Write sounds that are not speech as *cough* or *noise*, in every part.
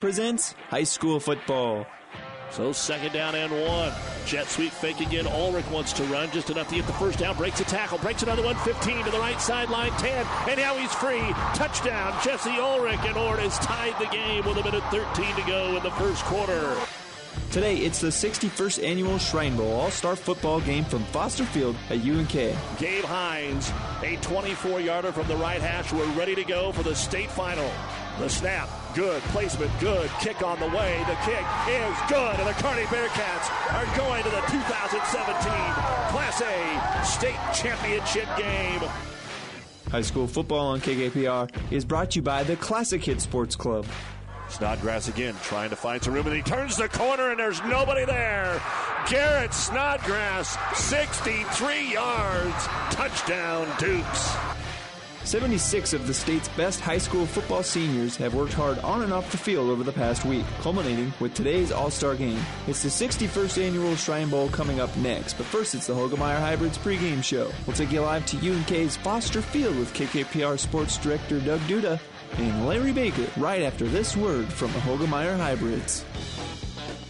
presents high school football. So second down and one. Jet sweep fake again. Ulrich wants to run just enough to get the first down. Breaks a tackle. Breaks another one. 15 to the right sideline. 10. And now he's free. Touchdown. Jesse Ulrich. And Ord has tied the game with a minute 13 to go in the first quarter. Today, it's the 61st annual Shrine Bowl All Star football game from Foster Field at UNK. Gabe Hines, a 24 yarder from the right hash. We're ready to go for the state final. The snap, good. Placement, good. Kick on the way. The kick is good. And the Kearney Bearcats are going to the 2017 Class A state championship game. High school football on KKPR is brought to you by the Classic Hit Sports Club. Snodgrass again trying to find some room, and he turns the corner, and there's nobody there. Garrett Snodgrass, 63 yards, touchdown Dukes. 76 of the state's best high school football seniors have worked hard on and off the field over the past week, culminating with today's All Star game. It's the 61st annual Shrine Bowl coming up next, but first it's the Hoegemeyer Hybrids pregame show. We'll take you live to UNK's Foster Field with KKPR Sports Director Doug Duda and Larry Baker right after this word from the Hoegemeyer Hybrids.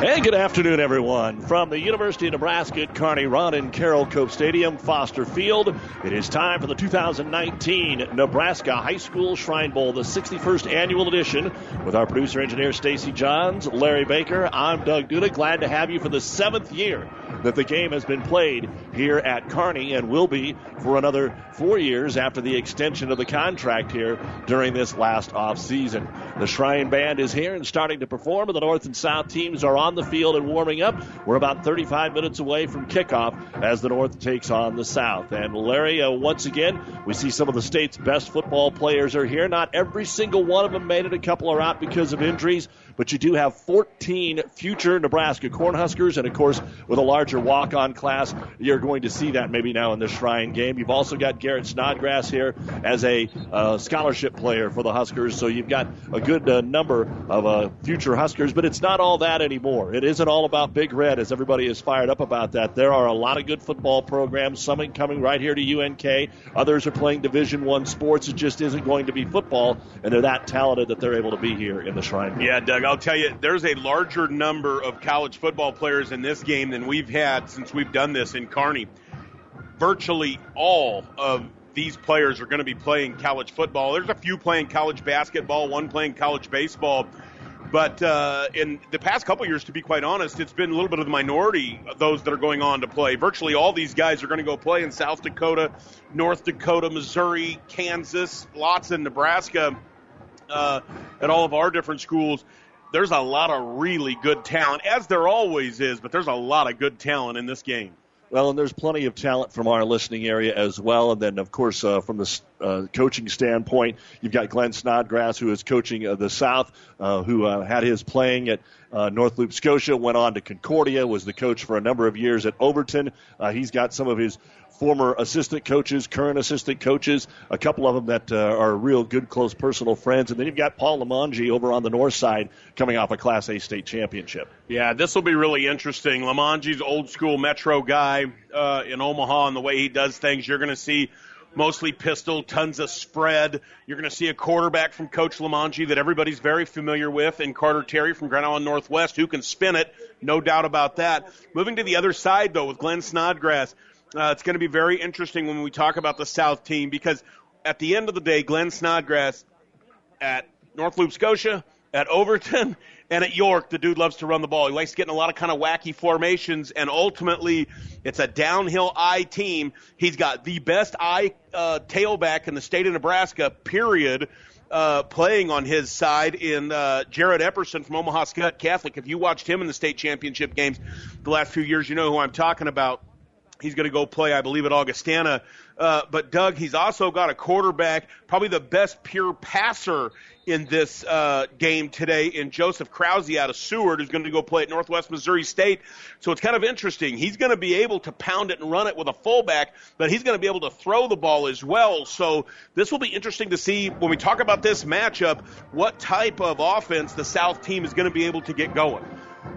And good afternoon, everyone. From the University of Nebraska at Kearney Ron and Carol Cope Stadium, Foster Field, it is time for the 2019 Nebraska High School Shrine Bowl, the 61st annual edition, with our producer engineer Stacy Johns, Larry Baker. I'm Doug Duda. Glad to have you for the seventh year that the game has been played here at Kearney and will be for another four years after the extension of the contract here during this last off season. The Shrine Band is here and starting to perform, and the North and South teams are on the field and warming up. We're about 35 minutes away from kickoff as the North takes on the South. And Larry, uh, once again, we see some of the state's best football players are here. Not every single one of them made it. A couple are out because of injuries but you do have 14 future Nebraska Cornhuskers, and of course, with a larger walk-on class, you're going to see that maybe now in the Shrine game. You've also got Garrett Snodgrass here as a uh, scholarship player for the Huskers, so you've got a good uh, number of uh, future Huskers, but it's not all that anymore. It isn't all about Big Red, as everybody is fired up about that. There are a lot of good football programs, some coming right here to UNK. Others are playing Division One sports. It just isn't going to be football, and they're that talented that they're able to be here in the Shrine. Yeah, Doug. I'll tell you, there's a larger number of college football players in this game than we've had since we've done this in Kearney. Virtually all of these players are going to be playing college football. There's a few playing college basketball, one playing college baseball. But uh, in the past couple years, to be quite honest, it's been a little bit of the minority of those that are going on to play. Virtually all these guys are going to go play in South Dakota, North Dakota, Missouri, Kansas, lots in Nebraska, uh, at all of our different schools there's a lot of really good talent, as there always is, but there's a lot of good talent in this game. Well, and there's plenty of talent from our listening area as well. And then, of course, uh, from the uh, coaching standpoint, you've got Glenn Snodgrass, who is coaching uh, the South, uh, who uh, had his playing at uh, North Loop, Scotia, went on to Concordia, was the coach for a number of years at Overton. Uh, he's got some of his former assistant coaches, current assistant coaches, a couple of them that uh, are real good, close personal friends. And then you've got Paul Limongi over on the north side coming off a Class A state championship. Yeah, this will be really interesting. Limongi's old school Metro guy uh, in Omaha and the way he does things. You're going to see mostly pistol, tons of spread. You're going to see a quarterback from Coach Limongi that everybody's very familiar with, and Carter Terry from Grand Island Northwest, who can spin it, no doubt about that. Moving to the other side, though, with Glenn Snodgrass, uh, it's going to be very interesting when we talk about the South team because at the end of the day, Glenn Snodgrass at North Loop, Scotia, at Overton, *laughs* and at York, the dude loves to run the ball. He likes getting a lot of kind of wacky formations, and ultimately, it's a downhill eye team. He's got the best eye uh, tailback in the state of Nebraska, period. Uh, playing on his side in uh, Jared Epperson from Omaha Skutt Catholic. If you watched him in the state championship games the last few years, you know who I'm talking about. He's going to go play, I believe, at Augustana. Uh, but Doug, he's also got a quarterback, probably the best pure passer in this uh, game today in Joseph Krause out of Seward, who's going to go play at Northwest Missouri State. So it's kind of interesting. He's going to be able to pound it and run it with a fullback, but he's going to be able to throw the ball as well. So this will be interesting to see when we talk about this matchup what type of offense the South team is going to be able to get going.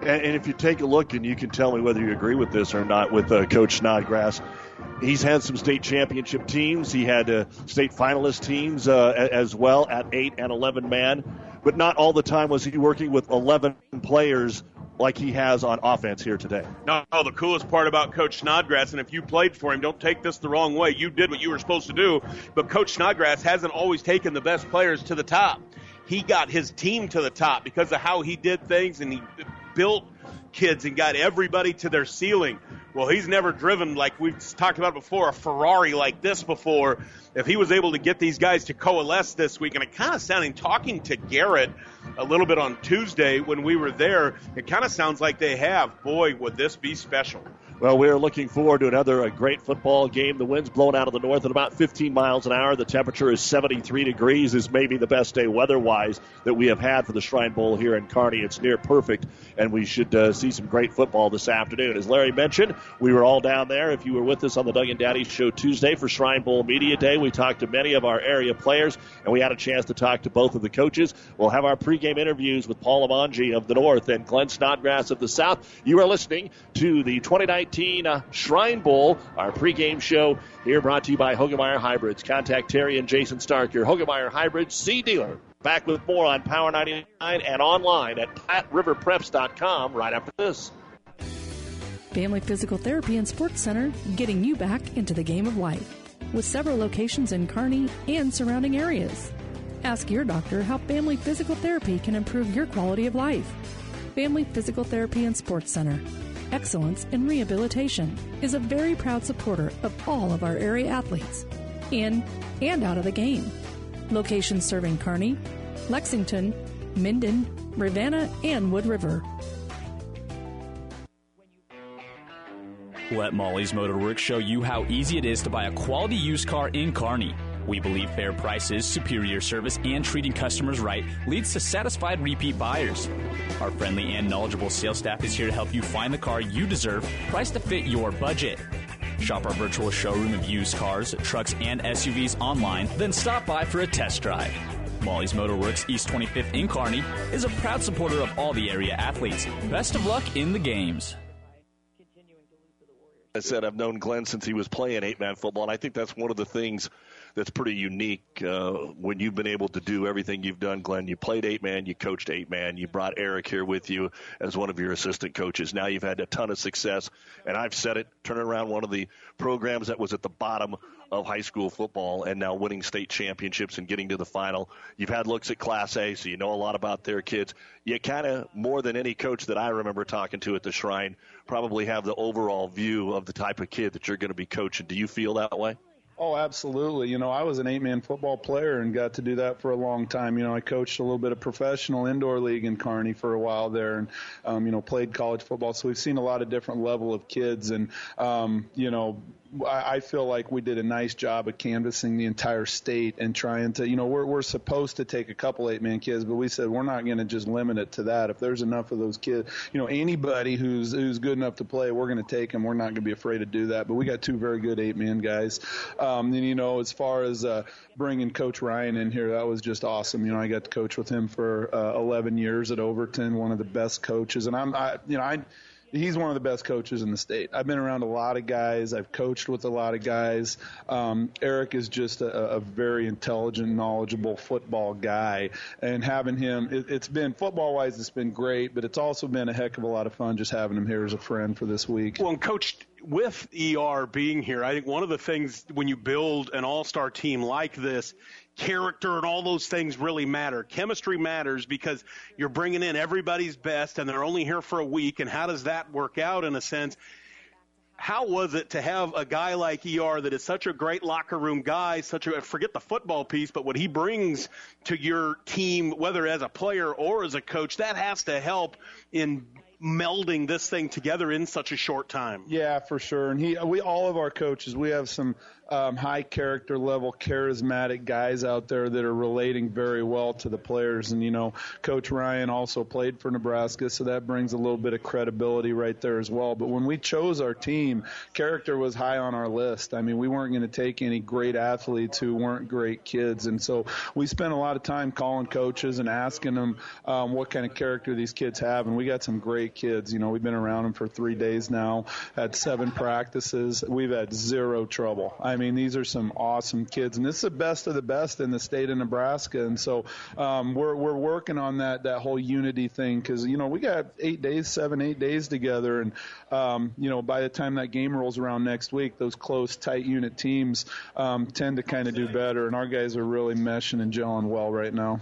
And, if you take a look, and you can tell me whether you agree with this or not, with uh, Coach Snodgrass, he's had some state championship teams. He had uh, state finalist teams uh, as well at eight and eleven man, but not all the time was he working with eleven players like he has on offense here today. No, the coolest part about Coach Snodgrass, and if you played for him, don't take this the wrong way. You did what you were supposed to do, but Coach Snodgrass hasn't always taken the best players to the top. He got his team to the top because of how he did things, and he built kids and got everybody to their ceiling. Well, he's never driven like we've talked about before a Ferrari like this before. If he was able to get these guys to coalesce this week, and it kind of sounding talking to Garrett a little bit on Tuesday when we were there, it kind of sounds like they have. Boy, would this be special. Well, we're looking forward to another great football game. The wind's blowing out of the north at about 15 miles an hour. The temperature is 73 degrees. This may be the best day weather-wise that we have had for the Shrine Bowl here in Kearney. It's near perfect, and we should uh, see some great football this afternoon. As Larry mentioned, we were all down there. If you were with us on the Doug and Daddy Show Tuesday for Shrine Bowl Media Day, we talked to many of our area players, and we had a chance to talk to both of the coaches. We'll have our pregame interviews with Paul Limongi of the North and Glenn Snodgrass of the South. You are listening to the 2019 uh, Shrine Bowl, our pregame show here brought to you by Hoegemeyer Hybrids. Contact Terry and Jason Stark, your Hoegemeyer Hybrids C dealer. Back with more on Power 99 and online at PlatteRiverPreps.com right after this. Family Physical Therapy and Sports Center, getting you back into the game of life. With several locations in Kearney and surrounding areas. Ask your doctor how family physical therapy can improve your quality of life. Family Physical Therapy and Sports Center, Excellence in Rehabilitation is a very proud supporter of all of our area athletes, in and out of the game. Locations serving Kearney, Lexington, Minden, Ravenna, and Wood River. Let Molly's Motorworks show you how easy it is to buy a quality used car in Kearney. We believe fair prices, superior service, and treating customers right leads to satisfied repeat buyers. Our friendly and knowledgeable sales staff is here to help you find the car you deserve, priced to fit your budget. Shop our virtual showroom of used cars, trucks, and SUVs online, then stop by for a test drive. Molly's Motorworks East 25th in Kearney is a proud supporter of all the area athletes. Best of luck in the games. I said I've known Glenn since he was playing eight man football, and I think that's one of the things that's pretty unique uh, when you've been able to do everything you've done, Glenn. You played eight man, you coached eight man, you brought Eric here with you as one of your assistant coaches. Now you've had a ton of success, and I've said it, turning around one of the programs that was at the bottom of high school football and now winning state championships and getting to the final. You've had looks at Class A, so you know a lot about their kids. You kind of, more than any coach that I remember talking to at the Shrine, probably have the overall view of the type of kid that you're going to be coaching. Do you feel that way? Oh, absolutely. You know, I was an eight man football player and got to do that for a long time. You know, I coached a little bit of professional indoor league in Kearney for a while there and, um, you know, played college football. So we've seen a lot of different level of kids and, um, you know, I feel like we did a nice job of canvassing the entire state and trying to, you know, we're we're supposed to take a couple eight man kids, but we said we're not going to just limit it to that. If there's enough of those kids, you know, anybody who's who's good enough to play, we're going to take them. We're not going to be afraid to do that. But we got two very good eight man guys. Um, and you know, as far as uh, bringing Coach Ryan in here, that was just awesome. You know, I got to coach with him for uh, 11 years at Overton, one of the best coaches, and I'm, I, you know, I he's one of the best coaches in the state. I've been around a lot of guys. I've coached with a lot of guys. Um, Eric is just a, a very intelligent, knowledgeable football guy, and having him, it, it's been football wise, it's been great, but it's also been a heck of a lot of fun just having him here as a friend for this week. Well, and coach, with ER being here, I think one of the things when you build an all-star team like this character and all those things really matter. Chemistry matters because you're bringing in everybody's best and they're only here for a week. And how does that work out in a sense? How was it to have a guy like ER that is such a great locker room guy, such a forget the football piece, but what he brings to your team, whether as a player or as a coach, that has to help in melding this thing together in such a short time. Yeah, for sure. And he, we, all of our coaches, we have some um, high character level, charismatic guys out there that are relating very well to the players. And you know, Coach Ryan also played for Nebraska, so that brings a little bit of credibility right there as well. But when we chose our team, character was high on our list. I mean, we weren't going to take any great athletes who weren't great kids, and so we spent a lot of time calling coaches and asking them um, what kind of character these kids have. And we got some great kids. You know, we've been around them for three days now, had seven practices. We've had zero trouble. I mean, these are some awesome kids, and this is the best of the best in the state of Nebraska. And so um, we're we're working on that that whole unity thing because you know we got eight days, seven, eight days together, and um, you know by the time that game rolls around next week, those close, tight unit teams um, tend to kind of do better, and our guys are really meshing and gelling well right now.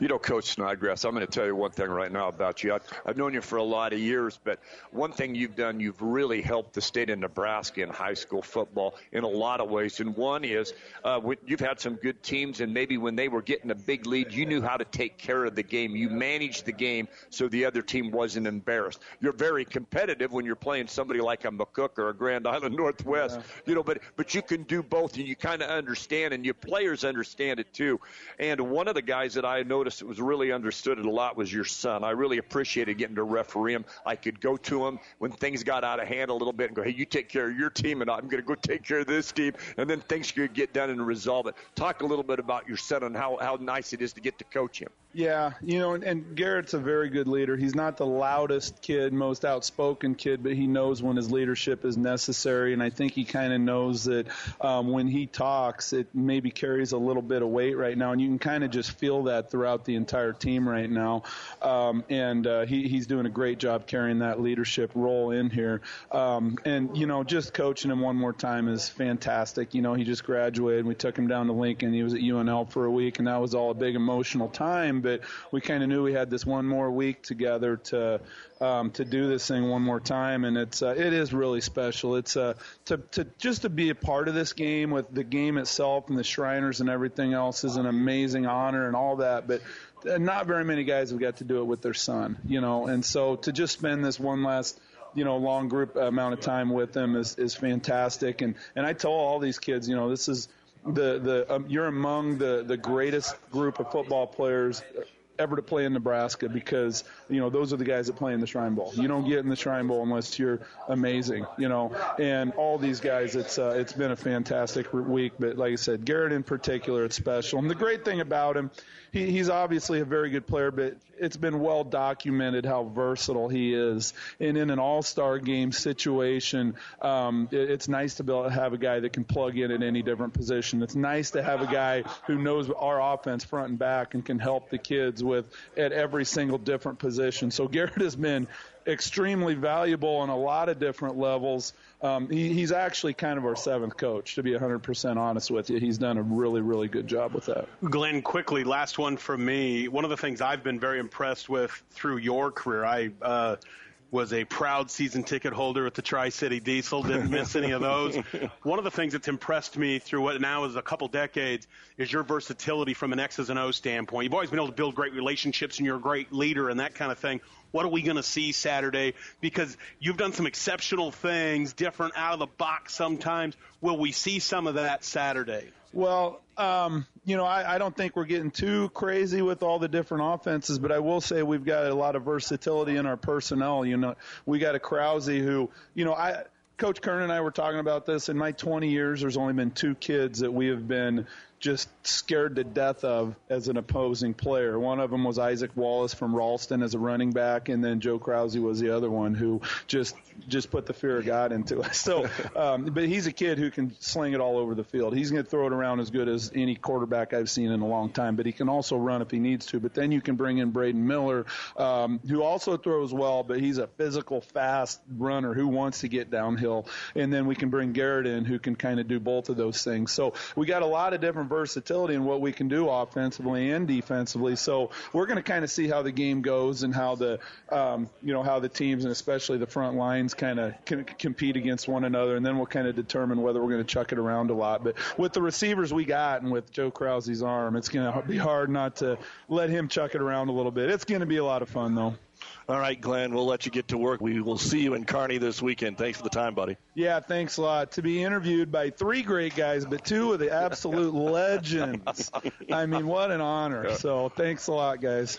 You know, Coach Snodgrass, I'm going to tell you one thing right now about you. I, I've known you for a lot of years, but one thing you've done, you've really helped the state of Nebraska in high school football in a lot of ways. And one is uh, you've had some good teams, and maybe when they were getting a big lead, you knew how to take care of the game. You managed the game so the other team wasn't embarrassed. You're very competitive when you're playing somebody like a McCook or a Grand Island Northwest, yeah. you know, but, but you can do both, and you kind of understand, and your players understand it too. And one of the guys that I noticed it was really understood it a lot was your son. I really appreciated getting to referee him. I could go to him when things got out of hand a little bit and go, hey, you take care of your team, and I'm going to go take care of this team, and then things could get done and resolve it. Talk a little bit about your son and how, how nice it is to get to coach him. Yeah, you know, and, and Garrett's a very good leader. He's not the loudest kid, most outspoken kid, but he knows when his leadership is necessary, and I think he kind of knows that um, when he talks, it maybe carries a little bit of weight right now, and you can kind of just feel that throughout the entire team right now. Um, and uh, he, he's doing a great job carrying that leadership role in here. Um, and you know, just coaching him one more time is fantastic. You know, he just graduated. We took him down to Lincoln. He was at UNL for a week, and that was all a big emotional time but we kind of knew we had this one more week together to um, to do this thing one more time, and it's uh, it is really special. It's uh, to to just to be a part of this game with the game itself and the Shriners and everything else is an amazing honor and all that, but not very many guys have got to do it with their son, you know, and so to just spend this one last you know long group amount of time with them is is fantastic and and I tell all these kids you know this is the the um, you're among the the greatest group of football players ever to play in Nebraska because you know those are the guys that play in the Shrine Bowl. You don't get in the Shrine Bowl unless you're amazing, you know. And all these guys, it's uh, it's been a fantastic week. But like I said, Garrett in particular, it's special. And the great thing about him, he, he's obviously a very good player, but it's been well documented how versatile he is. And in an All-Star game situation, um, it, it's nice to be able to have a guy that can plug in at any different position. It's nice to have a guy who knows our offense front and back and can help the kids with at every single different position. So Garrett has been extremely valuable on a lot of different levels. Um, he, he's actually kind of our seventh coach, to be 100% honest with you. He's done a really, really good job with that. Glenn, quickly, last one from me. One of the things I've been very impressed with through your career, I uh, was a proud season ticket holder at the Tri City Diesel. Didn't miss any of those. *laughs* One of the things that's impressed me through what now is a couple decades is your versatility from an X's and O standpoint. You've always been able to build great relationships, and you're a great leader and that kind of thing. What are we going to see Saturday? Because you've done some exceptional things, different out of the box sometimes. Will we see some of that Saturday? Well, um, you know, I, I don't think we're getting too crazy with all the different offenses, but I will say we've got a lot of versatility in our personnel. You know, we got a Krause who, you know, I. Coach Kern and I were talking about this. In my 20 years, there's only been two kids that we have been just scared to death of as an opposing player. One of them was Isaac Wallace from Ralston as a running back, and then Joe Krause was the other one who just just put the fear of God into us. *laughs* So, um, but he's a kid who can sling it all over the field. He's going to throw it around as good as any quarterback I've seen in a long time. But he can also run if he needs to. But then you can bring in Braden Miller, um, who also throws well, but he's a physical, fast runner who wants to get downhill. And then we can bring Garrett in, who can kind of do both of those things. So we got a lot of different versatility in what we can do offensively and defensively. So we're going to kind of see how the game goes and how the um, you know how the teams and especially the front lines kind of can compete against one another, and then we'll kind of determine whether we're going to chuck it around a lot. But with the receivers we got and with Joe Krause's arm, it's going to be hard not to let him chuck it around a little bit. It's going to be a lot of fun though. All right, Glenn, we'll let you get to work. We will see you in Kearney this weekend. Thanks for the time, buddy. Yeah, thanks a lot. To be interviewed by three great guys, but two of the absolute *laughs* legends. I mean, what an honor. So thanks a lot, guys.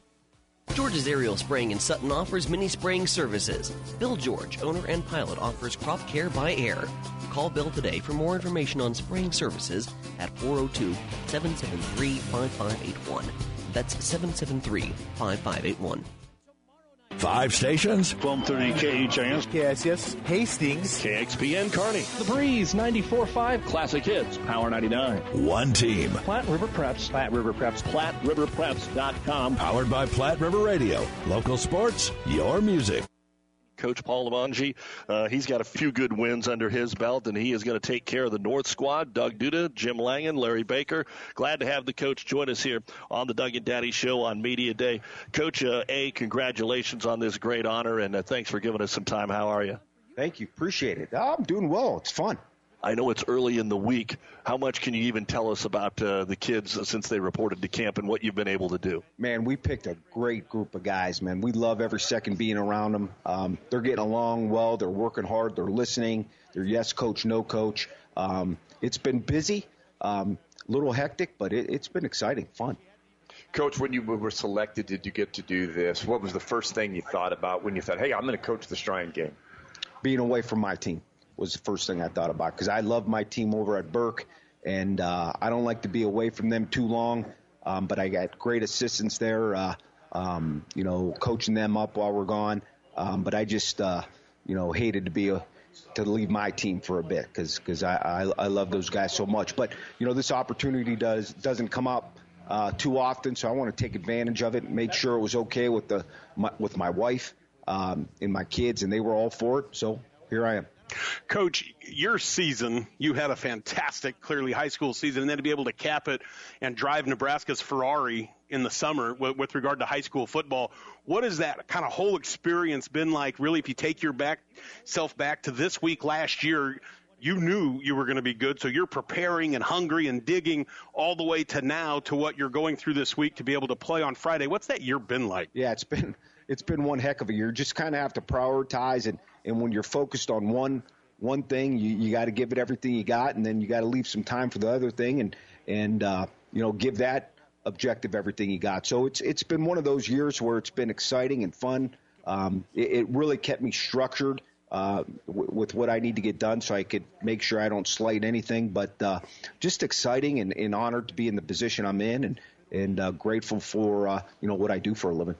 George's Aerial Spraying in Sutton offers mini spraying services. Bill George, owner and pilot, offers crop care by air. Call Bill today for more information on spraying services at 402 773 5581. That's 773 5581. Five stations. 1230 KHAS. Yes, yes. Hastings. KXPN Kearney. The Breeze 94.5. Classic Hits. Power 99. One team. Platte River Preps. Platte River Preps. PlatteRiverPreps.com. Powered by Platte River Radio. Local sports, your music. Coach Paul Limongi, uh, he's got a few good wins under his belt, and he is going to take care of the North squad. Doug Duda, Jim Langen, Larry Baker. Glad to have the coach join us here on the Doug and Daddy Show on Media Day. Coach, uh, A, congratulations on this great honor, and uh, thanks for giving us some time. How are you? Thank you. Appreciate it. I'm doing well. It's fun. I know it's early in the week. How much can you even tell us about uh, the kids since they reported to camp and what you've been able to do? Man, we picked a great group of guys, man. We love every second being around them. Um, they're getting along well. They're working hard. They're listening. They're yes coach, no coach. Um, it's been busy, um, little hectic, but it, it's been exciting, fun. Coach, when you were selected, did you get to do this? What was the first thing you thought about when you thought, hey, I'm going to coach the Shrine game? Being away from my team was the first thing I thought about because I love my team over at Burke, and uh, I don't like to be away from them too long. Um, but I got great assistance there, uh, um, you know, coaching them up while we're gone. Um, but I just, uh, you know, hated to be a, to leave my team for a bit because because I, I I love those guys so much. But you know, this opportunity does doesn't come up uh, too often, so I want to take advantage of it. and Made sure it was okay with the my, with my wife um, and my kids, and they were all for it. So here I am. Coach, your season, you had a fantastic, clearly high school season, and then to be able to cap it and drive Nebraska's Ferrari in the summer with, with regard to high school football. What has that kind of whole experience been like? Really, if you take your back self back to this week last year, you knew you were going to be good, so you're preparing and hungry and digging all the way to now to what you're going through this week to be able to play on Friday. What's that year been like? Yeah, it's been it's been one heck of a year. Just kind of have to prioritize and and when you're focused on one one thing, you, you got to give it everything you got, and then you got to leave some time for the other thing, and and uh, you know give that objective everything you got. So it's it's been one of those years where it's been exciting and fun. Um, it, it really kept me structured uh, w- with what I need to get done, so I could make sure I don't slight anything. But uh, just exciting and, and honored to be in the position I'm in, and and uh, grateful for uh, you know what I do for a living.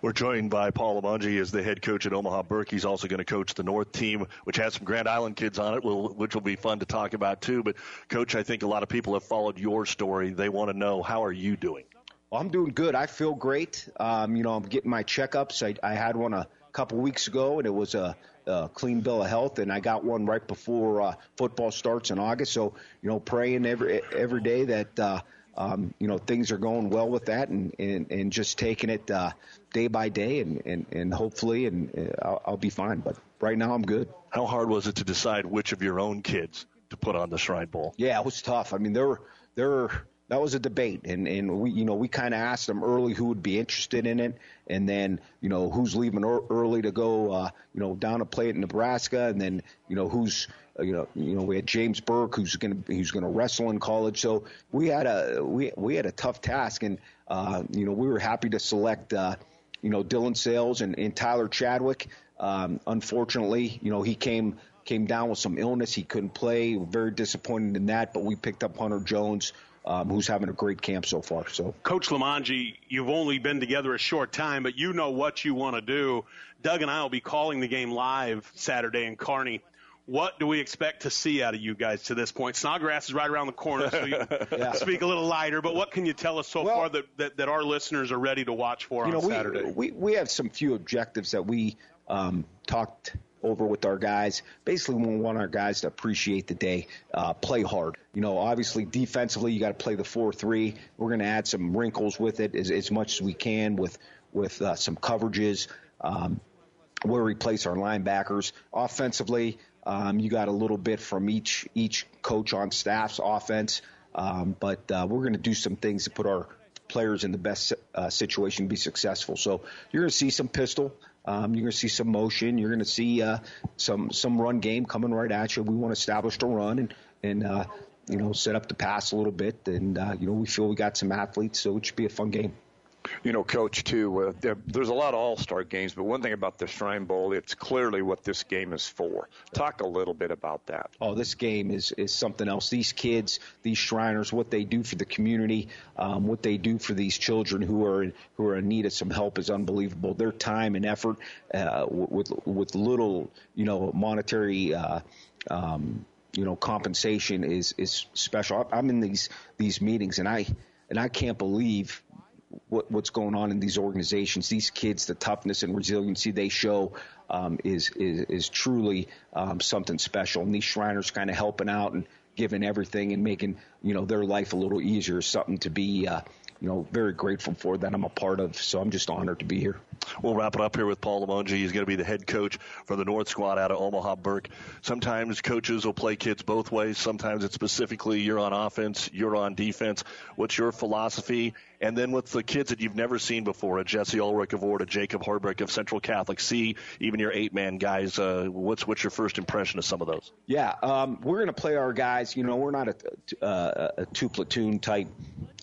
We're joined by Paul Limongi as the head coach at Omaha Burke. He's also going to coach the North team, which has some Grand Island kids on it, which will be fun to talk about too. But coach, I think a lot of people have followed your story. They want to know how are you doing? Well, I'm doing good. I feel great. Um, you know, I'm getting my checkups. I, I had one a couple weeks ago, and it was a, a clean bill of health, and I got one right before uh, football starts in August. So, you know, praying every every day that. Uh, um, you know things are going well with that, and and, and just taking it uh, day by day, and and, and hopefully, and uh, I'll, I'll be fine. But right now, I'm good. How hard was it to decide which of your own kids to put on the Shrine Bowl? Yeah, it was tough. I mean, there were there were that was a debate and and we you know we kind of asked them early who would be interested in it and then you know who's leaving early to go uh you know down to play at Nebraska and then you know who's uh, you know you know we had James Burke who's going to who's going to wrestle in college so we had a we we had a tough task and uh you know we were happy to select uh you know Dylan Sales and, and Tyler Chadwick um unfortunately you know he came came down with some illness he couldn't play very disappointed in that but we picked up Hunter Jones um, who's having a great camp so far. So, Coach Limongi, you've only been together a short time, but you know what you want to do. Doug and I will be calling the game live Saturday in Kearney. What do we expect to see out of you guys to this point? Snodgrass is right around the corner, so you *laughs* Yeah. speak a little lighter. But what can you tell us so far that, that, that our listeners are ready to watch for you on know, we, Saturday? We, we have some few objectives that we um, talked over with our guys. Basically, we want our guys to appreciate the day, uh, play hard. You know, obviously defensively, you got to play the four-three. We're going to add some wrinkles with it as, as much as we can with with uh, some coverages. Um, where we place our linebackers. Offensively, um, you got a little bit from each each coach on staff's offense, um, but uh, we're going to do some things to put our players in the best uh, situation to be successful. So you're going to see some pistol. Um, you're going to see some motion. You're going to see uh, some some run game coming right at you. We want to establish the run and and uh, you know set up the pass a little bit. And uh, you know we feel we got some athletes, so it should be a fun game. You know, Coach, too, uh, there, there's a lot of all star games, but one thing about the Shrine Bowl, it's clearly what this game is for. Talk a little bit about that. Oh, this game is is something else. These kids, these Shriners, what they do for the community, um, what they do for these children who are who are in need of some help is unbelievable. Their time and effort, uh, with with little, you know, monetary. Uh, um, you know, compensation is is special. I'm in these these meetings, and I and I can't believe what, what's going on in these organizations. These kids, the toughness and resiliency they show um, is, is is truly um, something special. And these Shriners kind of helping out and giving everything and making you know their life a little easier something to be uh, you know very grateful for that I'm a part of. So I'm just honored to be here. We'll wrap it up here with Paul Limongi. He's going to be the head coach for the North squad out of Omaha Burke. Sometimes coaches will play kids both ways. Sometimes it's specifically you're on offense, you're on defense. What's your philosophy? And then with the kids that you've never seen before, a Jesse Ulrich of Ord, a Jacob Harbrick of Central Catholic C, even your eight man guys, uh, what's what's your first impression of some of those? Yeah, um, we're going to play our guys. You know, we're not a, a, a two platoon type.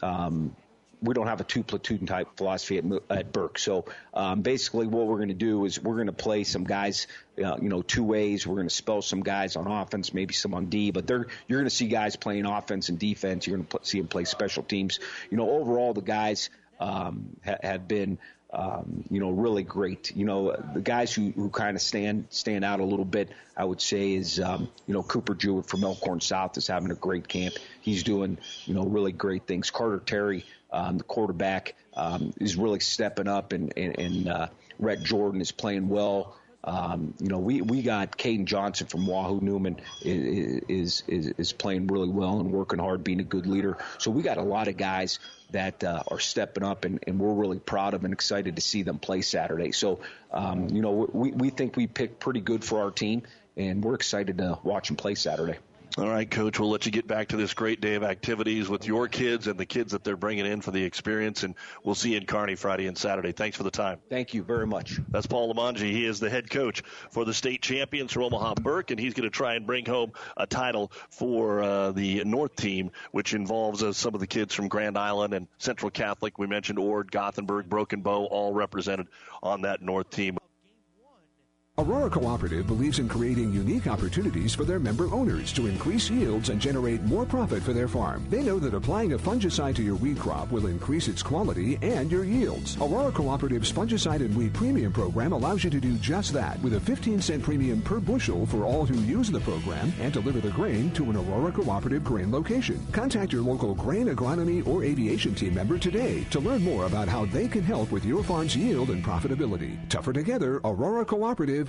Um, we don't have a two platoon type philosophy at, at Burke. So um, basically, what we're going to do is we're going to play some guys, uh, you know, two ways. We're going to spell some guys on offense, maybe some on D, but they're you're going to see guys playing offense and defense. You're going to see them play special teams. You know, overall, the guys um, ha- have been. Um, you know, really great. You know, the guys who, who kind of stand stand out a little bit, I would say, is um, you know Cooper Jewett from Elkhorn South is having a great camp. He's doing you know really great things. Carter Terry, um, the quarterback, um, is really stepping up, and and, and uh, Rhett Jordan is playing well. Um, you know, we, we got Caden Johnson from Wahoo Newman is, is is playing really well and working hard, being a good leader. So we got a lot of guys that uh, are stepping up, and, and we're really proud of and excited to see them play Saturday. So, um, you know, we, we think we picked pretty good for our team, and we're excited to watch them play Saturday. All right, Coach, we'll let you get back to this great day of activities with your kids and the kids that they're bringing in for the experience, and we'll see you in Kearney Friday and Saturday. Thanks for the time. Thank you very much. That's Paul Limongi. He is the head coach for the state champions for Omaha Burke, and he's going to try and bring home a title for uh, the North team, which involves uh, some of the kids from Grand Island and Central Catholic. We mentioned Ord, Gothenburg, Broken Bow, all represented on that North team. Aurora Cooperative believes in creating unique opportunities for their member owners to increase yields and generate more profit for their farm. They know that applying a fungicide to your weed crop will increase its quality and your yields. Aurora Cooperative's fungicide and weed premium program allows you to do just that with a 15 cent premium per bushel for all who use the program and deliver the grain to an Aurora Cooperative grain location. Contact your local grain agronomy or aviation team member today to learn more about how they can help with your farm's yield and profitability. Tougher together, Aurora Cooperative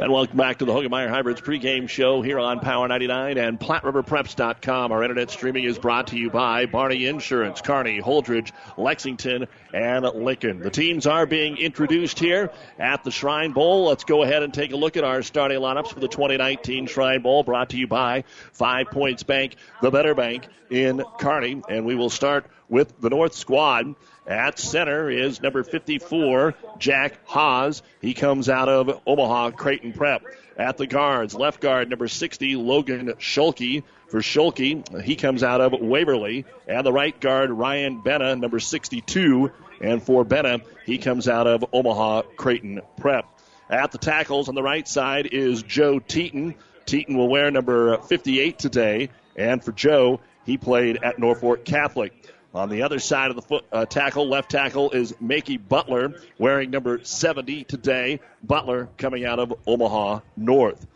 And welcome back to the Hoegemeyer Hybrids pregame show here on Power 99 and PlatteRiverPreps.com. Our internet streaming is brought to you by Barney Insurance, Kearney, Holdrege, Lexington, and Lincoln. The teams are being introduced here at the Shrine Bowl. Let's go ahead and take a look at our starting lineups for the 2019 Shrine Bowl, brought to you by Five Points Bank, the better bank in Kearney. And we will start with the North squad At center is number 54, Jack Haas. He comes out of Omaha Creighton Prep. At the guards, left guard number 60, Logan Schulke. For Schulke, he comes out of Waverly. And the right guard, Ryan Benna, number 62. And for Benna, he comes out of Omaha Creighton Prep. At the tackles on the right side is Joe Teaton. Teaton will wear number 58 today. And for Joe, he played at Norfolk Catholic. On the other side of the foot uh, tackle, left tackle is Makey Butler, wearing number 70 today. Butler coming out of Omaha North.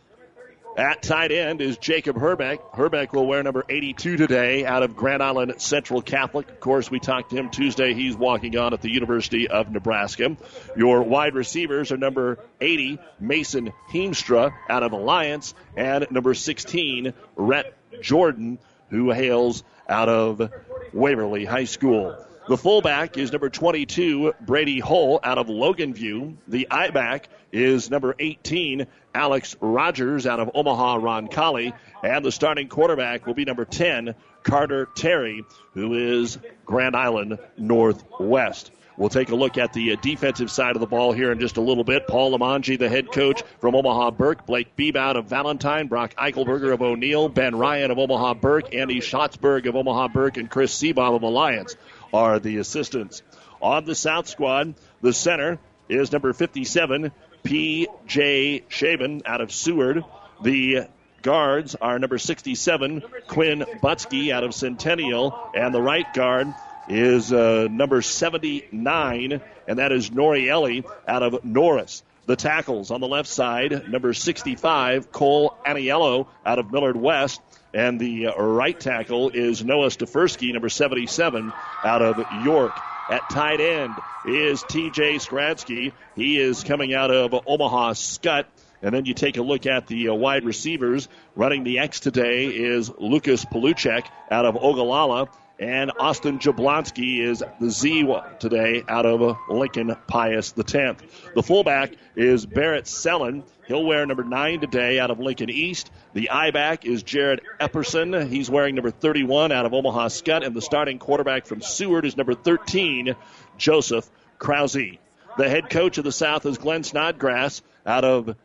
At tight end is Jacob Herbeck. Herbeck will wear number 82 today out of Grand Island Central Catholic. Of course, we talked to him Tuesday. He's walking on at the University of Nebraska. Your wide receivers are number 80, Mason Heemstra out of Alliance, and number 16, Rhett Jordan, who hails out of Waverly High School. The fullback is number 22, Brady Hull out of Loganview. The I back is number 18, Alex Rogers out of Omaha Roncalli. And the starting quarterback will be number 10, Carter Terry, who is Grand Island Northwest. We'll take a look at the uh, defensive side of the ball here in just a little bit. Paul Limongi, the head coach from Omaha Burke, Blake Bebout of Valentine, Brock Eichelberger of O'Neill, Ben Ryan of Omaha Burke, Andy Schatzberg of Omaha Burke, and Chris Seabaum of Alliance are the assistants. On the South squad, the center is number 57, P.J. Shaven out of Seward. The guards are number 67, Quinn Butsky out of Centennial, and the right guard is uh, number 79, and that is Norielli out of Norris. The tackles on the left side, number 65, Cole Aniello out of Millard West. And the uh, right tackle is Noah Stefersky, number 77, out of York. At tight end is TJ Skradsky. He is coming out of Omaha Skutt. And then you take a look at the uh, wide receivers. Running the X today is Lucas Paluchek out of Ogallala. And Austin Jablonski is the Z today out of Lincoln Pius X. The fullback is Barrett Sellen. He'll wear number nine today out of Lincoln East. The I back is Jared Epperson. He's wearing number 31 out of Omaha Skutt. And the starting quarterback from Seward is number 13, Joseph Krause. The head coach of the South is Glenn Snodgrass out of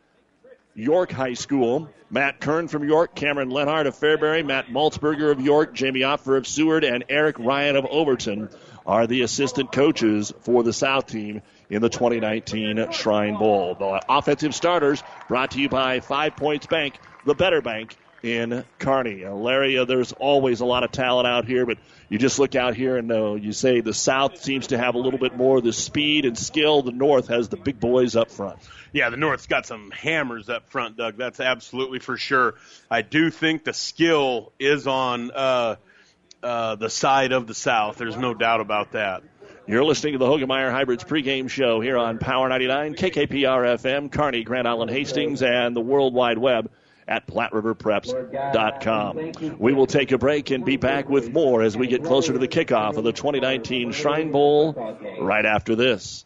York High School. Matt Kern from York, Cameron Lenhart of Fairbury, Matt Maltzberger of York, Jamie Opfer of Seward, and Eric Ryan of Overton are the assistant coaches for the South team in the 2019 Shrine Bowl. The offensive starters brought to you by Five Points Bank, the better bank in Kearney. Larry, uh, there's always a lot of talent out here, but you just look out here and uh, you say the South seems to have a little bit more of the speed and skill. The North has the big boys up front. Yeah, the North's got some hammers up front, Doug. That's absolutely for sure. I do think the skill is on uh, uh, the side of the South. There's no doubt about that. You're listening to the Hoegemeyer Hybrids pregame show here on Power 99, KKPR FM, Kearney, Grand Island, Hastings, and the World Wide Web at PlatteRiverPreps.com. We will take a break and be back with more as we get closer to the kickoff of the 2019 Shrine Bowl right after this.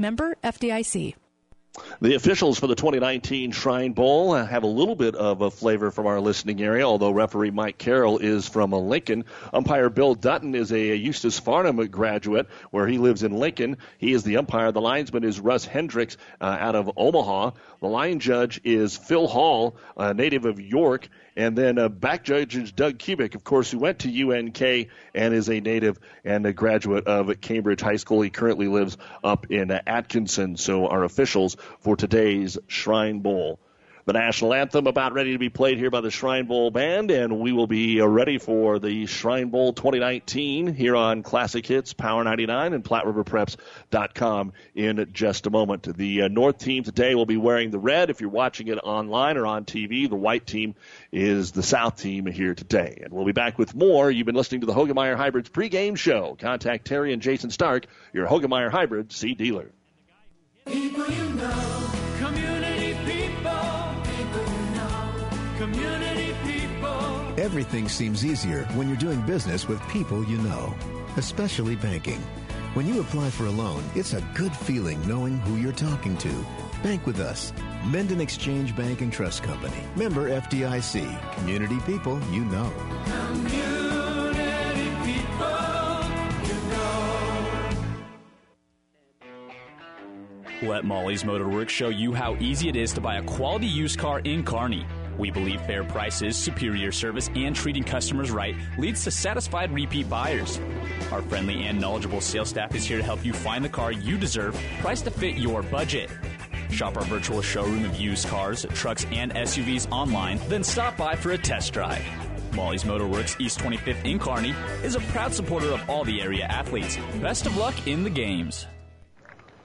Member FDIC. The officials for the 2019 Shrine Bowl uh, have a little bit of a flavor from our listening area, although referee Mike Carroll is from uh, Lincoln. Umpire Bill Dutton is a Eustis Farnham graduate where he lives in Lincoln. He is the umpire. The linesman is Russ Hendricks uh, out of Omaha. The line judge is Phil Hall, a native of York. And then uh, back judge is Doug Kubik, of course, who went to UNK and is a native and a graduate of Cambridge High School. He currently lives up in Atkinson. So our officials for today's Shrine Bowl the national anthem about ready to be played here by the Shrine Bowl Band, and we will be ready for the Shrine Bowl 2019 here on Classic Hits, Power 99, and PlatteRiverPreps.com in just a moment. The uh, North team today will be wearing the red. If you're watching it online or on TV, the white team is the South team here today. And we'll be back with more. You've been listening to the Hoegemeyer Hybrids pregame show. Contact Terry and Jason Stark, your Hoegemeyer Hybrid seed dealer. Community people. Everything seems easier when you're doing business with people you know, especially banking. When you apply for a loan, it's a good feeling knowing who you're talking to. Bank with us. Minden Exchange Bank and Trust Company. Member FDIC. Community people you know. Community people you know. Let Molly's Motorworks show you how easy it is to buy a quality used car in Kearney. We believe fair prices, superior service, and treating customers right leads to satisfied repeat buyers. Our friendly and knowledgeable sales staff is here to help you find the car you deserve, priced to fit your budget. Shop our virtual showroom of used cars, trucks, and SUVs online, then stop by for a test drive. Molly's Motorworks East 25th in Kearney is a proud supporter of all the area athletes. Best of luck in the games.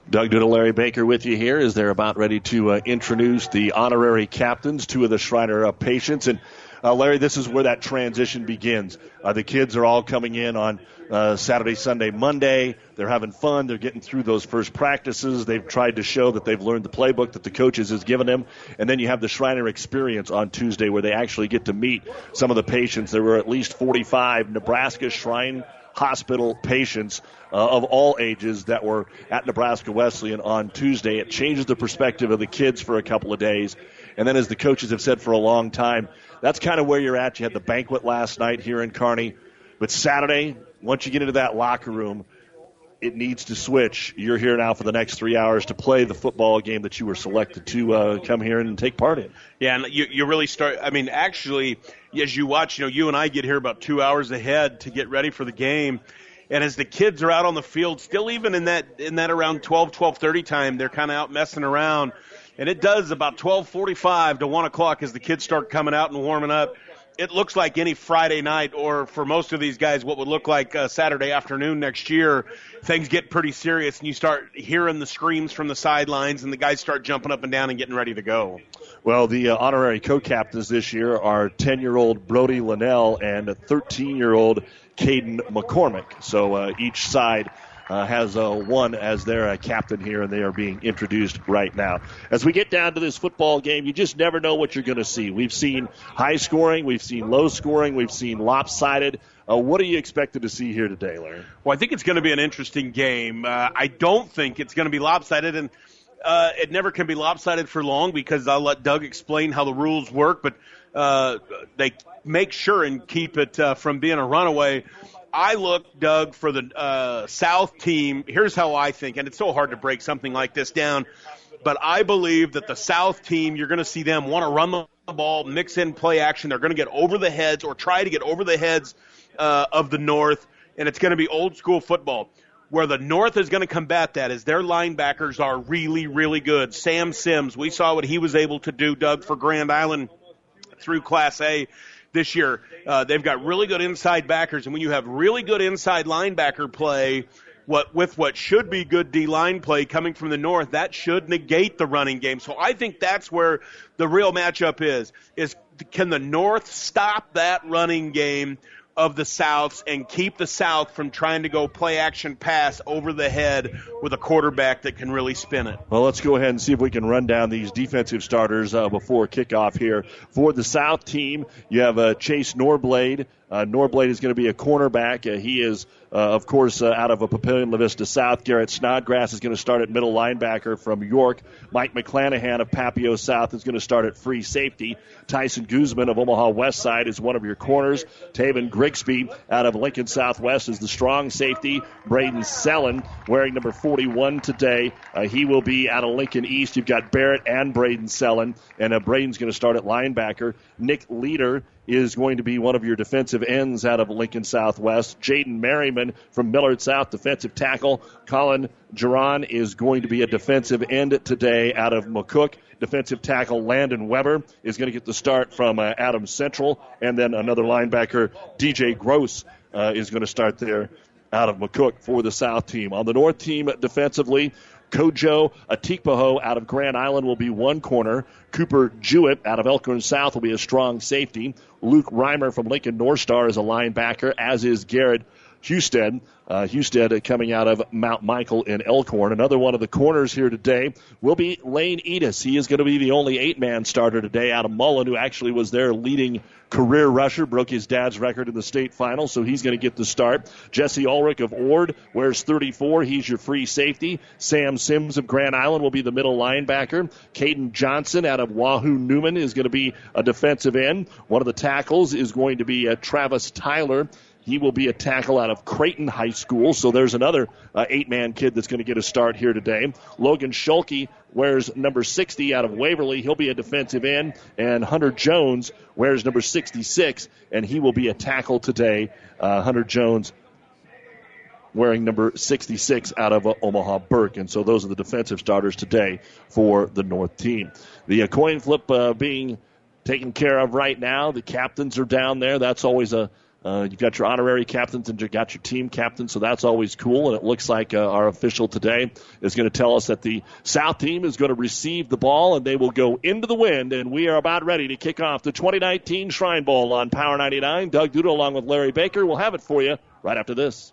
Doug Duda, Larry Baker with you here as they're about ready to uh, introduce the honorary captains, two of the Shriner uh, patients. And uh, Larry, this is where that transition begins. Uh, the kids are all coming in on uh, Saturday, Sunday, Monday. They're having fun. They're getting through those first practices. They've tried to show that they've learned the playbook that the coaches has given them. And then you have the Shriner experience on Tuesday where they actually get to meet some of the patients. There were at least 45 Nebraska Shrine hospital patients uh, of all ages that were at Nebraska Wesleyan on Tuesday. It changes the perspective of the kids for a couple of days. And then, as the coaches have said for a long time, that's kind of where you're at. You had the banquet last night here in Kearney. But Saturday, once you get into that locker room, it needs to switch. You're here now for the next three hours to play the football game that you were selected to uh, come here and take part in. Yeah, and you, you really start. I mean, actually, as you watch, you know, you and I get here about two hours ahead to get ready for the game. And as the kids are out on the field, still even in that in that around 12, 12:30 time, they're kind of out messing around. And it does about 12:45 to one o'clock as the kids start coming out and warming up it looks like any Friday night, or for most of these guys, what would look like a Saturday afternoon next year, things get pretty serious, and you start hearing the screams from the sidelines, and the guys start jumping up and down and getting ready to go. Well, the uh, honorary co-captains this year are 10-year-old Brody Linnell and 13-year-old Caden McCormick. So uh, each side has uh, one as their uh, captain here, and they are being introduced right now. As we get down to this football game, you just never know what you're going to see. We've seen high scoring, we've seen low scoring, we've seen lopsided. Uh, what are you expected to see here today, Larry? Well, I think it's going to be an interesting game. Uh, I don't think it's going to be lopsided, and uh, it never can be lopsided for long because I'll let Doug explain how the rules work, but uh, they make sure and keep it uh, from being a runaway. I look, Doug, for the uh, South team. Here's how I think, and it's so hard to break something like this down, but I believe that the South team, you're going to see them want to run the ball, mix in play action. They're going to get over the heads or try to get over the heads uh, of the North, and it's going to be old school football. Where the North is going to combat that is their linebackers are really, really good. Sam Sims, we saw what he was able to do, Doug, for Grand Island through Class A this year. Uh, they've got really good inside backers, and when you have really good inside linebacker play, what with what should be good D line play coming from the north, that should negate the running game. So I think that's where the real matchup is: is can the north stop that running game of the Souths and keep the South from trying to go play action pass over the head with a quarterback that can really spin it. Well, let's go ahead and see if we can run down these defensive starters uh, before kickoff here. For the South team, you have uh, Chase Norblade, Uh, Norblade is going to be a cornerback. Uh, he is, uh, of course, uh, out of a Papillion La Vista South. Garrett Snodgrass is going to start at middle linebacker from York. Mike McClanahan of Papio South is going to start at free safety. Tyson Guzman of Omaha West Side is one of your corners. Taven Grigsby out of Lincoln Southwest is the strong safety. Braden Sellen wearing number 41 today. Uh, he will be out of Lincoln East. You've got Barrett and Braden Sellen, and uh, Braden's going to start at linebacker. Nick Leader is going to be one of your defensive ends out of Lincoln Southwest. Jaden Merriman from Millard South, defensive tackle. Colin Geron is going to be a defensive end today out of McCook. Defensive tackle Landon Weber is going to get the start from uh, Adams Central. And then another linebacker, DJ Gross, uh, is going to start there out of McCook for the South team. On the North team defensively, Kojo Atikpaho out of Grand Island will be one corner. Cooper Jewett out of Elkhorn South will be a strong safety. Luke Reimer from Lincoln North Star is a linebacker, as is Garrett Husted. Uh, Husted coming out of Mount Michael in Elkhorn. Another one of the corners here today will be Lane Edis. He is going to be the only eight man starter today out of Mullen, who actually was their leading career rusher, broke his dad's record in the state final, so he's going to get the start. Jesse Ulrich of Ord wears 34. He's your free safety. Sam Sims of Grand Island will be the middle linebacker. Caden Johnson out of Wahoo Neumann is going to be a defensive end. One of the tackles is going to be uh, Travis Tyler. He will be a tackle out of Creighton High School. So there's another uh, eight man kid that's going to get a start here today. Logan Schulke wears number 60 out of Waverly. He'll be a defensive end. And Hunter Jones wears number 66, and he will be a tackle today. Uh, Hunter Jones wearing number 66 out of uh, Omaha Burke. And so those are the defensive starters today for the North team. The uh, coin flip uh, being taken care of right now. The captains are down there. That's always a uh, you've got your honorary captains and you've got your team captains, so that's always cool. And it looks like uh, our official today is going to tell us that the South team is going to receive the ball and they will go into the wind. And we are about ready to kick off the 2019 Shrine Bowl on Power 99. Doug Duda along with Larry Baker will have it for you right after this.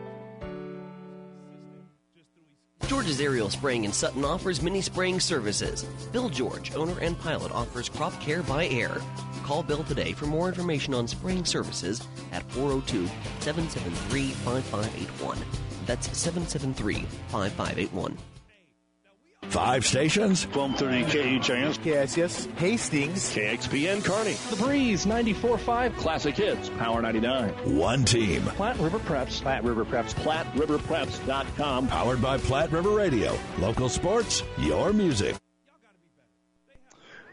George's Aerial Spraying in Sutton offers mini spraying services. Bill George, owner and pilot, offers crop care by air. Call Bill today for more information on spraying services at 402 773 5581. That's 773 5581. Five stations. 1230 KHIS. KSS. Hastings. KXPN Kearney. The Breeze 94.5 Classic Hits. Power 99. One team. Platte River Preps. Platte River Preps. PlatteRiverPreps.com. Powered by Platte River Radio. Local sports, your music.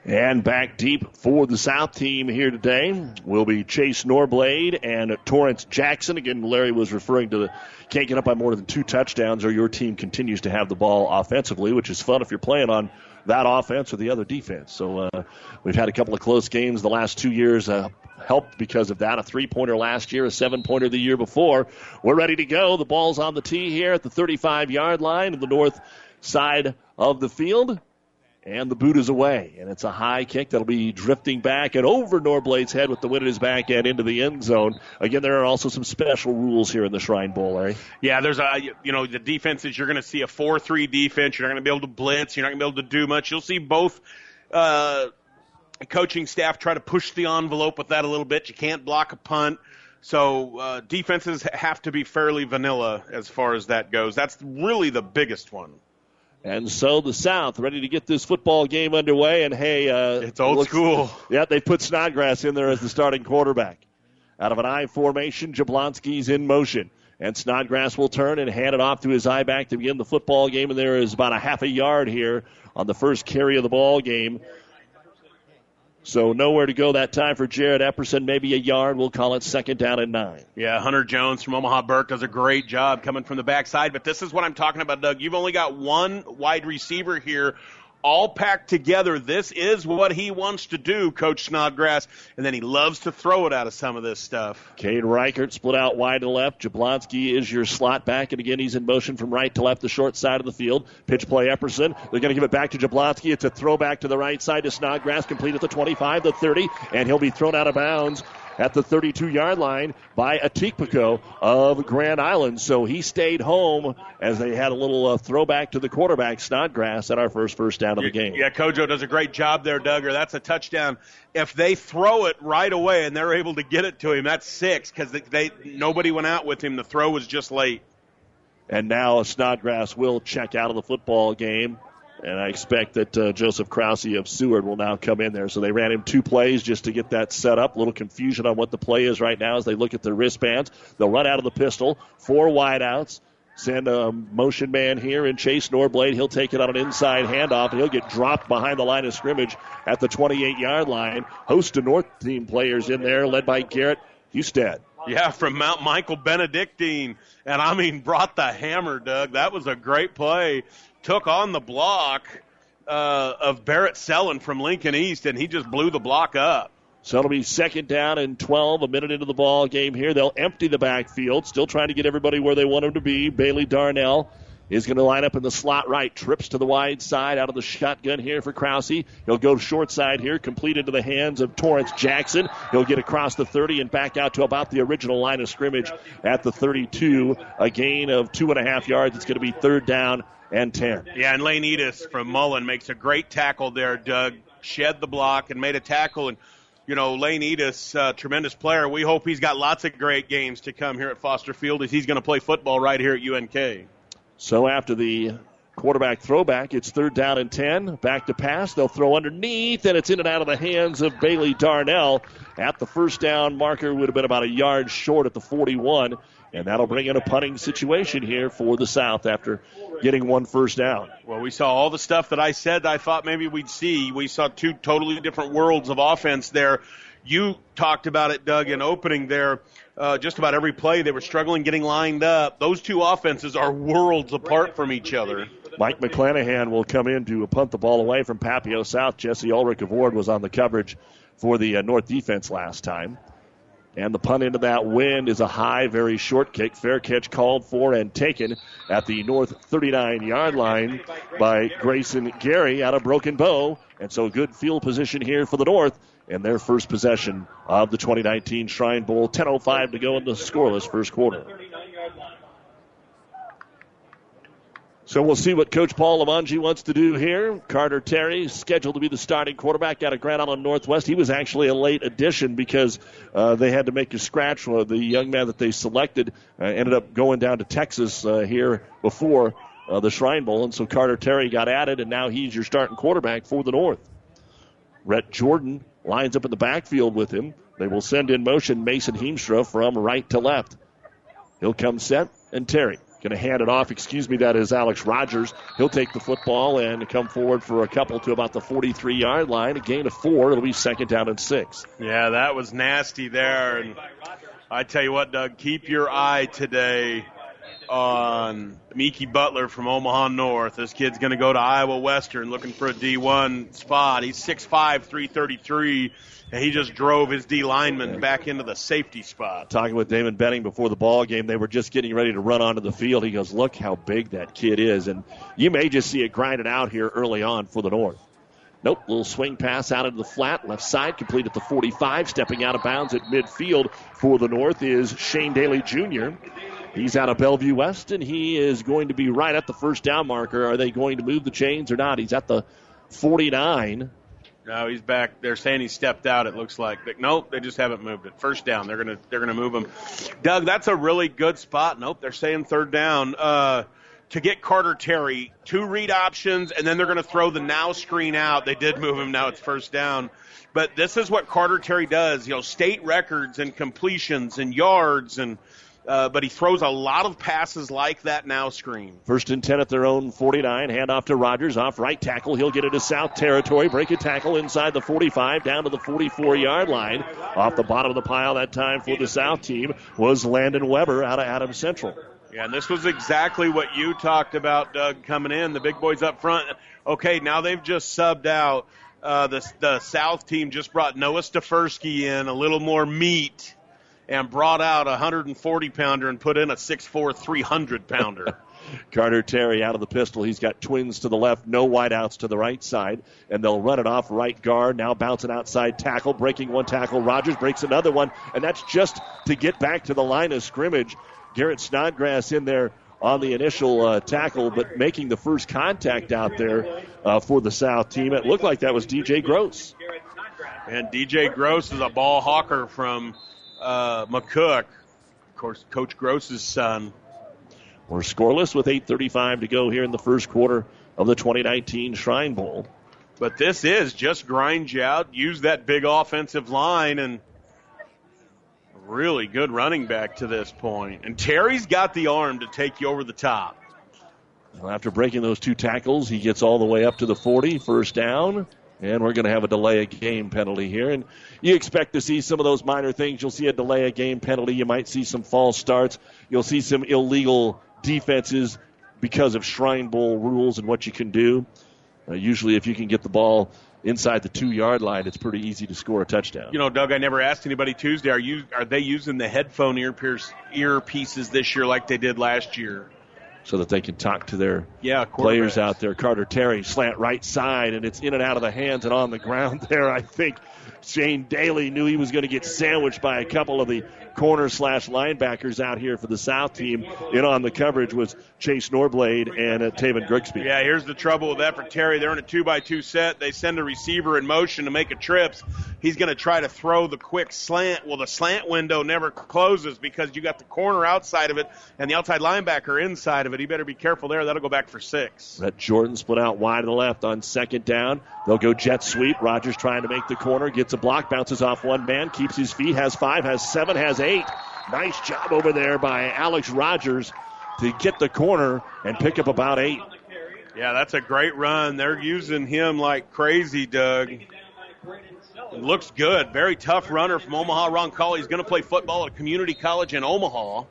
And back deep for the South team here today will be Chase Norblade and Torrance Jackson. Again, Larry was referring to the can't get up by more than two touchdowns or your team continues to have the ball offensively, which is fun if you're playing on that offense or the other defense. So uh, we've had a couple of close games the last two years. Uh, helped because of that. A three pointer last year, a seven pointer the year before. We're ready to go. The ball's on the tee here at the 35 yard line in the north side of the field. And the boot is away. And it's a high kick that'll be drifting back and over Norblade's head with the wind at his back end into the end zone. Again, there are also some special rules here in the Shrine Bowl, Larry. Yeah, there's a, you know, the defenses, you're going to see a 4 3 defense. You're not going to be able to blitz. You're not going to be able to do much. You'll see both. Uh, coaching staff try to push the envelope with that a little bit. You can't block a punt. So uh, defenses have to be fairly vanilla as far as that goes. That's really the biggest one. And so the South ready to get this football game underway. And hey, uh, it's old looks, school. Yeah, they put Snodgrass in there as the starting quarterback. Out of an I formation, Jablonski's in motion. And Snodgrass will turn and hand it off to his I back to begin the football game. And there is about a half a yard here on the first carry of the ball game. So nowhere to go that time for Jared Epperson. Maybe a yard. We'll call it second down and nine. Yeah, Hunter Jones from Omaha Burke does a great job coming from the backside. But this is what I'm talking about, Doug. You've only got one wide receiver here all packed together. This is what he wants to do, Coach Snodgrass. And then he loves to throw it out of some of this stuff. Cade Reichert split out wide to left. Jablonski is your slot back, and again, he's in motion from right to left, the short side of the field. Pitch play Epperson. They're going to give it back to Jablonski. It's a throwback to the right side to Snodgrass, complete at the 25, the 30, and he'll be thrown out of bounds at the 32 yard line by Atikpako of Grand Island. So he stayed home as they had a little uh, throwback to the quarterback, Snodgrass, at our first first down of the game. Yeah, Kojo does a great job there, Duggar. That's a touchdown. If they throw it right away and they're able to get it to him, that's six because they, they nobody went out with him. The throw was just late. And now Snodgrass will check out of the football game. And I expect that uh, Joseph Krause of Seward will now come in there. So they ran him two plays just to get that set up. A little confusion on what the play is right now as they look at their wristbands. They'll run out of the pistol. Four wideouts. Send a motion man here and Chase Norblade. He'll take it on an inside handoff and he'll get dropped behind the line of scrimmage at the 28 yard line. Host of North team players in there, led by Garrett Husted. Yeah, from Mount Michael Benedictine. And I mean, brought the hammer, Doug. That was a great play took on the block uh, of Barrett Sellen from Lincoln East, and he just blew the block up. So it'll be second down and 12, a minute into the ball game here. They'll empty the backfield, still trying to get everybody where they want them to be. Bailey Darnell is going to line up in the slot right, trips to the wide side out of the shotgun here for Krause. He'll go short side here, complete into the hands of Torrance Jackson. He'll get across the 30 and back out to about the original line of scrimmage at the 32. A gain of two and a half yards. It's going to be third down and 10. Yeah, and Lane Edis from Mullen makes a great tackle there, Doug. Shed the block and made a tackle. And, you know, Lane Edis, uh, tremendous player. We hope he's got lots of great games to come here at Foster Field as he's going to play football right here at UNK. So after the quarterback throwback, it's third down and 10. Back to pass. They'll throw underneath, and it's in and out of the hands of Bailey Darnell. At the first down marker, would have been about a yard short at the 41. And that'll bring in a punting situation here for the South after getting one first down. Well, we saw all the stuff that I said I thought maybe we'd see. We saw two totally different worlds of offense there. You talked about it, Doug, in opening there. Uh, just about every play they were struggling getting lined up. Those two offenses are worlds apart from each other. Mike McClanahan will come in to punt the ball away from Papio South. Jesse Ulrich of Ord was on the coverage for the uh, North defense last time. And the punt into that wind is a high, very short kick. Fair catch called for and taken at the north 39 yard line by Grayson Gary out of Broken Bow. And so good field position here for the North and their first possession of the 2019 Shrine Bowl. 10.05 to go in the scoreless first quarter. So we'll see what Coach Paul Limongi wants to do here. Carter Terry scheduled to be the starting quarterback out of Grand Island Northwest. He was actually a late addition because uh, they had to make a scratch. The young man that they selected uh, ended up going down to Texas uh, here before uh, the Shrine Bowl, and so Carter Terry got added, and now he's your starting quarterback for the North. Rhett Jordan lines up in the backfield with him. They will send in motion Mason Heemstra from right to left. He'll come set, and Terry Going to hand it off. Excuse me, that is Alex Rogers. He'll take the football and come forward for a couple to about the 43 yard line. A gain of four. It'll be second down and six. Yeah, that was nasty there. And I tell you what, Doug, keep your eye today on Miki Butler from Omaha North. This kid's going to go to Iowa Western looking for a D1 spot. He's 6'5, 333 and he just drove his D lineman back into the safety spot. Talking with Damon Benning before the ball game, they were just getting ready to run onto the field. He goes, "Look how big that kid is," and you may just see it grinded out here early on for the North. Nope, little swing pass out into the flat, left side, complete at the 45. Stepping out of bounds at midfield for the North is Shane Daly Jr. He's out of Bellevue West, and he is going to be right at the first down marker. Are they going to move the chains or not? He's at the 49. No, he's back. They're saying he stepped out. It looks like. But nope, they just haven't moved it. First down. They're gonna they're gonna move him. Doug, that's a really good spot. Nope, they're saying third down. Uh, to get Carter Terry, two read options, and then they're going to throw the now screen out. They did move him. Now it's first down. But this is what Carter Terry does. You know, state records and completions and yards and uh, but he throws a lot of passes like that now screen. First and 10 at their own 49. Hand off to Rogers. Off right tackle. He'll get into South territory. Break a tackle inside the 45 down to the 44 yard line. Off the bottom of the pile that time for the South team was Landon Weber out of Adams Central. Yeah, and this was exactly what you talked about, Doug, coming in. The big boys up front Okay, now they've just subbed out. Uh, the the South team just brought Noah Stefersky in, a little more meat, and brought out a 140 pounder and put in a 6'4", 300 pounder. *laughs* Carter Terry out of the pistol. He's got twins to the left, no wideouts to the right side, and they'll run it off right guard. Now bouncing outside tackle, breaking one tackle. Rogers breaks another one, and that's just to get back to the line of scrimmage. Garrett Snodgrass in there on the initial uh, tackle, but making the first contact out there uh, for the South team. It looked like that was DJ Gross. And DJ Gross is a ball hawker from uh, McCook. Of course, Coach Gross's son. We're scoreless with 8.35 to go here in the first quarter of the 2019 Shrine Bowl. But this is just grind you out, use that big offensive line, and really good running back to this point. And Terry's got the arm to take you over the top. Well, after breaking those two tackles, he gets all the way up to the 40, first down. And we're going to have a delay of game penalty here. And you expect to see some of those minor things. You'll see a delay of game penalty. You might see some false starts. You'll see some illegal defenses because of Shrine Bowl rules and what you can do. Uh, usually, if you can get the ball inside the two yard line, it's pretty easy to score a touchdown. You know, Doug, I never asked anybody Tuesday. Are you are they using the headphone ear pierce earpieces this year like they did last year? So that they can talk to their Yeah, players out there. Carter Terry slant right side, and it's in and out of the hands and on the *laughs* ground there. I think Shane Daly knew he was going to get sandwiched by a couple of the corner slash linebackers out here for the South team. In on the coverage was Chase Norblade and uh, Taven Grigsby. Yeah, here's the trouble with that for Terry. They're in a two by two set. They send a receiver in motion to make a trips. He's going to try to throw the quick slant. Well, the slant window never closes because you got the corner outside of it and the outside linebacker inside of it. He better be careful there. That'll go back for six. That Jordan split out wide to the left on second down. They'll go jet sweep. Rogers trying to make the corner, gets a block, bounces off one man, keeps his feet, has five, has seven, has eight. Nice job over there by Alex Rogers to get the corner and pick up about eight. Yeah, that's a great run. They're using him like crazy, Doug. It looks good. Very tough runner from Omaha. Roncalli. He's going to play football at a community college in Omaha.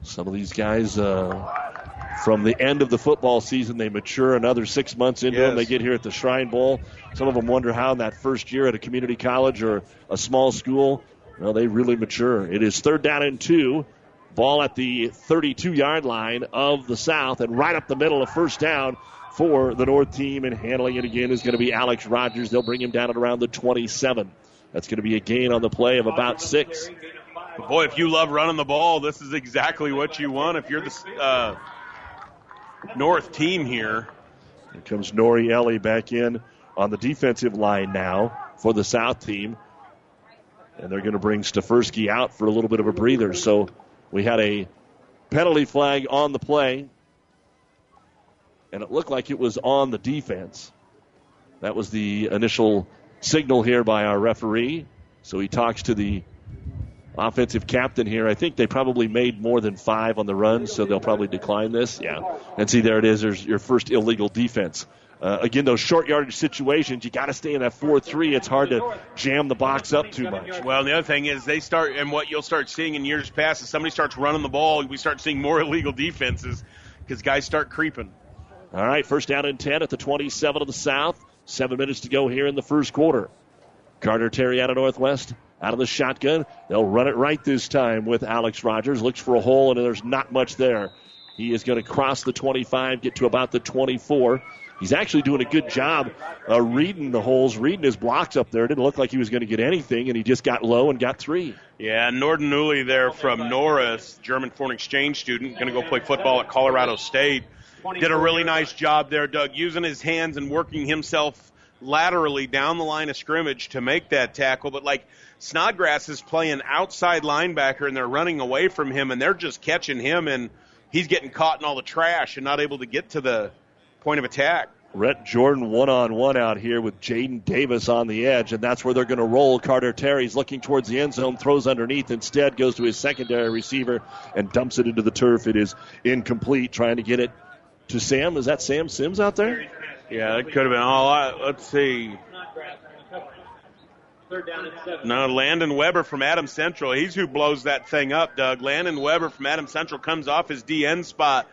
Some of these guys, uh, from the end of the football season, they mature another six months into them. They get here at the Shrine Bowl. Some of them wonder how in that first year at a community college or a small school, well, they really mature. It is third down and two. Ball at the 32 yard line of the South and right up the middle of first down for the North team. And handling it again is going to be Alex Rogers. They'll bring him down at around the 27. That's going to be a gain on the play of about six. But boy, if you love running the ball, this is exactly what you want. If you're the uh, North team here, Here comes Norielli back in on the defensive line now for the South team. And they're going to bring Stefersky out for a little bit of a breather. So we had a penalty flag on the play. And it looked like it was on the defense. That was the initial signal here by our referee. So he talks to the offensive captain here. I think they probably made more than five on the run, so they'll probably decline this. Yeah. And see, there it is. There's your first illegal defense. Uh, again, those short yardage situations, you got to stay in that 4 3. It's hard to jam the box up too much. well, the other thing is they start, and what you'll start seeing in years past is somebody starts running the ball. We start seeing more *laughs* illegal defenses because guys start creeping. All right, first down and 10 at the 27 of the South. Seven minutes to go here in the first quarter. Carter Terry out of Northwest, out of the shotgun. They'll run it right this time with Alex Rogers. Looks for a hole, and there's not much there. He is going to cross the 25, get to about the 24. He's actually doing a good job uh, reading the holes, reading his blocks up there. It didn't look like he was going to get anything, and he just got low and got three. Yeah, Norden Newley there from Norris, German foreign exchange student, going to go play football at Colorado State. Did a really nice job there, Doug, using his hands and working himself laterally down the line of scrimmage to make that tackle. But like Snodgrass is playing outside linebacker and they're running away from him and they're just catching him and he's getting caught in all the trash and not able to get to the point of attack. Rhett Jordan one on one out here with Jaden Davis on the edge, and that's where they're going to roll. Carter Terry's looking towards the end zone, throws underneath, instead goes to his secondary receiver and dumps it into the turf. It is incomplete, trying to get it to Sam. Is that Sam Sims out there? Yeah, it could have been all. I, let's see. No, Landon Weber from Adam Central. He's who blows that thing up, Doug. Landon Weber from Adam Central comes off his DN spot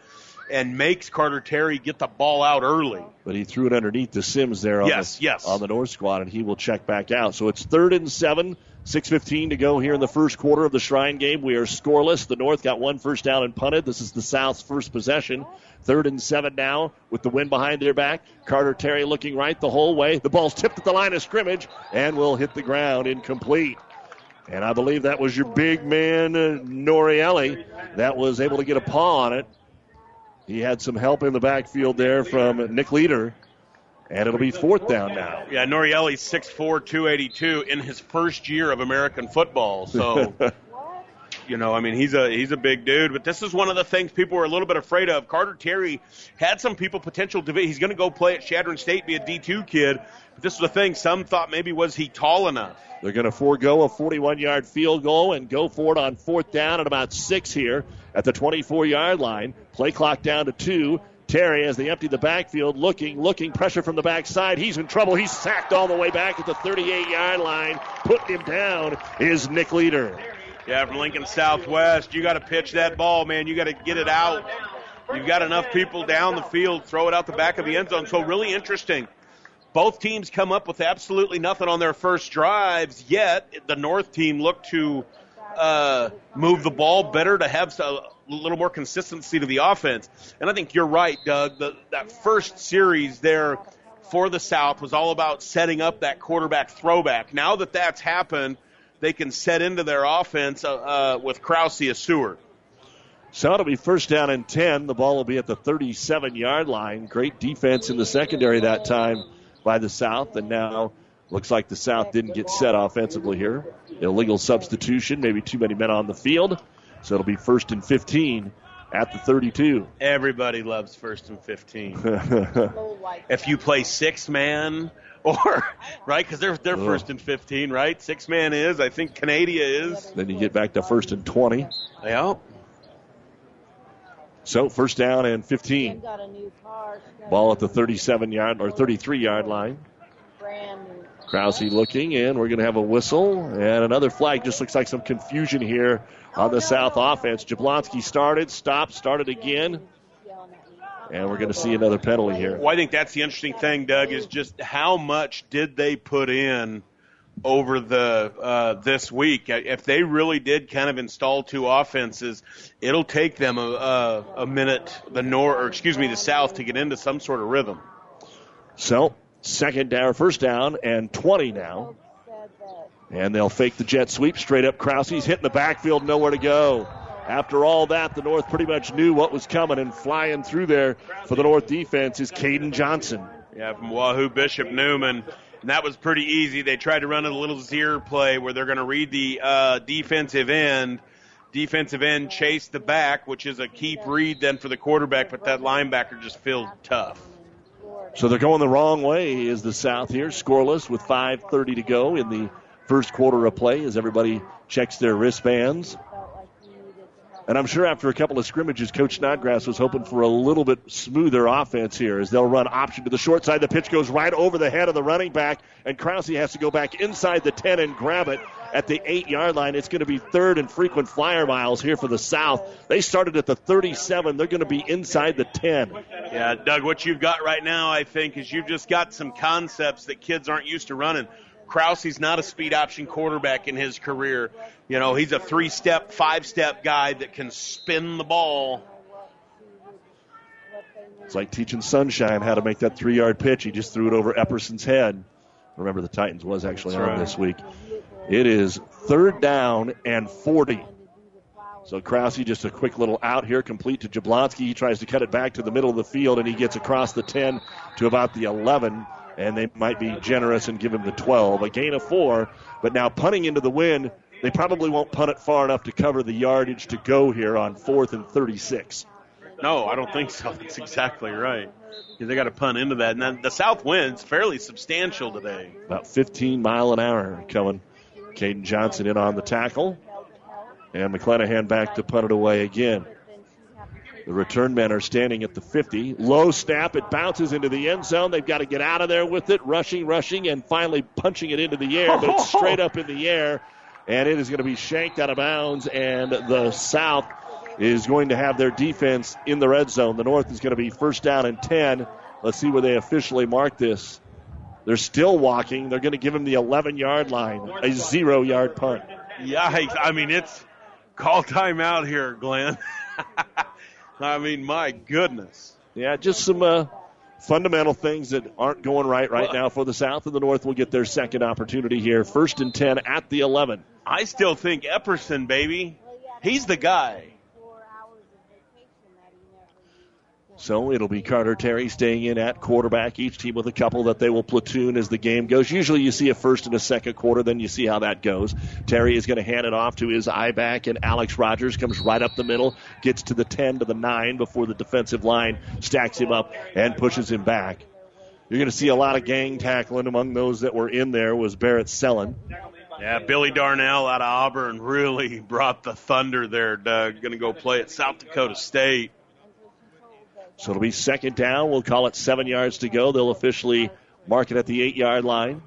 and makes Carter Terry get the ball out early. But he threw it underneath the Sims there on, Yes, the, yes. on the North squad, and he will check back out. So it's third and seven, 6.15 to go here in the first quarter of the Shrine game. We are scoreless. The North got one first down and punted. This is the South's first possession. Third and seven now with the wind behind their back. Carter Terry looking right the whole way. The ball's tipped at the line of scrimmage and will hit the ground incomplete. And I believe that was your big man, uh, Norielli, that was able to get a paw on it. He had some help in the backfield there from Nick Leader. And it'll be fourth down now. Yeah, Norielli's 6'4", 282 in his first year of American football. So, *laughs* you know, I mean, he's a he's a big dude. But this is one of the things people were a little bit afraid of. Carter Terry had some people potential to be. He's going to go play at Chadron State, be a D two kid. But this is the thing. Some thought maybe was he tall enough. They're going to forego a 41 yard field goal and go for it on fourth down at about six here at the 24 yard line. Play clock down to two. Terry, as they empty the backfield, looking, looking, pressure from the backside. He's in trouble. He's sacked all the way back at the 38 yard line. Putting him down is Nick Leader. Yeah, from Lincoln Southwest, you got to pitch that ball, man. You got to get it out. You've got enough people down the field, throw it out the back of the end zone. So really interesting. Both teams come up with absolutely nothing on their first drives, yet the North team looked to uh, move the ball better to have a little more consistency to the offense. And I think you're right, Doug. The, that first series there for the South was all about setting up that quarterback throwback. Now that that's happened, they can set into their offense uh, uh, with Krause as Seward. So it'll be first down and 10. The ball will be at the 37 yard line. Great defense in the secondary that time by the South. And now looks like the South didn't get set offensively here. Illegal substitution, maybe too many men on the field. So it'll be first and 15 at the 32. Everybody loves first and 15. *laughs* if you play six man *laughs* or right because they're they're Ugh. first and 15, right? Six man is. I think Canada is. then you get back to first and 20. Yeah. So first down and 15. Ball at the 37 yard or 33 yard line. Krause looking, and we're going to have a whistle and another flag. Just looks like some confusion here on the South offense. Jablonski started, stopped, started again, and we're going to see another penalty here. Well, I think that's the interesting thing, Doug, is just how much did they put in over the uh, this week? If they really did kind of install two offenses, it'll take them a, a, a minute, the North, or excuse me, the South, to get into some sort of rhythm. So second down, first down, and 20 now. And they'll fake the jet sweep straight up. Krause's hitting the backfield, nowhere to go. After all that, the North pretty much knew what was coming, and flying through there for the North defense is Caden Johnson. Yeah, from Wahoo Bishop Neumann. And that was pretty easy. They tried to run a little zero play where they're going to read the uh, defensive end. Defensive end chase the back, which is a keep read then for the quarterback, but that linebacker just feels tough. So they're going the wrong way. Is the South here scoreless with 5:30 to go in the first quarter of play as everybody checks their wristbands. And I'm sure after a couple of scrimmages, Coach Snodgrass was hoping for a little bit smoother offense here as they'll run option to the short side. The pitch goes right over the head of the running back, and Krause has to go back inside the 10 and grab it at the eight yard line. It's going to be third and frequent flyer miles here for the South. They started at the 37. They're going to be inside the 10. Yeah, Doug, what you've got right now, I think, is you've just got some concepts that kids aren't used to running. Krause's not a speed option quarterback in his career. You know, he's a three step, five step guy that can spin the ball. It's like teaching Sunshine how to make that three yard pitch. He just threw it over Epperson's head. Remember, the Titans was actually That's on right. this week. It is third down and 40. So Krause just a quick little out here, complete to Jablonski. He tries to cut it back to the middle of the field, and he gets across the 10 to about the 11. And they might be generous and give him the 12. A gain of four, but now punting into the wind. They probably won't punt it far enough to cover the yardage to go here on fourth and 36. No, I don't think so. *laughs* That's exactly right. They got to punt into that. And then the South wind's fairly substantial today. About 15 mile an hour coming. Caden Johnson in on the tackle. And McClanahan back to punt it away again. The return men are standing at the 50. Low snap. It bounces into the end zone. They've got to get out of there with it. Rushing, rushing, and finally punching it into the air. But it's straight up in the air. And it is going to be shanked out of bounds. And the South is going to have their defense in the red zone. The North is going to be first down and 10. Let's see where they officially mark this. They're still walking. They're going to give him the 11 yard line, a zero yard punt. Yikes. I mean, it's call timeout here, Glenn. *laughs* I mean, my goodness. Yeah, just some uh, fundamental things that aren't going right right now for the South, and the North will get their second opportunity here. First and 10 at the 11. I still think Epperson, baby. He's the guy. So it'll be Carter Terry staying in at quarterback, each team with a couple that they will platoon as the game goes. Usually you see a first and a second quarter, then you see how that goes. Terry is going to hand it off to his I back, and Alex Rogers comes right up the middle, gets to the 10 to the 9 before the defensive line stacks him up and pushes him back. You're going to see a lot of gang tackling among those that were in there was Barrett Sellen. Yeah, Billy Darnell out of Auburn really *laughs* brought the thunder there, Doug. Going to go play at South Dakota State. So it'll be second down. We'll call it seven yards to go. They'll officially mark it at the eight yard line.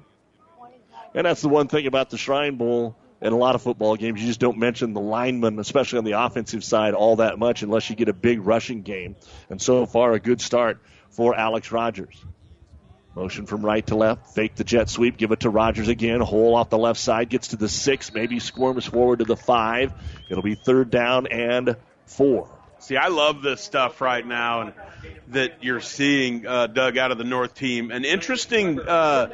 And that's the one thing about the Shrine Bowl in a lot of football games. You just don't mention the linemen, especially on the offensive side, all that much unless you get a big rushing game. And so far, a good start for Alex Rogers. Motion from right to left. Fake the jet sweep. Give it to Rogers again. Hole off the left side. Gets to the six. Maybe squirms forward to the five. It'll be third down and four. See, I love this stuff right now, and that you're seeing uh, Doug out of the North team. An interesting uh,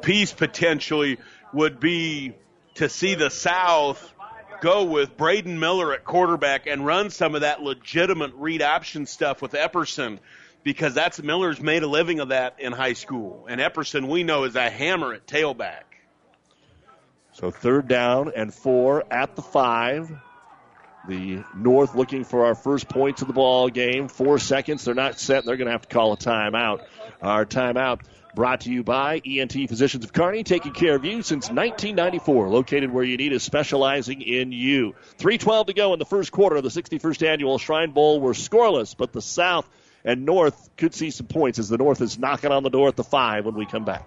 piece potentially would be to see the South go with Braden Miller at quarterback and run some of that legitimate read option stuff with Epperson because that's Miller's made a living of that in high school. And Epperson, we know, is a hammer at tailback. So third down and four at the five. The North looking for our first points of the ball game. Four seconds. They're not set. They're going to have to call a timeout. Our timeout brought to you by ENT Physicians of Kearney, taking care of you since 1994. Located where you need is specializing in you. 3:12 to go in the first quarter of the 61st annual Shrine Bowl. We're scoreless, but the South and North could see some points as the North is knocking on the door at the five when we come back.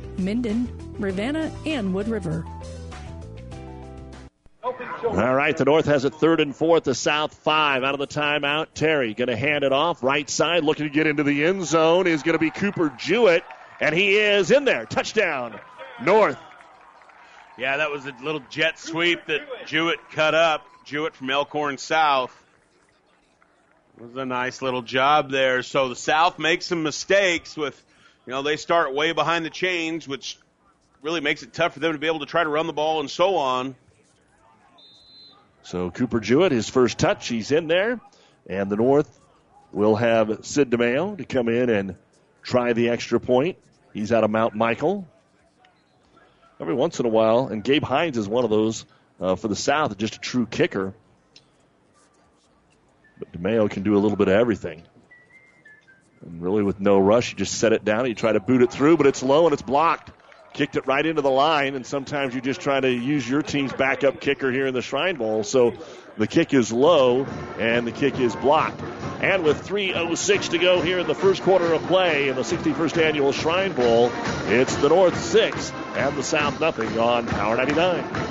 Minden, Ravenna, and Wood River. All right, the North has it third and fourth. The South five out of the timeout. Terry going to hand it off right side, looking to get into the end zone is going to be Cooper Jewett, and he is in there. Touchdown, North. Yeah, that was a little jet sweep that Jewett cut up. Jewett from Elkhorn South. It was a nice little job there. So the South makes some mistakes with, you know, they start way behind the chains, which really makes it tough for them to be able to try to run the ball and so on. So Cooper Jewett, his first touch, he's in there. And the North will have Sid DeMeo to come in and try the extra point. He's out of Mount Michael. Every once in a while, and Gabe Hines is one of those uh, for the South, just a true kicker. But DeMeo can do a little bit of everything. And really, with no rush, you just set it down. You try to boot it through, but it's low and it's blocked. Kicked it right into the line, and sometimes you just try to use your team's backup kicker here in the Shrine Bowl. So the kick is low, and the kick is blocked. And with 3.06 to go here in the first quarter of play in the 61st annual Shrine Bowl, it's the North 6 and the South nothing on Power 99.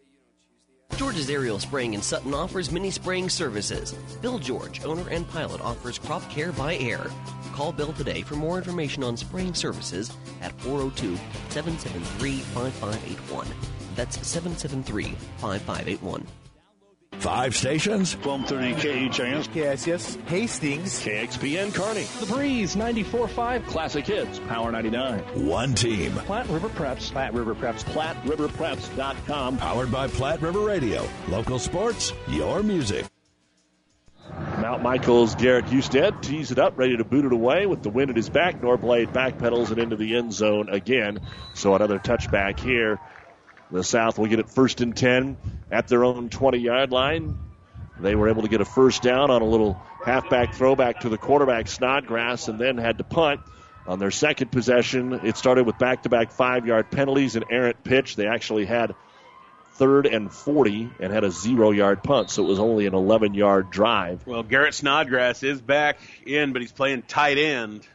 George's Aerial Spraying in Sutton offers many spraying services. Bill George, owner and pilot, offers crop care by air. Call Bill today for more information on spraying services at 402 773 5581. That's 773 5581. Five stations. 1230 KHIS. KSS. Hastings. KXPN Kearney. The Breeze 94.5 Classic Hits. Power 99. One team. Platte River Preps. Platte River Preps. PlatteRiverPreps.com. Powered by Platte River Radio. Local sports, your music. Mount Michael's Garrett Husted tees it up, ready to boot it away with the wind at his back. Norblade backpedals it into the end zone again. So another touchback here. The South will get it first and 10 at their own 20 yard line. They were able to get a first down on a little halfback throwback to the quarterback Snodgrass and then had to punt. On their second possession, it started with back to back five yard penalties and errant pitch. They actually had third and 40 and had a zero yard punt, so it was only an 11 yard drive. Well, Garrett Snodgrass is back in, but he's playing tight end,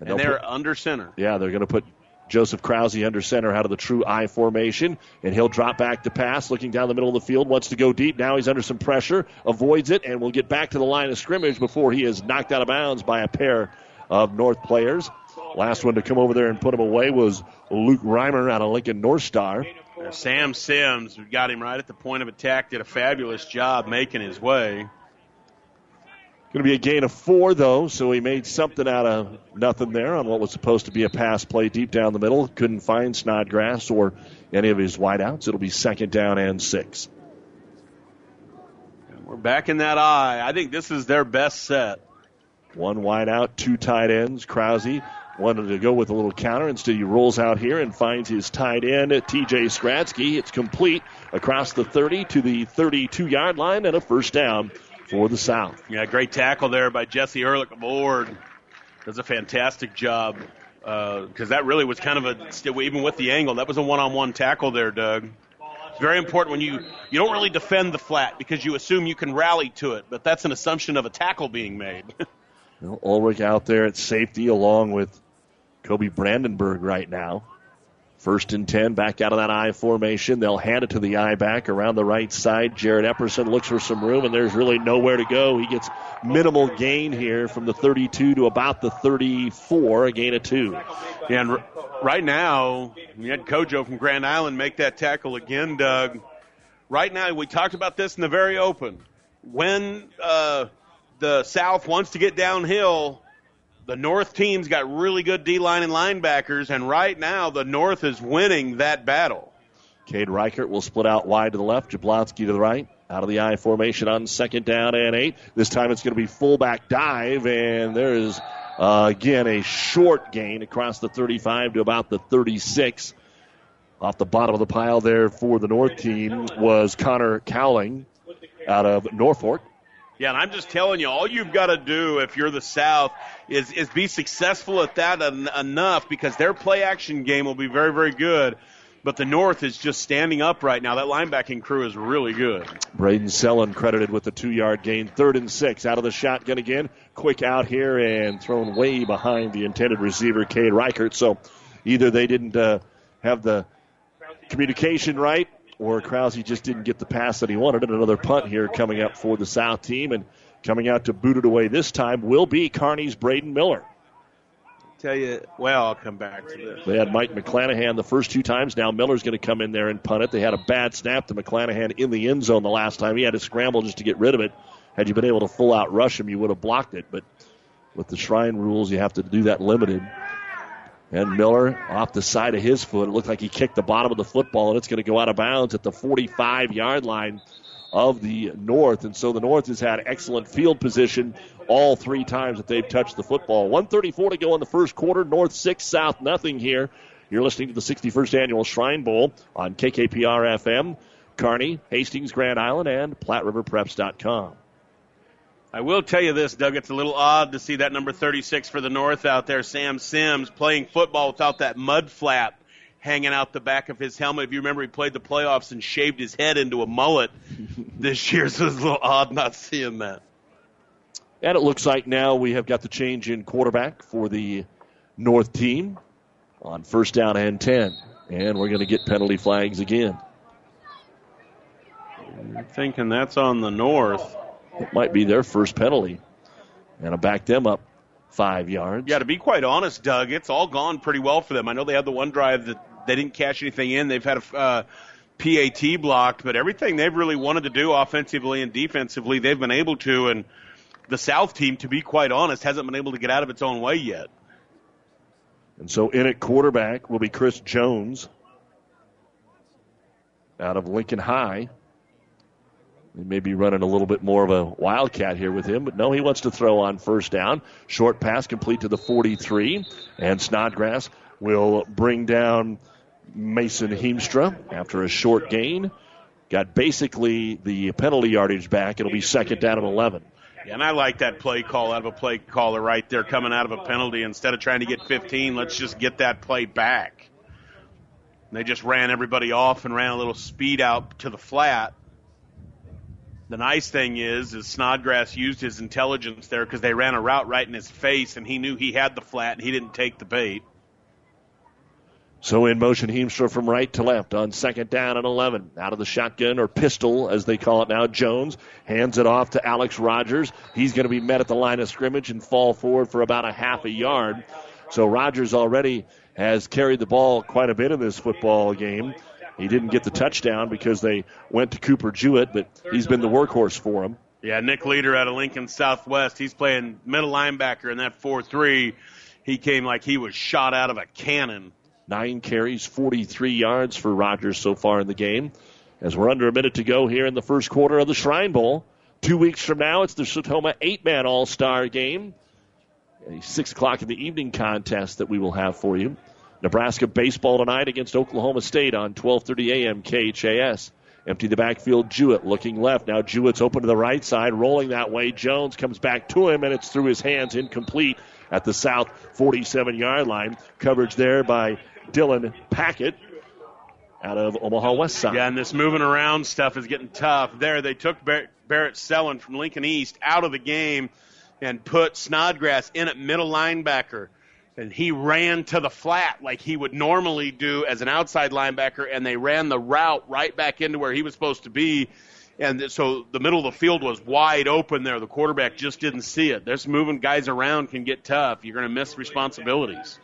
and, they'll they're put- under center. Yeah, they're going to put Joseph Krause under center out of the true I formation, and he'll drop back to pass, looking down the middle of the field, wants to go deep. Now he's under some pressure, avoids it, and will get back to the line of scrimmage before he is knocked out of bounds by a pair of North players. Last one to come over there and put him away was Luke Reimer out of Lincoln North Star. Sam Sims got him right at the point of attack, did a fabulous job making his way. Going to be a gain of four, though, so he made something out of nothing there on what was supposed to be a pass play deep down the middle. Couldn't find Snodgrass or any of his wideouts. It'll be second down and six. We're back in that eye. I think this is their best set. One wide out, two tight ends. Krause wanted to go with a little counter. Instead, he rolls out here and finds his tight end, TJ Skradsky. It's complete across the 30 to the 32 yard line and a first down for the South. Yeah, great tackle there by Jesse Ehrlich aboard. Does a fantastic job uh, because that really was kind of a still even with the angle that was a one-on-one tackle there, Doug. It's very important when you you don't really defend the flat because you assume you can rally to it, but that's an assumption of a tackle being made. *laughs* Well, Ulrich out there at safety along with Kobe Brandenburg right now. First and 10, back out of that I formation. They'll hand it to the I back around the right side. Jared Epperson looks for some room, and there's really nowhere to go. He gets minimal gain here from the 32 to about the 34, a gain of two. Yeah, and r- right now, we had Kojo from Grand Island make that tackle again, Doug. Right now, we talked about this in the very open. When uh, the South wants to get downhill, the North team's got really good D line and linebackers, and right now, the North is winning that battle. Cade Reichert will split out wide to the left, Jablonski to the right. Out of the I formation on second down and eight. This time it's going to be fullback dive, and there is uh, again a short gain across the 35 to about the 36. Off the bottom of the pile there for the North team was Connor Cowling out of Norfolk. Yeah, and I'm just telling you, all you've got to do if you're the South is is be successful at that en- enough because their play action game will be very very good. But the North is just standing up right now. That linebacking crew is really good. Braden Sellen credited with the two yard gain. Third and six out of the shotgun again. Quick out here and thrown way behind the intended receiver, Cade Reichert. So either they didn't uh, have the communication right or Krause just didn't get the pass that he wanted. And another punt here coming up for the South team. And coming out to boot it away this time will be Kearney's Braden Miller. Tell you, well, I'll come back to this. They had Mike McClanahan the first two times. Now Miller's going to come in there and punt it. They had a bad snap to McClanahan in the end zone the last time. He had to scramble just to get rid of it. Had you been able to full out rush him, you would have blocked it. But with the Shrine rules, you have to do that limited. And Miller off the side of his foot. It looked like he kicked the bottom of the football, and it's going to go out of bounds at the 45 yard line of the North. And so the North has had excellent field position all three times that they've touched the football. 134 to go in the first quarter. North 6, South nothing here. You're listening to the 61st Annual Shrine Bowl on KKPR FM, Kearney, Hastings, Grand Island, and PlatteRiverPreps.com. I will tell you this, Doug. It's a little odd to see that number 36 for the North out there, Sam Sims, playing football without that mud flap hanging out the back of his helmet. If you remember, he played the playoffs and shaved his head into a mullet *laughs* this year, so it's a little odd not seeing that. And it looks like now we have got the change in quarterback for the North team on first down and 10. And we're going to get penalty flags again. I'm thinking that's on the North. It might be their first penalty. And I back them up five yards. Yeah, to be quite honest, Doug, it's all gone pretty well for them. I know they had the one drive that they didn't cash anything in. They've had a uh, PAT blocked, but everything they've really wanted to do offensively and defensively, they've been able to. And the South team, to be quite honest, hasn't been able to get out of its own way yet. And so in at quarterback will be Chris Jones out of Lincoln High. They may be running a little bit more of a wildcat here with him, but no, he wants to throw on first down. Short pass complete to the 43, and Snodgrass will bring down Mason Heemstra after a short gain. Got basically the penalty yardage back. It'll be second down and 11. Yeah, and I like that play call out of a play caller right there coming out of a penalty. Instead of trying to get 15, let's just get that play back. And they just ran everybody off and ran a little speed out to the flat. The nice thing is, is Snodgrass used his intelligence there because they ran a route right in his face, and he knew he had the flat, and he didn't take the bait. So in motion, Heemstra from right to left on second down and 11. Out of the shotgun or pistol, as they call it now, Jones hands it off to Alex Rogers. He's going to be met at the line of scrimmage and fall forward for about a half a yard. So Rogers already has carried the ball quite a bit in this football game. He didn't get the touchdown because they went to Cooper Jewett, but he's been the workhorse for him. Yeah, Nick Leader out of Lincoln Southwest. He's playing middle linebacker in that 4 3. He came like he was shot out of a cannon. Nine carries, 43 yards for Rogers so far in the game. As we're under a minute to go here in the first quarter of the Shrine Bowl. Two weeks from now, it's the Sertoma eight man All Star game. A 6 o'clock in the evening contest that we will have for you. Nebraska baseball tonight against Oklahoma State on 12:30 a.m. KHAS. Empty the backfield. Jewett looking left. Now Jewett's open to the right side, rolling that way. Jones comes back to him, and it's through his hands, incomplete at the south 47 yard line. Coverage there by Dylan Packett out of Omaha West Side. Yeah, and this moving around stuff is getting tough. There, they took Bar- Barrett Sellen from Lincoln East out of the game and put Snodgrass in at middle linebacker. And he ran to the flat like he would normally do as an outside linebacker, and they ran the route right back into where he was supposed to be. And so the middle of the field was wide open there. The quarterback just didn't see it. This moving guys around can get tough. You're going to miss responsibilities.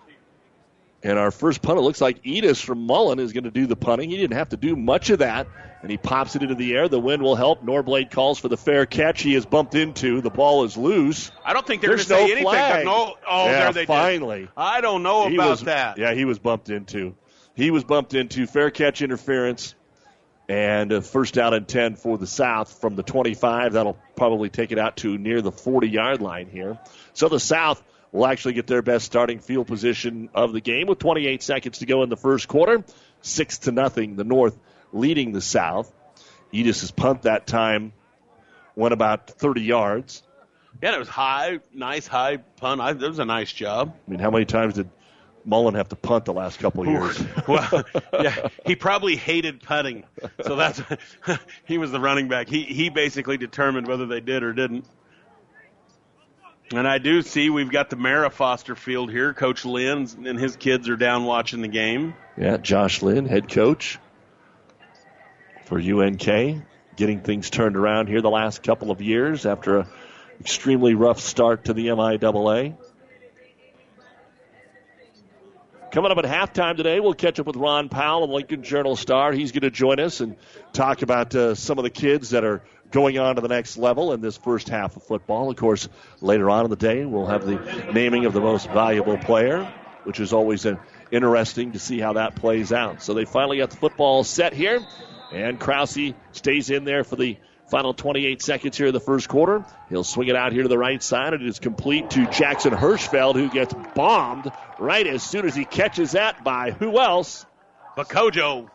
And our first punt, it looks like Edis from Mullen is going to do the punting. He didn't have to do much of that, and he pops it into the air. The wind will help. Norblade calls for the fair catch. He is bumped into. The ball is loose. I don't think they're There's going to say no anything. flag. No, oh, yeah, there they finally. did. I don't know He about was- that. Yeah, he was bumped into. He was bumped into. Fair catch interference. And a first down and 10 for the South from the 25. That'll probably take it out to near the 40 yard line here. So the South will actually get their best starting field position of the game with 28 seconds to go in the first quarter. Six to nothing. The North leading the South. Edis's punt that time went about 30 yards. Yeah, it was high, nice high punt. I, that was a nice job. I mean, how many times did Mullen have to punt the last couple of years? *laughs* well, yeah, he probably hated punting, so that's *laughs* he was the running back. He he basically determined whether they did or didn't. And I do see we've got the Mara Foster Field here. Coach Lynn and his kids are down watching the game. Yeah, Josh Lynn, head coach for UNK, getting things turned around here the last couple of years after a extremely rough start to the MIAA. Coming up at halftime today, we'll catch up with Ron Powell of Lincoln Journal Star. He's going to join us and talk about uh, some of the kids that are going on to the next level in this first half of football. Of course, later on in the day, we'll have the naming of the most valuable player, which is always uh, interesting to see how that plays out. So they finally got the football set here, and Krause stays in there for the final 28 seconds here of the first quarter. He'll swing it out here to the right side, and it is complete to Jackson Hirschfeld, who gets bombed right as soon as he catches that by who else? Bakojo.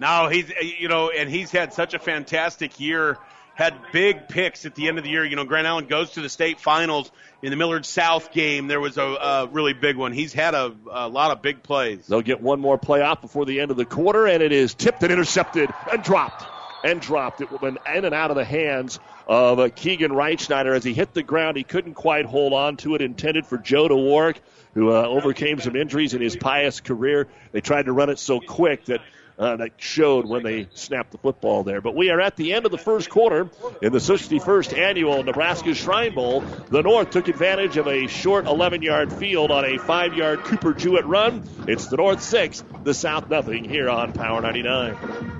Now he's you know, and he's had such a fantastic year had big picks at the end of the year. You know, Grand Island goes to the state finals in the Millard South game. There was a, a really big one. He's had a, a lot of big plays. They'll get one more playoff before the end of the quarter, and it is tipped and intercepted and dropped and dropped. It went in and out of the hands of uh, Keegan Reitschneider as he hit the ground. He couldn't quite hold on to it. Intended for Joe DeWark, who uh, overcame some injuries in his Pius career. They tried to run it so quick that uh, that showed when they snapped the football there. But we are at the end of the first quarter in the 61st annual Nebraska Shrine Bowl. The North took advantage of a short 11 yard field on a 5 yard Cooper Jewett run. It's the North 6, the South nothing here on Power 99.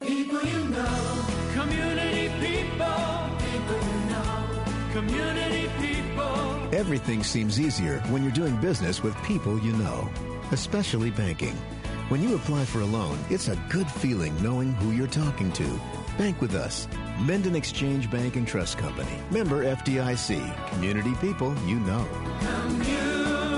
People you know, community people, people you know, community people. Everything seems easier when you're doing business with people you know, especially banking. When you apply for a loan, it's a good feeling knowing who you're talking to. Bank with us. Minden Exchange Bank and Trust Company. Member FDIC. Community people you know. Community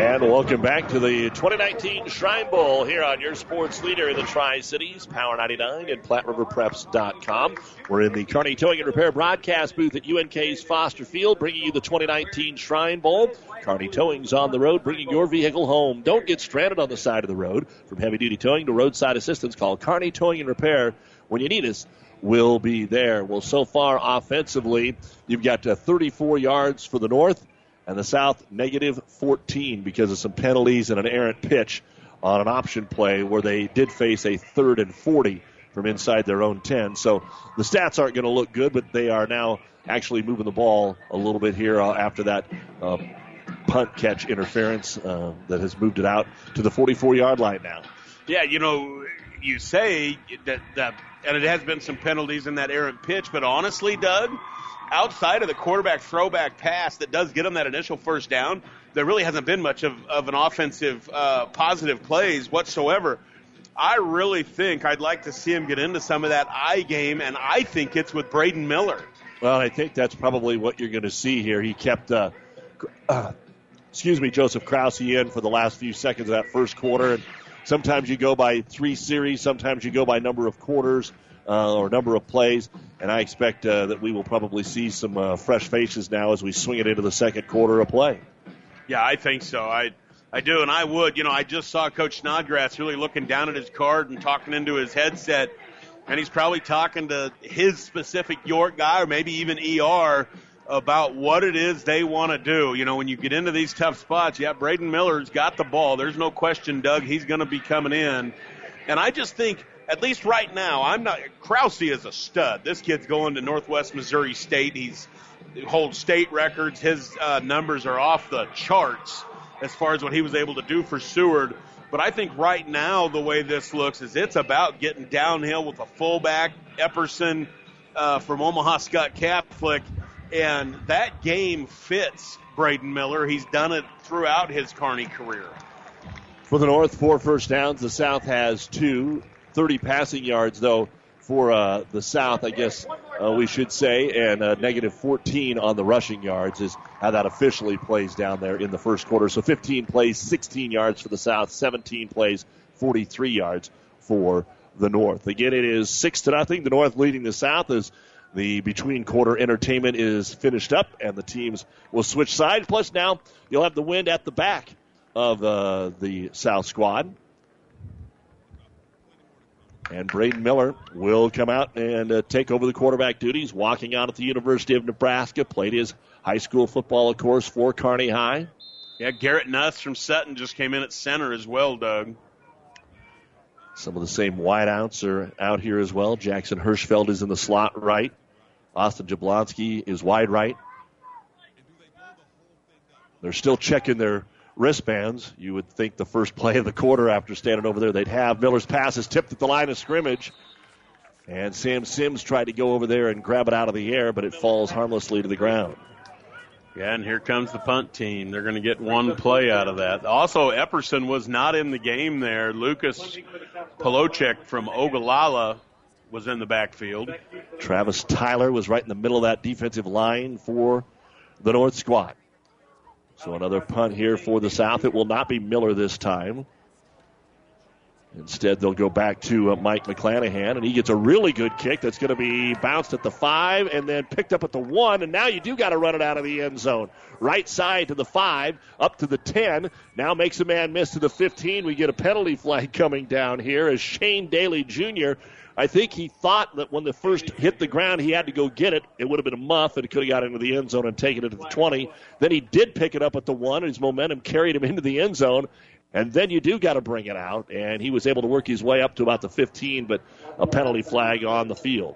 And welcome back to the 2019 Shrine Bowl here on your sports leader in the Tri Cities, Power 99 and PlatteRiverPreps.com. We're in the Kearney Towing and Repair broadcast booth at UNK's Foster Field, bringing you the 2019 Shrine Bowl. Kearney Towing's on the road, bringing your vehicle home. Don't get stranded on the side of the road. From heavy duty towing to roadside assistance, call Kearney Towing and Repair when you need us. We'll be there. Well, so far offensively, you've got uh, 34 yards for the North and the South negative 14 because of some penalties and an errant pitch on an option play where they did face a third and 40 from inside their own 10. So the stats aren't going to look good, but they are now actually moving the ball a little bit here uh, after that uh, punt catch interference uh, that has moved it out to the 44 yard line now. Yeah, you know, you say that, that, and it has been some penalties in that errant pitch, but honestly, Doug, outside of the quarterback throwback pass that does get them that initial first down, there really hasn't been much of, of an offensive uh, positive plays whatsoever. I really think I'd like to see him get into some of that I game, and I think it's with Braden Miller. Well, I think that's probably what you're going to see here. He kept, uh, uh, excuse me, Joseph Krause in for the last few seconds of that first quarter. And sometimes you go by three series, sometimes you go by number of quarters uh, or number of plays. And I expect uh, that we will probably see some uh, fresh faces now as we swing it into the second quarter of play. Yeah, I think so. I I do, and I would. You know, I just saw Coach Snodgrass really looking down at his card and talking into his headset, and he's probably talking to his specific York guy or maybe even ER about what it is they want to do. You know, when you get into these tough spots, yeah, Braden Miller's got the ball. There's no question, Doug, he's going to be coming in. And I just think, at least right now, I'm not. Krause is a stud. This kid's going to Northwest Missouri State. He's he holds state records. His uh, numbers are off the charts as far as what he was able to do for Seward. But I think right now the way this looks is it's about getting downhill with a fullback, Epperson uh, from Omaha Skutt Catholic, and that game fits Braden Miller. He's done it throughout his Kearney career. For the North, four first downs. The South has two. 30 passing yards, though, for uh, the South, I guess uh, we should say, and uh, negative 14 on the rushing yards is how that officially plays down there in the first quarter. So 15 plays, 16 yards for the South, 17 plays, 43 yards for the North. Again, it is six to nothing. The North leading the South as the between quarter entertainment is finished up, and the teams will switch sides. Plus, now you'll have the wind at the back of uh, the South squad. And Braden Miller will come out and uh, take over the quarterback duties, walking out at the University of Nebraska. Played his high school football, of course, for Kearney High. Yeah, Garrett Nuss from Sutton just came in at center as well, Doug. Some of the same wideouts are out here as well. Jackson Hirschfeld is in the slot right. Austin Jablonski is wide right. They're still checking their wristbands. You would think the first play of the quarter after standing over there they'd have. Miller's pass is tipped at the line of scrimmage. And Sam Sims tried to go over there and grab it out of the air, but it falls harmlessly to the ground. Yeah, and here comes the punt team. They're going to get one play out of that. Also, Epperson was not in the game there. Lucas Polocek from Ogallala was in the backfield. Travis Tyler was right in the middle of that defensive line for the North squad. So another punt here for the South. It will not be Miller this time. Instead, they'll go back to uh, Mike McClanahan, and he gets a really good kick that's going to be bounced at the five and then picked up at the one. And now you do got to run it out of the end zone. Right side to the five, up to the 10. Now makes a man miss to the 15. We get a penalty flag coming down here as Shane Daly Jr. I think he thought that when the first hit the ground, he had to go get it. It would have been a muff, and he could have got into the end zone and taken it to the 20. Then he did pick it up at the one, and his momentum carried him into the end zone. And then you do got to bring it out, and he was able to work his way up to about the 15, but a penalty flag on the field.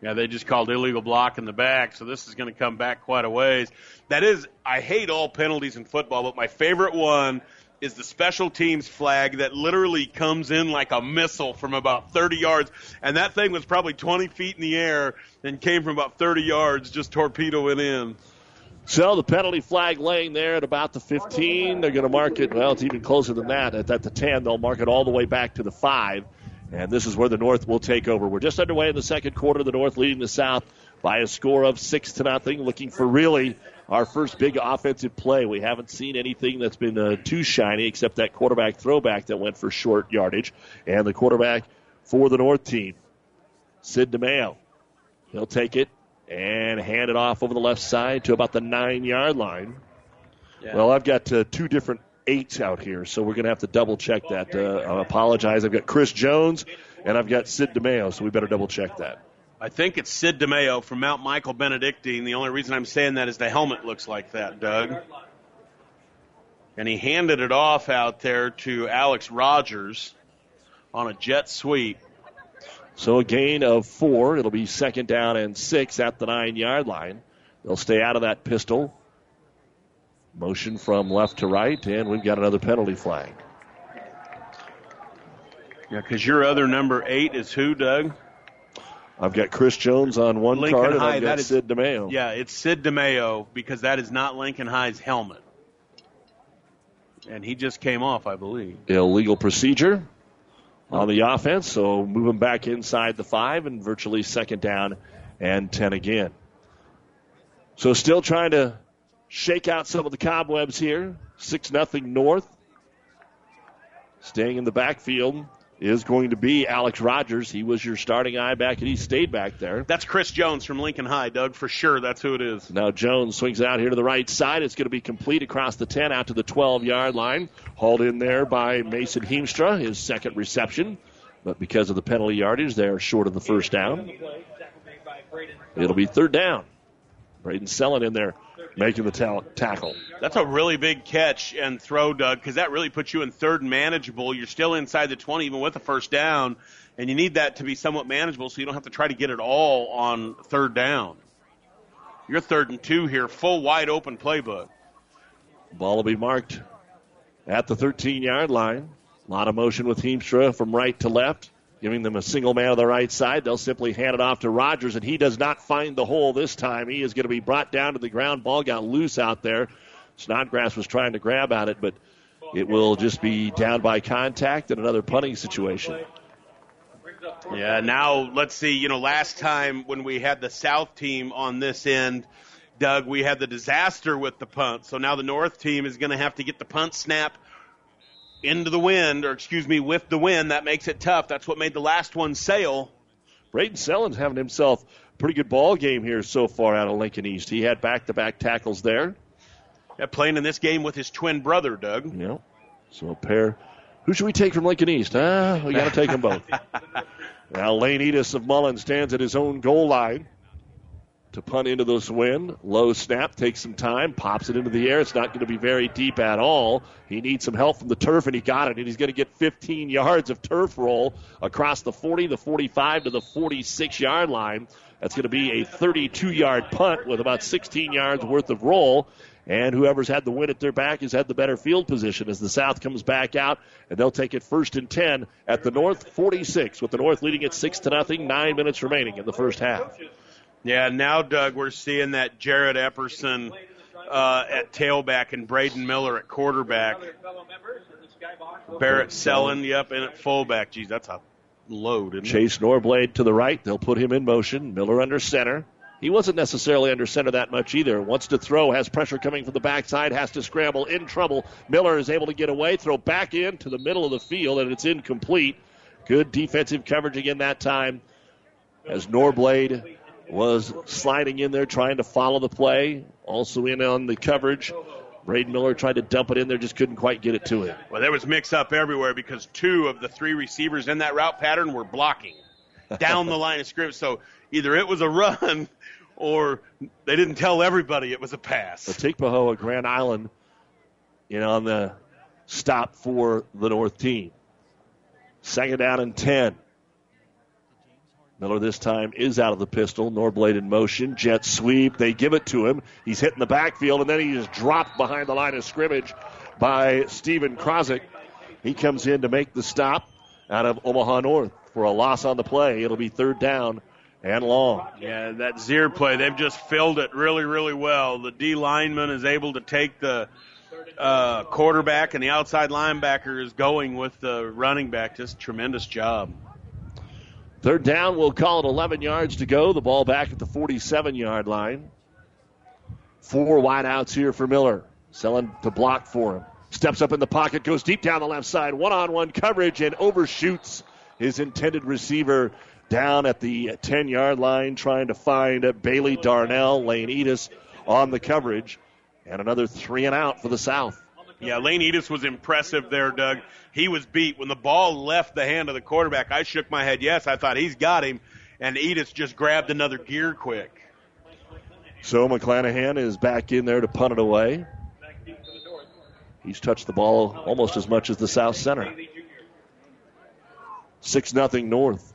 Yeah, they just called illegal block in the back, so this is going to come back quite a ways. That is, I hate all penalties in football, but my favorite one is the special teams flag that literally comes in like a missile from about 30 yards, and that thing was probably 20 feet in the air and came from about 30 yards, just torpedoing in. So the penalty flag laying there at about the 15. They're going to mark it, well, it's even closer than that. At, at the 10, they'll mark it all the way back to the 5. And this is where the North will take over. We're just underway in the second quarter. The North leading the South by a score of 6 to nothing. Looking for really our first big offensive play. We haven't seen anything that's been uh, too shiny except that quarterback throwback that went for short yardage. And the quarterback for the North team, Sid DeMeo. He'll take it and hand it off over the left side to about the nine yard line. Yeah. Well, I've got uh, two different eights out here, so we're going to have to double check that. Uh, I apologize. I've got Chris Jones and I've got Sid DeMeo, so we better double check that. I think it's Sid DeMeo from Mount Michael Benedictine. The only reason I'm saying that is the helmet looks like that, Doug. And he handed it off out there to Alex Rogers on a jet sweep. So a gain of four. It'll be second down and six at the nine yard line. They'll stay out of that pistol. Motion from left to right, and we've got another penalty flag. Yeah, because your other number eight is who, Doug? I've got Chris Jones on one Lincoln card, and High, I've got is- Sid DeMeo. Yeah, it's Sid DeMeo because that is not Lincoln High's helmet. And he just came off, I believe. Illegal procedure on the offense, so moving back inside the five and virtually second down and 10 again. So still trying to shake out some of the cobwebs here. 6 nothing North. Staying in the backfield is going to be Alex Rogers. He was your starting I back, and he stayed back there. That's Chris Jones from Lincoln High, Doug, for sure. That's who it is. Now Jones swings out here to the right side. It's going to be complete across the 10 out to the 12 yard line. Hauled in there by Mason Heemstra, his second reception. But because of the penalty yardage, they're short of the first down. It'll be third down. Braden Sellen in there making the ta- tackle. That's a really big catch and throw, Doug, because that really puts you in third and manageable. You're still inside the 20, even with the first down, and you need that to be somewhat manageable so you don't have to try to get it all on third down. You're third and two here, full wide open playbook. Ball will be marked at the 13 yard line. A lot of motion with Heemstra from right to left, giving them a single man on the right side. They'll simply hand it off to Rogers, and he does not find the hole this time. He is going to be brought down to the ground. Ball got loose out there. Snodgrass was trying to grab at it, but it will just be down by contact and another punting situation. Yeah, now let's see. You know, last time when we had the South team on this end, Doug, we had the disaster with the punt. So now the North team is going to have to get the punt snap into the wind, or excuse me, with the wind. That makes it tough. That's what made the last one sail. Braden Sellen's having himself a pretty good ball game here so far out of Lincoln East. He had back to back tackles there. Yeah, playing in this game with his twin brother, Doug. Yeah. So a pair. Who should we take from Lincoln East? Ah, we got to take them both. *laughs* now Lane Edis of Mullen stands at his own goal line. To punt into this wind. Low snap, takes some time, pops it into the air. It's not going to be very deep at all. He needs some help from the turf, and he got it. And he's going to get 15 yards of turf roll across the 40, the 45 to the 46 yard line. That's going to be a 32 yard punt with about 16 yards worth of roll. And whoever's had the win at their back has had the better field position as the South comes back out, and they'll take it first and 10 at the North 46, with the North leading it 6 to nothing, nine minutes remaining in the first half. Yeah, now, Doug, we're seeing that Jared Epperson uh, at tailback and Braden Miller at quarterback. Barrett Sellen, yep, and at fullback. Geez, that's a load. Isn't Chase Norblade to the right. They'll put him in motion. Miller under center. He wasn't necessarily under center that much either. Wants to throw, has pressure coming from the backside, has to scramble, in trouble. Miller is able to get away, throw back in to the middle of the field, and it's incomplete. Good defensive coverage again that time as Norblade was sliding in there trying to follow the play. Also in on the coverage. Braden Miller tried to dump it in there, just couldn't quite get it to him. Well, there was mix up everywhere because two of the three receivers in that route pattern were blocking down the line of scrimmage. So either it was a run *laughs* or they didn't tell everybody it was a pass. The Tikpahoa Grand Island, you know, on the stop for the North team. Second down and 10. Miller this time is out of the pistol. Norblade in motion. Jet sweep. They give it to him. He's hitting the backfield, and then he is dropped behind the line of scrimmage by Steven Krozik. He comes in to make the stop out of Omaha North for a loss on the play. It'll be third down and long. Yeah, that Zier play, they've just filled it really, really well. The D lineman is able to take the uh, quarterback, and the outside linebacker is going with the running back. Just tremendous job. Third down, we'll call it 11 yards to go. The ball back at the 47 yard line. Four wideouts here for Miller. Sellen to block for him. Steps up in the pocket, goes deep down the left side. One on one coverage and overshoots his intended receiver down at the 10 yard line, trying to find Bailey Darnell. Lane Edis on the coverage. And another three and out for the South. Yeah, Lane Edis was impressive there, Doug. He was beat. When the ball left the hand of the quarterback, I shook my head yes. I thought he's got him. And Edis just grabbed another gear quick. So McClanahan is back in there to punt it away. He's touched the ball almost as much as the South Center. 6 nothing North.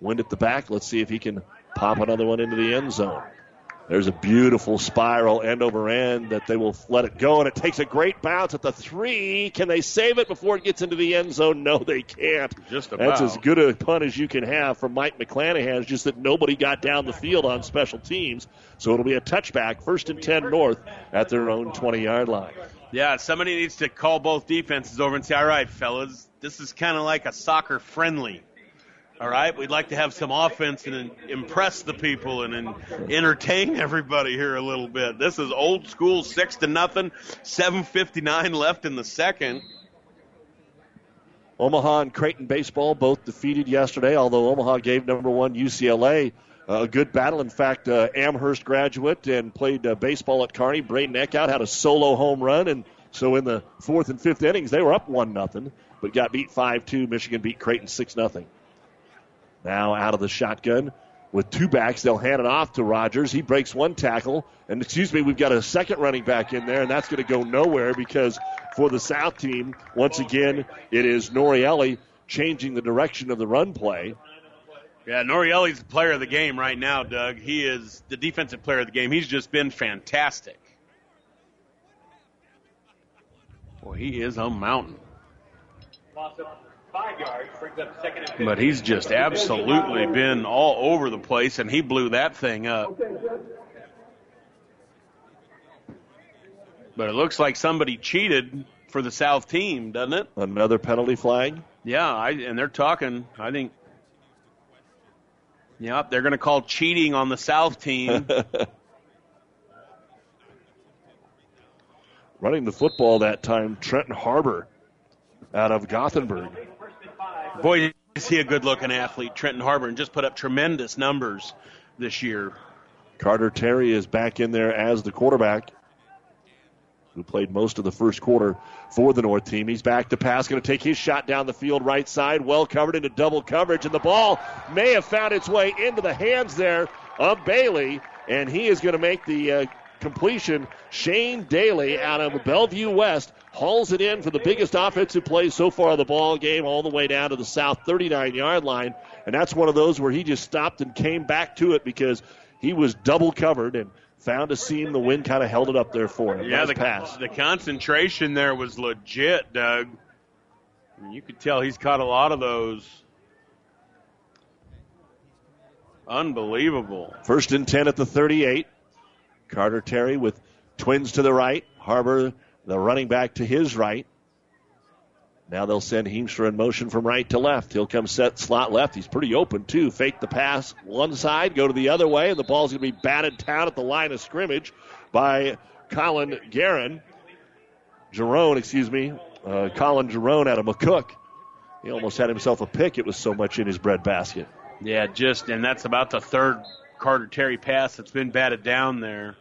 Wind at the back. Let's see if he can pop another one into the end zone. There's a beautiful spiral end over end that they will let it go, and it takes a great bounce at the three. Can they save it before it gets into the end zone? No, they can't. Just That's as good a punt as you can have from Mike McClanahan. It's just that nobody got down the field on special teams, so it'll be a touchback, first and 10 North at their own 20 yard line. Yeah, somebody needs to call both defenses over and say, all right, fellas, this is kind of like a soccer friendly. All right, we'd like to have some offense and impress the people and, and entertain everybody here a little bit. This is old school, six to nothing, seven fifty nine left in the second. Omaha and Creighton baseball both defeated yesterday, although Omaha gave number one UCLA a good battle. In fact, uh, Amherst graduate and played uh, baseball at Kearney. Braden Eckhout had a solo home run, and so in the fourth and fifth innings, they were up one nothing, but got beat five two. Michigan beat Creighton six nothing. Now out of the shotgun with two backs, they'll hand it off to Rogers. He breaks one tackle, and excuse me, we've got a second running back in there, and that's going to go nowhere because for the South team, once again, it is Norielli changing the direction of the run play. Yeah, Norielli's the player of the game right now, Doug. He is the defensive player of the game. He's just been fantastic. Well, he is a mountain. Five yards brings up second and But he's just absolutely been all over the place, and he blew that thing up. But it looks like somebody cheated for the South team, doesn't it? Another penalty flag. Yeah, I, and they're talking. I think. Yep, they're going to call cheating on the South team. *laughs* Running the football that time, Trenton Harbor out of Gothenburg. Boy, is he a good-looking athlete, Trenton Harbor, and just put up tremendous numbers this year. Carter Terry is back in there as the quarterback, who played most of the first quarter for the North team. He's back to pass, going to take his shot down the field right side, well covered into double coverage, and the ball may have found its way into the hands there of Bailey, and he is going to make the uh, completion. Shane Daly out of Bellevue West hauls it in for the biggest offensive play so far of the ball game, all the way down to the south 39 yard line. And that's one of those where he just stopped and came back to it because he was double covered and found a seam. The wind kind of held it up there for him. Yeah, nice the, pass. the concentration there was legit, Doug. You could tell he's caught a lot of those. Unbelievable. First and 10 at the 38. Carter Terry with twins to the right. Harbor, the running back to his right. Now they'll send Heemstra in motion from right to left. He'll come set slot left. He's pretty open, too. Fake the pass one side, go to the other way, and the ball's going to be batted down at the line of scrimmage by Colin Guerin. Jerome, excuse me. Uh, Colin Jerome out of McCook. He almost had himself a pick. It was so much in his bread basket. Yeah, just, and that's about the third Carter Terry pass that's been batted down there.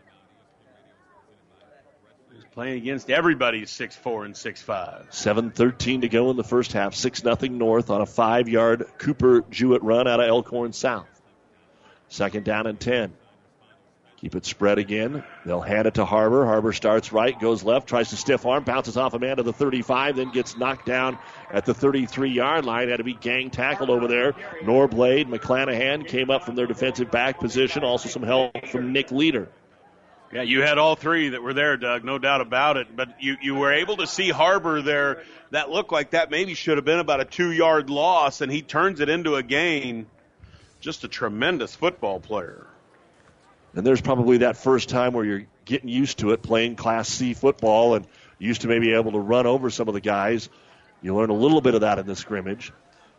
Playing against everybody's 6'4 and 6'5. 7.13 to go in the first half. 6 0 North on a five yard Cooper Jewett run out of Elkhorn South. Second down and 10. Keep it spread again. They'll hand it to Harbor. Harbor starts right, goes left, tries to stiff arm, bounces off a man to the 35, then gets knocked down at the 33 yard line. Had to be gang tackled over there. Norblade, McClanahan came up from their defensive back position. Also some help from Nick Leader. Yeah, you had all three that were there, Doug, no doubt about it. But you, you were able to see Harbor there. That looked like that maybe should have been about a two yard loss, and he turns it into a gain. Just a tremendous football player. And there's probably that first time where you're getting used to it, playing Class C football, and used to maybe able to run over some of the guys. You learn a little bit of that in the scrimmage.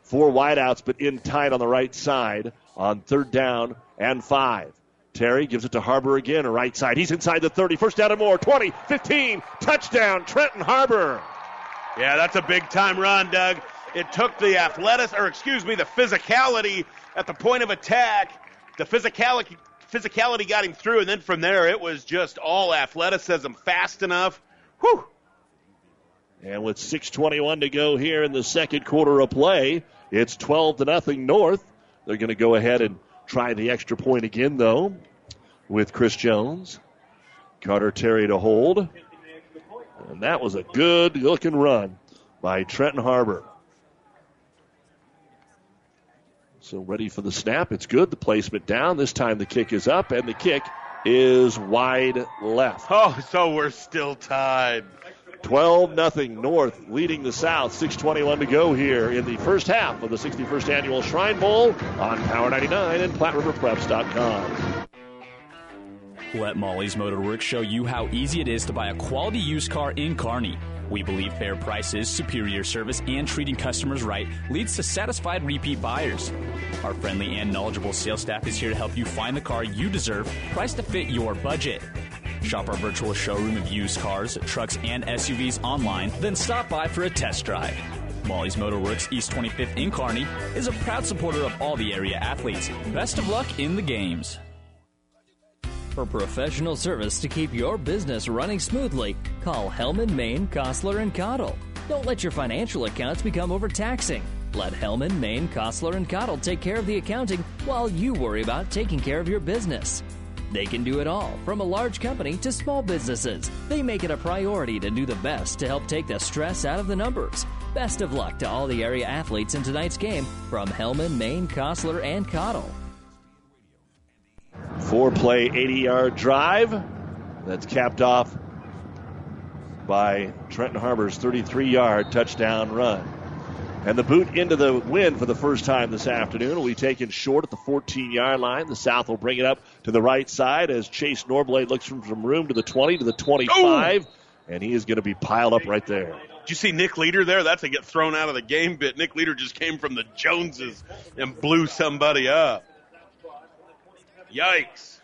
Four wideouts, but in tight on the right side on third down and five. Terry gives it to Harbor again, right side. He's inside the 30. First down and more. 20, 15, touchdown, Trenton Harbor. Yeah, that's a big time run, Doug. It took the athletics, or excuse me, the physicality at the point of attack. The physicality physicality got him through, and then from there it was just all athleticism, fast enough. Whew. And with 6:21 to go here in the second quarter of play, it's 12 to nothing North. They're going to go ahead and try the extra point again, though, with Chris Jones, Carter Terry to hold, and that was a good looking run by Trenton Harbor. So ready for the snap. It's good. The placement down. This time the kick is up, and the kick is wide left. Oh, so we're still tied. 12 nothing North leading the South. 6:21 to go here in the first half of the 61st annual Shrine Bowl on Power 99 and PlatteRiverPreps.com. Let Molly's Motorworks show you how easy it is to buy a quality used car in Kearney. We believe fair prices, superior service, and treating customers right leads to satisfied repeat buyers. Our friendly and knowledgeable sales staff is here to help you find the car you deserve, priced to fit your budget. Shop our virtual showroom of used cars, trucks, and SUVs online, then stop by for a test drive. Molly's Motorworks East 25th in Kearney is a proud supporter of all the area athletes. Best of luck in the games. For professional service to keep your business running smoothly, call Hellman, Maine, Kostler, and Cottle. Don't let your financial accounts become overtaxing. Let Hellman, Maine, Kostler, and Cottle take care of the accounting while you worry about taking care of your business. They can do it all, from a large company to small businesses. They make it a priority to do the best to help take the stress out of the numbers. Best of luck to all the area athletes in tonight's game from Hellman, Maine, Kostler, and Cottle. Four play, 80 yard drive. That's capped off by Trenton Harbor's 33 yard touchdown run. And the boot into the wind for the first time this afternoon will be taken short at the 14 yard line. The South will bring it up to the right side as Chase Norblade looks from, from room to the 20 to the 25. And he is going to be piled up right there. Did you see Nick Leader there? That's a get thrown out of the game bit. Nick Leader just came from the Joneses and blew somebody up. Yikes.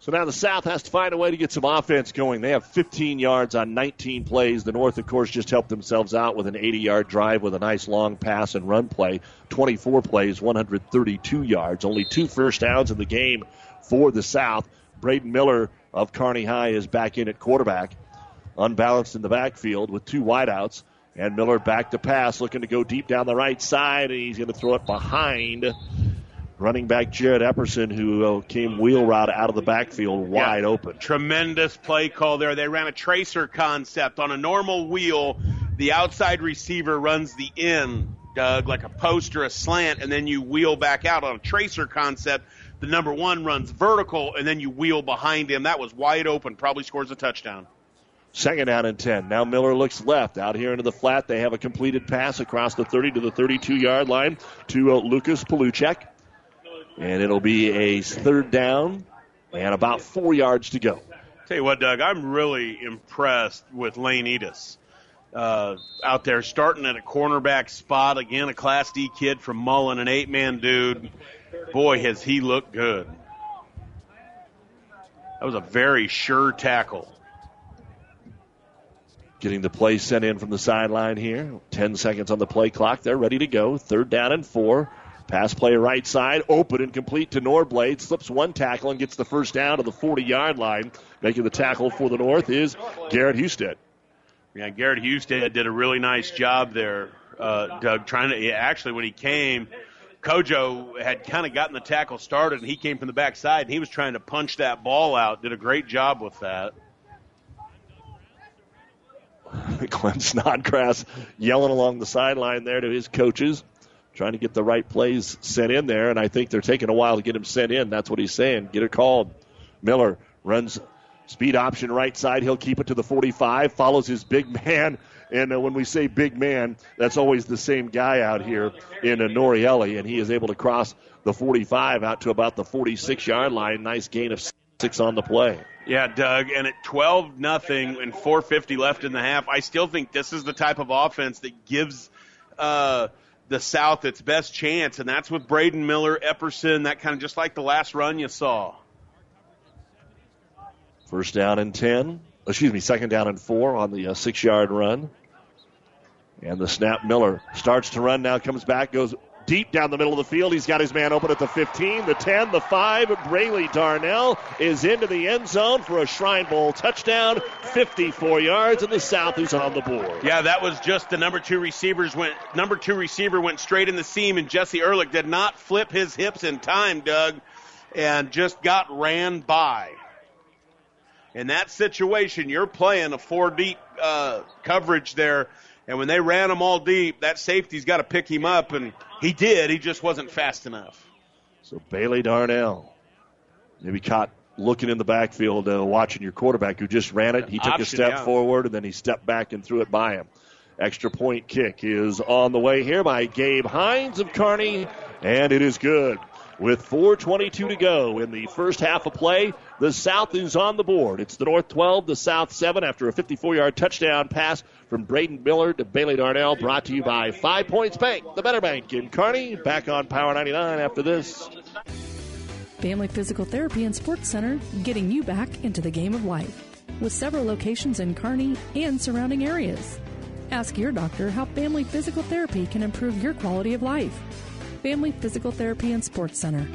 So now the South has to find a way to get some offense going. They have 15 yards on 19 plays. The North, of course, just helped themselves out with an 80 yard drive with a nice long pass and run play. 24 plays, 132 yards. Only two first downs in the game for the South. Braden Miller of Kearney High is back in at quarterback, unbalanced in the backfield with two wideouts. And Miller back to pass, looking to go deep down the right side, and he's going to throw it behind running back Jared Epperson, who uh, came wheel route out of the backfield wide Yeah. open. Tremendous play call there. They ran a tracer concept on a normal wheel. The outside receiver runs the in, Doug, like a post or a slant, and then you wheel back out on a tracer concept. The number one runs vertical, and then you wheel behind him. That was wide open. Probably scores a touchdown. Second down and 10. Now Miller looks left. Out here into the flat, they have a completed pass across the 30 to the 32 yard line to uh, Lucas Paluchek. And it'll be a third down and about four yards to go. Tell you what, Doug, I'm really impressed with Lane Edis. Uh, out there starting at a cornerback spot. Again, a Class D kid from Mullen, an eight man dude. Boy, has he looked good. That was a very sure tackle. Getting the play sent in from the sideline here. 10 seconds on the play clock. They're ready to go. Third down and four. Pass play right side, open and complete to Norblade. Slips one tackle and gets the first down to the 40 yard line. Making the tackle for the North is Garrett Husted. Yeah, Garrett Husted did a really nice job there, uh, Doug. Trying to actually when he came, Kojo had kind of gotten the tackle started, and he came from the backside, and he was trying to punch that ball out. Did a great job with that. *laughs* Glenn Snodgrass yelling along the sideline there to his coaches, trying to get the right plays sent in there, and I think they're taking a while to get him sent in. That's what he's saying. Get it called. Miller runs speed option right side. He'll keep it to the 45, follows his big *laughs* man. And uh, when we say big man, that's always the same guy out here in uh, Norielli, and he is able to cross the 45 out to about the 46 yard line. Nice gain of six on the play. Yeah, Doug, and at 12 nothing and 450 left in the half, I still think this is the type of offense that gives uh, the South its best chance, and that's with Braden Miller, Epperson, that kind of just like the last run you saw. First down and 10. Excuse me, second down and four on the uh, six yard run. And the snap, Miller starts to run now, comes back, goes deep down the middle of the field. He's got his man open at the 15, the 10, the 5. Brayley Darnell is into the end zone for a Shrine Bowl touchdown, 54 yards, and the South is on the board. Yeah, that was just the number two receivers went number two receiver went straight in the seam, and Jesse Ehrlich did not flip his hips in time, Doug, and just got ran by. In that situation, you're playing a four deep uh, coverage there, and when they ran him all deep, that safety's got to pick him up, and he did. He just wasn't fast enough. So Bailey Darnell, maybe caught looking in the backfield, uh, watching your quarterback who just ran it. He took a step yeah. forward and then he stepped back and threw it by him. Extra point kick is on the way here by Gabe Hines of Kearney, and it is good. With 4.22 to go in the first half of play, the South is on the board. It's the North 12, the South 7 after a 54 yard touchdown pass from Braden Miller to Bailey Darnell, brought to you by Five Points Bank, the better bank in Kearney. Back on Power 99 after this. Family Physical Therapy and Sports Center, getting you back into the game of life. With several locations in Kearney and surrounding areas. Ask your doctor how Family Physical Therapy can improve your quality of life. Family Physical Therapy and Sports Center.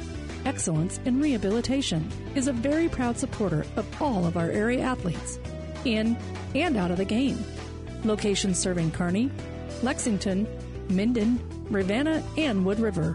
Excellence in Rehabilitation is a very proud supporter of all of our area athletes, in and out of the game. Locations serving Kearney, Lexington, Minden, Ravenna, and Wood River.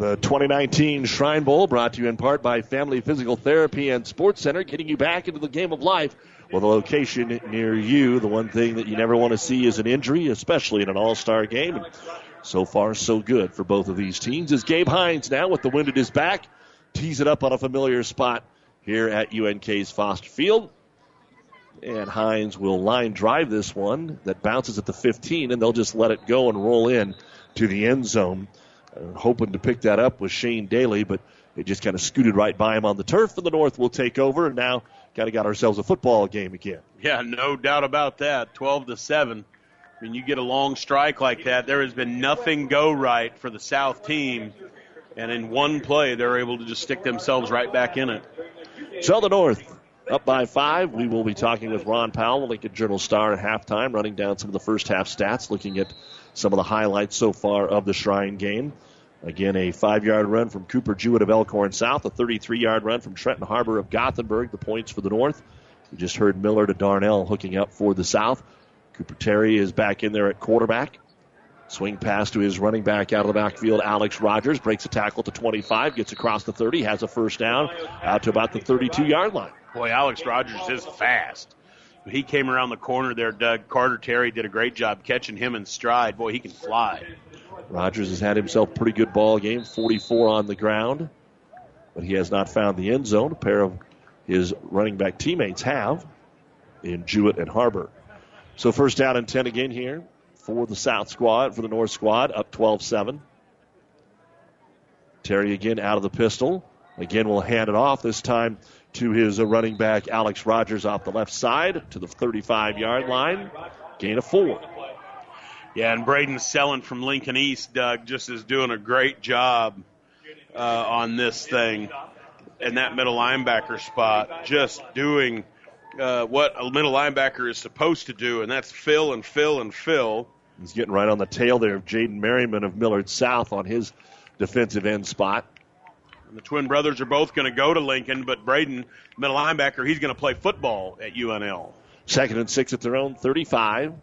The 2019 Shrine Bowl brought to you in part by Family Physical Therapy and Sports Center, getting you back into the game of life with a location near you. The one thing that you never want to see is an injury, especially in an all star game. And so far, so good for both of these teams. Is Gabe Hines now with the wind at his back, tees it up on a familiar spot here at UNK's Foster Field. And Hines will line drive this one that bounces at the 15, and they'll just let it go and roll in to the end zone. Uh, hoping to pick that up with Shane Daly, but it just kind of scooted right by him on the turf, and the North will take over. And now, kind of got ourselves a football game again. Yeah, no doubt about that. 12 to 7. I mean, you get a long strike like that, there has been nothing go right for the South team. And in one play, they're able to just stick themselves right back in it. So the North up by five. We will be talking with Ron Powell, the Lincoln Journal Star, at halftime, running down some of the first half stats, looking at some of the highlights so far of the Shrine game. Again, a five yard run from Cooper Jewett of Elkhorn South, a 33 yard run from Trenton Harbor of Gothenburg, the points for the North. We just heard Miller to Darnell hooking up for the South. Cooper Terry is back in there at quarterback. Swing pass to his running back out of the backfield, Alex Rogers. Breaks a tackle to 25, gets across the 30, has a first down out to about the 32 yard line. Boy, Alex Rogers is fast. He came around the corner there, Doug. Carter Terry did a great job catching him in stride. Boy, he can fly. Rogers has had himself a pretty good ball game, 44 on the ground, but he has not found the end zone. A pair of his running back teammates have in Jewett and Harbor. So first down and 10 again here for the South squad, for the North squad, up 12 7. Terry again out of the pistol. Again, we'll hand it off this time to his running back, Alex Rogers, off the left side to the 35 yard line. Gain of four. Yeah, and Braden Sellen from Lincoln East, Doug, just is doing a great job uh, on this thing in that middle linebacker spot, just doing uh, what a middle linebacker is supposed to do, and that's fill and fill and fill. He's getting right on the tail there of Jaden Merriman of Millard South on his defensive end spot. And the twin brothers are both going to go to Lincoln, but Braden, middle linebacker, he's going to play football at UNL. Second and six at their own 35.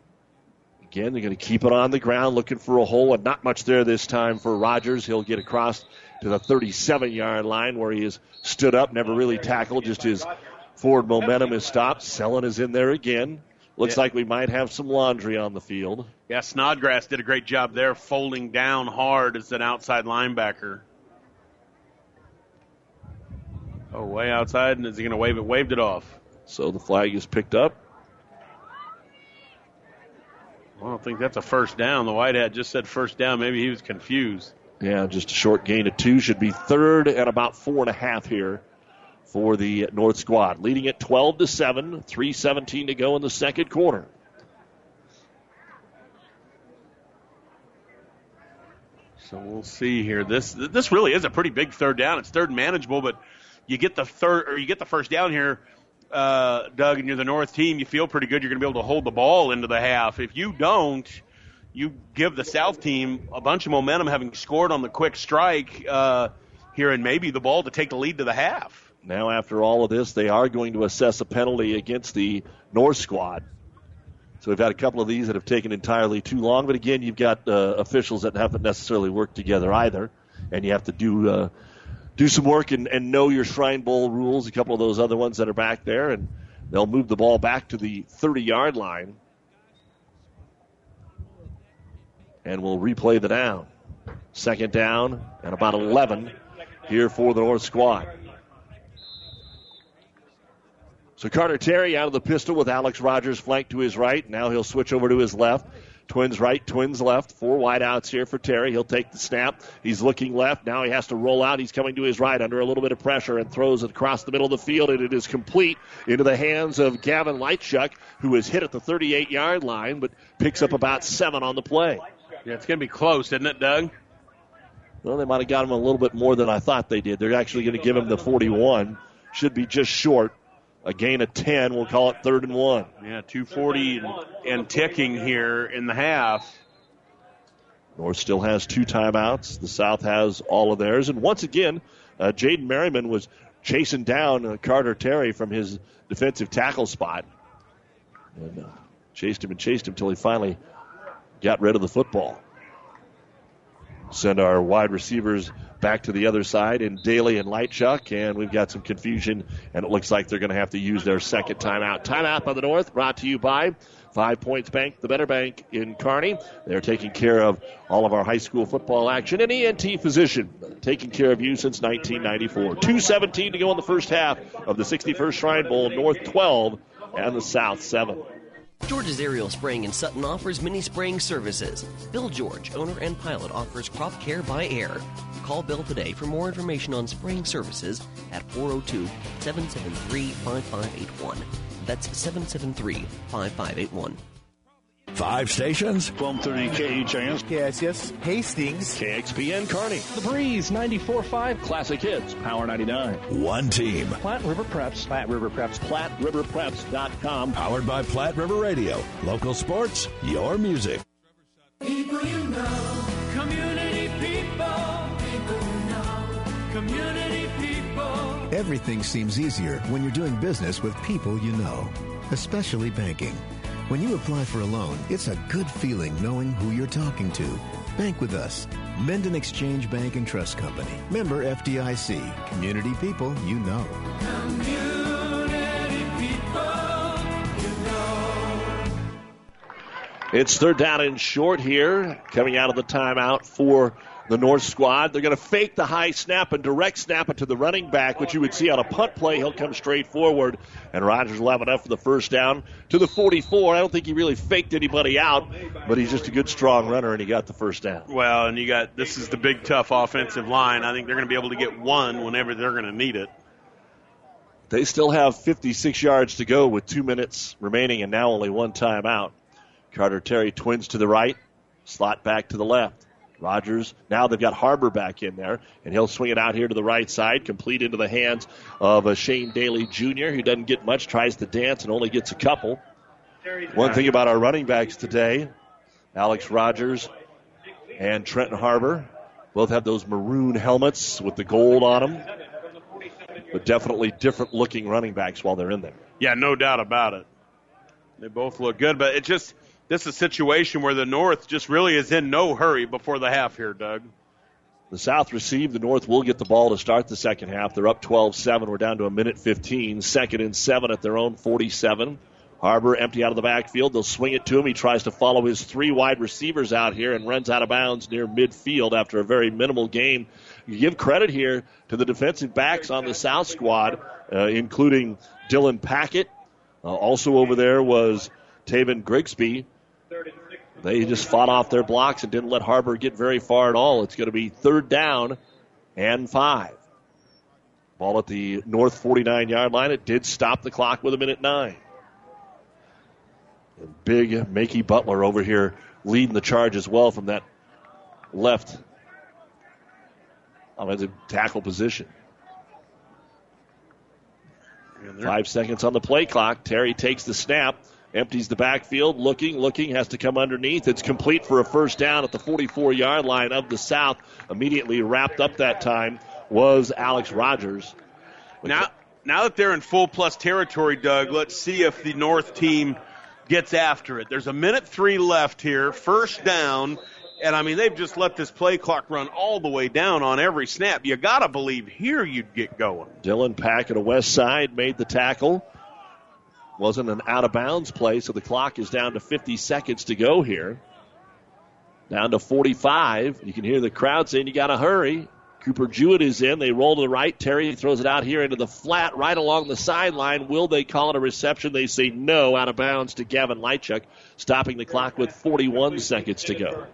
Again, they're going to keep it on the ground, looking for a hole, and not much there this time for Rogers. He'll get across to the 37 yard line where he has stood up, never really tackled, just his forward momentum is stopped. Sellen is in there again. Looks yeah. like we might have some laundry on the field. Yeah, Snodgrass did a great job there, folding down hard as an outside linebacker. Oh, way outside, and is he going to wave it? Waved it off. So the flag is picked up. I don't think that's a first down. The white hat just said first down. Maybe he was confused. Yeah, just a short gain of two. Should be third and about four and a half here for the North squad. Leading at 12 to 7, 3.17 to go in the second quarter. So we'll see here. This this really is a pretty big third down. It's third manageable, but you get the third or you get the first down here, uh, Doug, and you're the North team. You feel pretty good. You're going to be able to hold the ball into the half. If you don't, you give the South team a bunch of momentum, having scored on the quick strike uh, here, and maybe the ball to take the lead to the half. Now, after all of this, they are going to assess a penalty against the North squad. So we've had a couple of these that have taken entirely too long. But again, you've got uh, officials that haven't necessarily worked together either, and you have to do uh, do some work and, and know your Shrine Bowl rules. A couple of those other ones that are back there, and they'll move the ball back to the 30 yard line, and we'll replay the down. Second down and about 11 here for the North squad. So Carter Terry out of the pistol with Alex Rogers flanked to his right. Now he'll switch over to his left. Twins right, twins left. Four wideouts here for Terry. He'll take the snap. He's looking left. Now he has to roll out. He's coming to his right under a little bit of pressure and throws it across the middle of the field, and it is complete into the hands of Gavin Lightchuck, who is hit at the 38 yard line, but picks up about seven on the play. Yeah, it's going to be close, isn't it, Doug? Well, they might have got him a little bit more than I thought they did. They're actually going to give him the 41. Should be just short a gain of 10. We'll call it third and one. Yeah, 240 and, and ticking here in the half. North still has two timeouts. The South has all of theirs. And once again, uh, Jaden Merriman was chasing down uh, Carter Terry from his defensive tackle spot. And uh, chased him and chased him until he finally got rid of the football. Send our wide receivers back to the other side in Daly and Lightchuck, and we've got some confusion, and it looks like they're going to have to use their second timeout. Timeout by the North, brought to you by Five Points Bank, the better bank in Kearney. They're taking care of all of our high school football action. An ENT physician taking care of you since 1994. 2.17 to go in the first half of the 61st Shrine Bowl, North 12 and the South 7. George's Aerial Spraying in Sutton offers mini spraying services. Bill George, owner and pilot, offers crop care by air. Call Bill today for more information on spraying services at 402 773 5581. That's 773 5581. Five stations. 1230 KHIS. KSS. Hastings. KXPN Kearney. The Breeze 94.5 Classic Hits. Power 99. One team. Platte River Preps. Platte River Preps. PlatteRiverPreps.com. Powered by Platte River Radio. Local sports, your music. People you know, community people, people you know, community people. Everything seems easier when you're doing business with people you know, especially banking. When you apply for a loan, it's a good feeling knowing who you're talking to. Bank with us. Minden Exchange Bank and Trust Company. Member FDIC. Community people you know. Community people, you know. It's third down and short here, coming out of the timeout for the North squad. They're going to fake the high snap and direct snap it to the running back, which you would see on a punt play. He'll come straight forward, and Rogers will have enough for the first down to the 44. I don't think he really faked anybody out, but he's just a good, strong runner, and he got the first down. Well, and you got this is the big, tough offensive line. I think they're going to be able to get one whenever they're going to need it. They still have 56 yards to go with two minutes remaining, and now only one timeout. Carter Terry twins to the right, slot back to the left. Rogers, now they've got Harbor back in there, and he'll swing it out here to the right side, complete into the hands of uh, Shane Daly Jr., who doesn't get much, tries to dance, and only gets a couple. One thing about our running backs today, Alex Rogers and Trenton Harbor, both have those maroon helmets with the gold on them, but definitely different looking running backs while they're in there. Yeah, no doubt about it. They both look good, but it just this is a situation where the North just really is in no hurry before the half here, Doug. The South received. The North will get the ball to start the second half. They're up 12 7. We're down to a minute 15. Second and seven at their own 47. Harbor empty out of the backfield. They'll swing it to him. He tries to follow his three wide receivers out here and runs out of bounds near midfield after a very minimal game. You give credit here to the defensive backs on the South squad, uh, including Dylan Packett. Uh, also over there was Taven Grigsby. They just fought off their blocks and didn't let Harbor get very far at all. It's going to be third down and five. Ball at the north 49 yard line. It did stop the clock with a minute nine. And big Makey Butler over here leading the charge as well from that left offensive tackle position. Five seconds on the play clock. Terry takes the snap, empties the backfield, looking, looking, has to come underneath. It's complete for a first down at the 44 yard line of the South. Immediately wrapped up that time was Alex Rogers. Now, now that they're in full plus territory, Doug, let's see if the North team gets after it. There's a minute three left here, first down, and I mean they've just let this play clock run all the way down on every snap. You got to believe here you'd get going. Dylan Packett a west side made the tackle. Wasn't an out of bounds play, so the clock is down to 50 seconds to go here. Down to 45. You can hear the crowd saying you got to hurry. Cooper Jewett is in. They roll to the right. Terry throws it out here into the flat right along the sideline. Will they call it a reception? They say no, out of bounds to Gavin Lightchuck, stopping the clock with 41 seconds to go.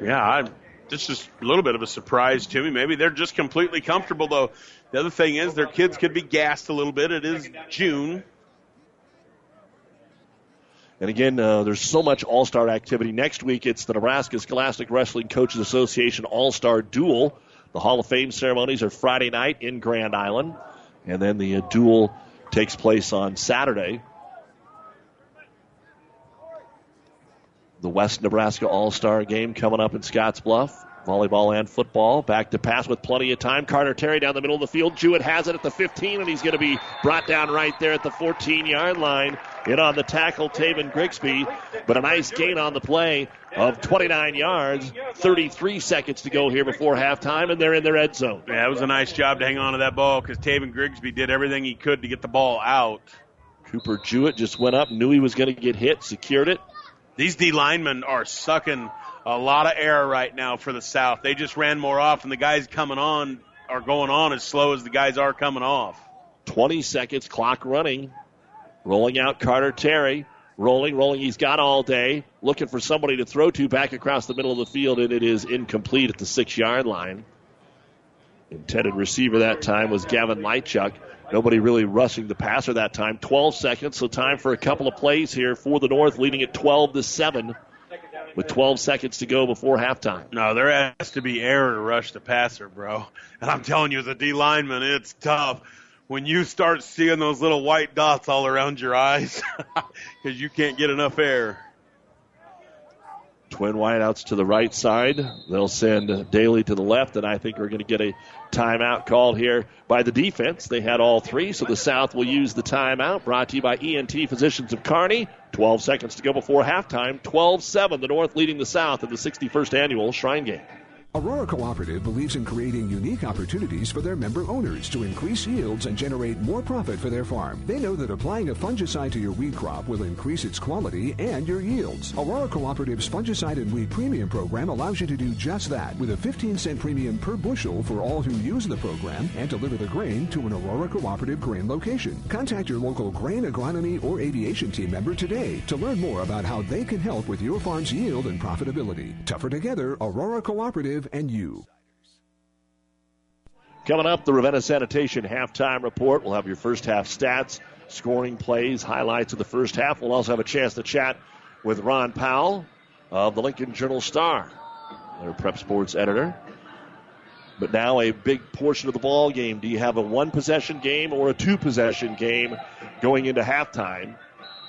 Yeah, I, this is a little bit of a surprise to me. Maybe they're just completely comfortable, though. The other thing is their kids could be gassed a little bit. It is June. And again, uh, there's so much All Star activity. Next week, it's the Nebraska Scholastic Wrestling Coaches Association All Star Duel. The Hall of Fame ceremonies are Friday night in Grand Island, and then the uh, duel takes place on Saturday. The West Nebraska All Star game coming up in Scottsbluff. Volleyball and football. Back to pass with plenty of time. Carter Terry down the middle of the field. Jewett has it at the 15, and he's going to be brought down right there at the 14 yard line. In on the tackle, Taven Grigsby, but a nice gain on the play of 29 yards. 33 seconds to go here before halftime, and they're in their red zone. Yeah, it was a nice job to hang on to that ball because Taven Grigsby did everything he could to get the ball out. Cooper Jewett just went up, knew he was going to get hit, secured it. These D linemen are sucking a lot of air right now for the South. They just ran more off, and the guys coming on are going on as slow as the guys are coming off. 20 seconds, clock running. Rolling out Carter Terry. Rolling, rolling. He's got all day. Looking for somebody to throw to back across the middle of the field, and it is incomplete at the six yard line. Intended receiver that time was Gavin Lightchuck. Nobody really rushing the passer that time. 12 seconds, so time for a couple of plays here for the North, leading at 12 to 7 with 12 seconds to go before halftime. No, there has to be error to rush the passer, bro. And I'm telling you, as a D lineman, it's tough when you start seeing those little white dots all around your eyes *laughs* because you can't get enough air. Twin wideouts to the right side. They'll send Daly to the left, and I think we're going to get a timeout called here by the defense. They had all three, so the South will use the timeout. Brought to you by ENT Physicians of Kearney. 12 seconds to go before halftime. 12 7, the North leading the South in the 61st annual Shrine Game. Aurora Cooperative believes in creating unique opportunities for their member owners to increase yields and generate more profit for their farm. They know that applying a fungicide to your weed crop will increase its quality and your yields. Aurora Cooperative's fungicide and weed premium program allows you to do just that with a 15 cent premium per bushel for all who use the program and deliver the grain to an Aurora Cooperative grain location. Contact your local grain agronomy or aviation team member today to learn more about how they can help with your farm's yield and profitability. Tougher together, Aurora Cooperative and you. Coming up, the Ravenna Sanitation halftime report. We'll have your first half stats, scoring plays, highlights of the first half. We'll also have a chance to chat with Ron Powell of the Lincoln Journal Star, their prep sports editor. But now a big portion of the ball game. Do you have a one possession game or a two possession game going into halftime?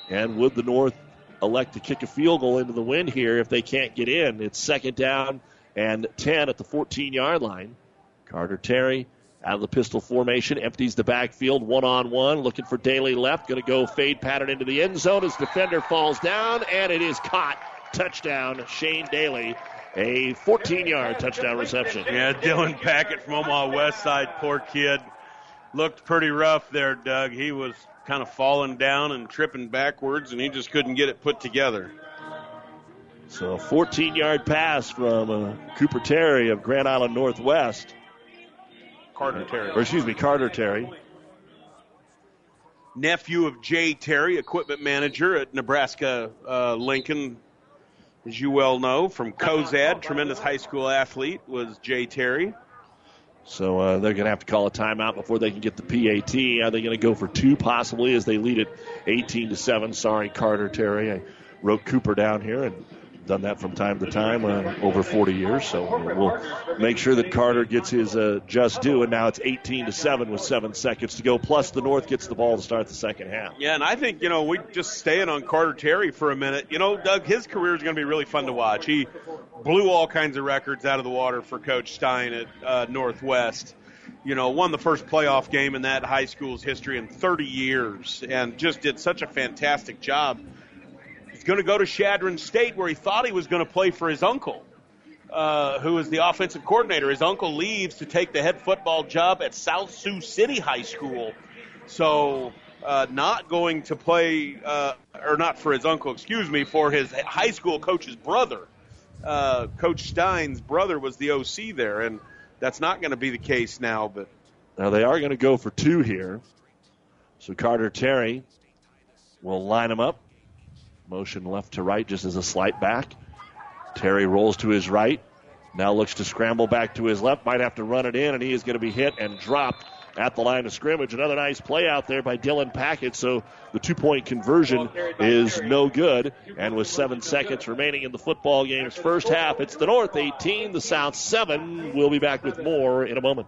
And would the North elect to kick a field goal into the wind here if they can't get in? It's second down and 10 at the 14 yard line. Carter Terry out of the pistol formation, empties the backfield one on one, looking for Daly left, going to go fade pattern into the end zone. His defender falls down, and it is caught. Touchdown, Shane Daly. A 14 yard touchdown reception. Yeah, Dylan Packett from Omaha West Side, poor kid. Looked pretty rough there, Doug. He was kind of falling down and tripping backwards, and he just couldn't get it put together. So a 14 yard pass from uh, Cooper Terry of Grand Island Northwest. Carter Terry. Or excuse me, Carter Terry. Nephew of Jay Terry, equipment manager at Nebraska uh, Lincoln, as you well know, from Cozad, tremendous high school athlete, was Jay Terry. So uh, they're going to have to call a timeout before they can get the PAT. Are they going to go for two possibly as they lead it 18 to 7? Sorry, Carter Terry. I wrote Cooper down here and done that from time to time uh, over 40 years. So we'll make sure that Carter gets his uh, just due. And now it's 18 to seven with seven seconds to go. Plus the North gets the ball to start the second half. Yeah, and I think you know we just staying on Carter Terry for a minute. You know, Doug, his career is going to be really fun to watch. He blew all kinds of records out of the water for Coach Stein at uh, Northwest. You know, won the first playoff game in that high school's history in 30 years, and just did such a fantastic job going to go to Chadron State, where he thought he was going to play for his uncle, uh, who is the offensive coordinator. His uncle leaves to take the head football job at South Sioux City High School. So, uh, not going to play, uh, or not for his uncle, excuse me, for his high school coach's brother. Uh, Coach Stein's brother was the OC there, and that's not going to be the case now. But now they are going to go for two here. So Carter Terry will line them up. Motion left to right just as a slight back. Terry rolls to his right. Now looks to scramble back to his left. Might have to run it in, and he is going to be hit and dropped at the line of scrimmage. Another nice play out there by Dylan Packett. So the two point conversion is no good. And with seven seconds remaining in the football game's first half, it's the North 18, the South 7. We'll be back with more in a moment.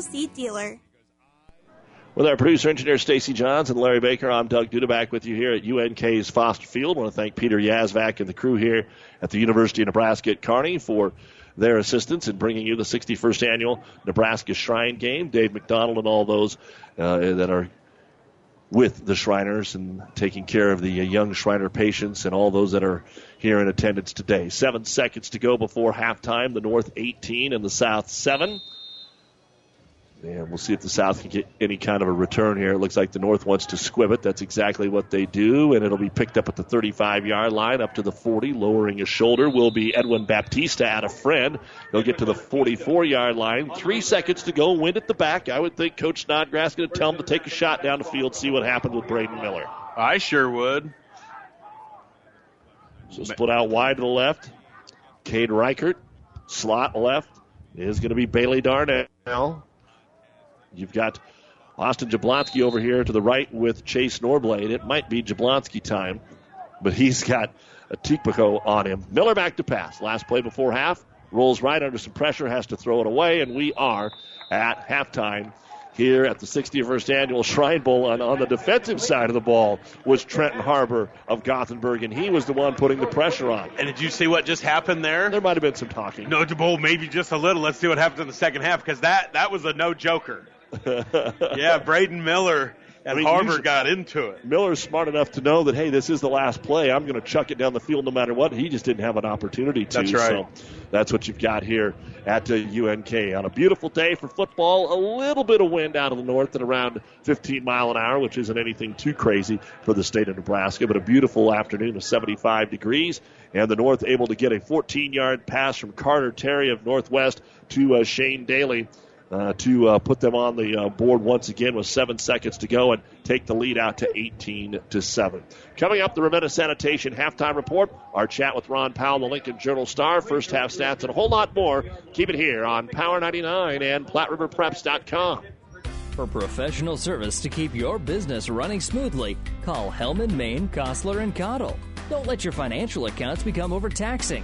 Seed dealer. With our producer engineer Stacy Johns and Larry Baker, I'm Doug Duda back with you here at UNK's Foster Field. I want to thank Peter Yazvac and the crew here at the University of Nebraska at Kearney for their assistance in bringing you the 61st annual Nebraska Shrine Game. Dave McDonald and all those uh, that are with the Shriners and taking care of the young Shriner patients and all those that are here in attendance today. Seven seconds to go before halftime. The North 18 and the South 7. And we'll see if the South can get any kind of a return here. It looks like the North wants to squib it. That's exactly what they do. And it'll be picked up at the 35 yard line up to the 40. Lowering his shoulder will be Edwin Baptista at a friend. He'll get to the 44 yard line. Three seconds to go. Wind at the back. I would think Coach Snodgrass going to tell him to take a shot down the field, see what happened with Braden Miller. I sure would. So split out wide to the left. Cade Reichert, slot left, is going to be Bailey Darnell. You've got Austin Jablonski over here to the right with Chase Norblade. It might be Jablonski time, but he's got a Tikpako on him. Miller back to pass. Last play before half. Rolls right under some pressure, has to throw it away, and we are at halftime here at the 61st annual Shrine Bowl. And on the defensive side of the ball was Trenton Harbor of Gothenburg, and he was the one putting the pressure on. And did you see what just happened there? There might have been some talking. No, well, maybe just a little. Let's see what happens in the second half because that that was a no joker. *laughs* yeah, Braden Miller and I mean, Harbor got into it. Miller's smart enough to know that hey, this is the last play. I'm going to chuck it down the field no matter what. He just didn't have an opportunity to. That's right. So that's what you've got here at uh, UNK on a beautiful day for football. A little bit of wind out of the north at around 15 mile an hour, which isn't anything too crazy for the state of Nebraska, but a beautiful afternoon of 75 degrees. And the North able to get a 14 yard pass from Carter Terry of Northwest to uh, Shane Daly uh, to uh, put them on the uh, board once again with seven seconds to go and take the lead out to 18 to seven. Coming up, the Ravenna Sanitation halftime report, our chat with Ron Powell, the Lincoln Journal Star, first half stats, and a whole lot more. Keep it here on Power 99 and PlatteRiverPreps.com. For professional service to keep your business running smoothly, call Hellman, Maine, Kostler, and Cottle. Don't let your financial accounts become overtaxing.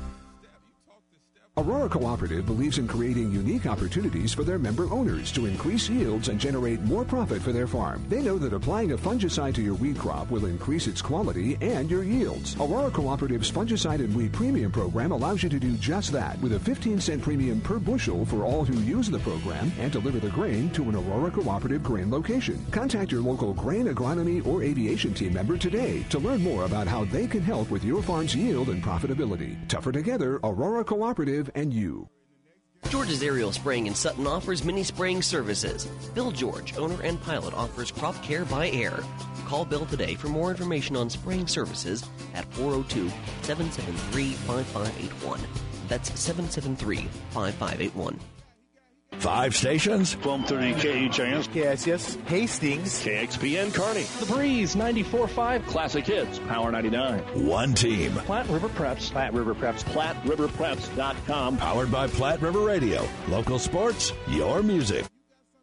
Aurora Cooperative believes in creating unique opportunities for their member owners to increase yields and generate more profit for their farm. They know that applying a fungicide to your weed crop will increase its quality and your yields. Aurora Cooperative's fungicide and weed premium program allows you to do just that with a 15 cent premium per bushel for all who use the program and deliver the grain to an Aurora Cooperative grain location. Contact your local grain agronomy or aviation team member today to learn more about how they can help with your farm's yield and profitability. Tougher together, Aurora Cooperative and you. George's Aerial Spraying in Sutton offers mini spraying services. Bill George, owner and pilot, offers crop care by air. Call Bill today for more information on spraying services at 402 773 5581. That's 773 5581. Five stations. 1230 KHIS. Yes, yes. Hastings. KXPN Kearney. The Breeze 94.5 Classic Hits. Power 99. One team. Platte River Preps. Platte River Preps. PlatteRiverPreps.com. Powered by Platte River Radio. Local sports, your music.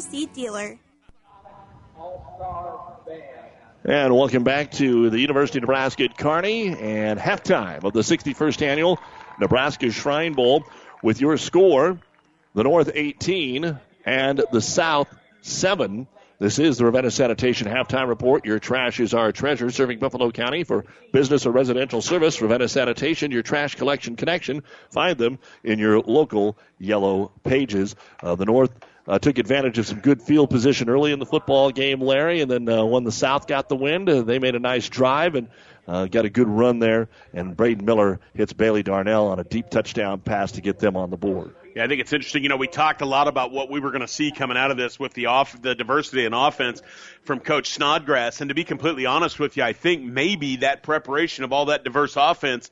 Seed dealer. And welcome back to the University of Nebraska at Kearney and halftime of the 61st annual Nebraska Shrine Bowl with your score the North 18 and the South 7. This is the Ravenna Sanitation halftime report. Your trash is our treasure, serving Buffalo County for business or residential service. Ravenna Sanitation, your trash collection connection. Find them in your local yellow pages. Uh, the North uh, took advantage of some good field position early in the football game, Larry, and then uh, when the South got the wind, uh, they made a nice drive and uh, got a good run there. And Braden Miller hits Bailey Darnell on a deep touchdown pass to get them on the board. Yeah, I think it's interesting. You know, we talked a lot about what we were going to see coming out of this with the off the diversity in offense from Coach Snodgrass, and to be completely honest with you, I think maybe that preparation of all that diverse offense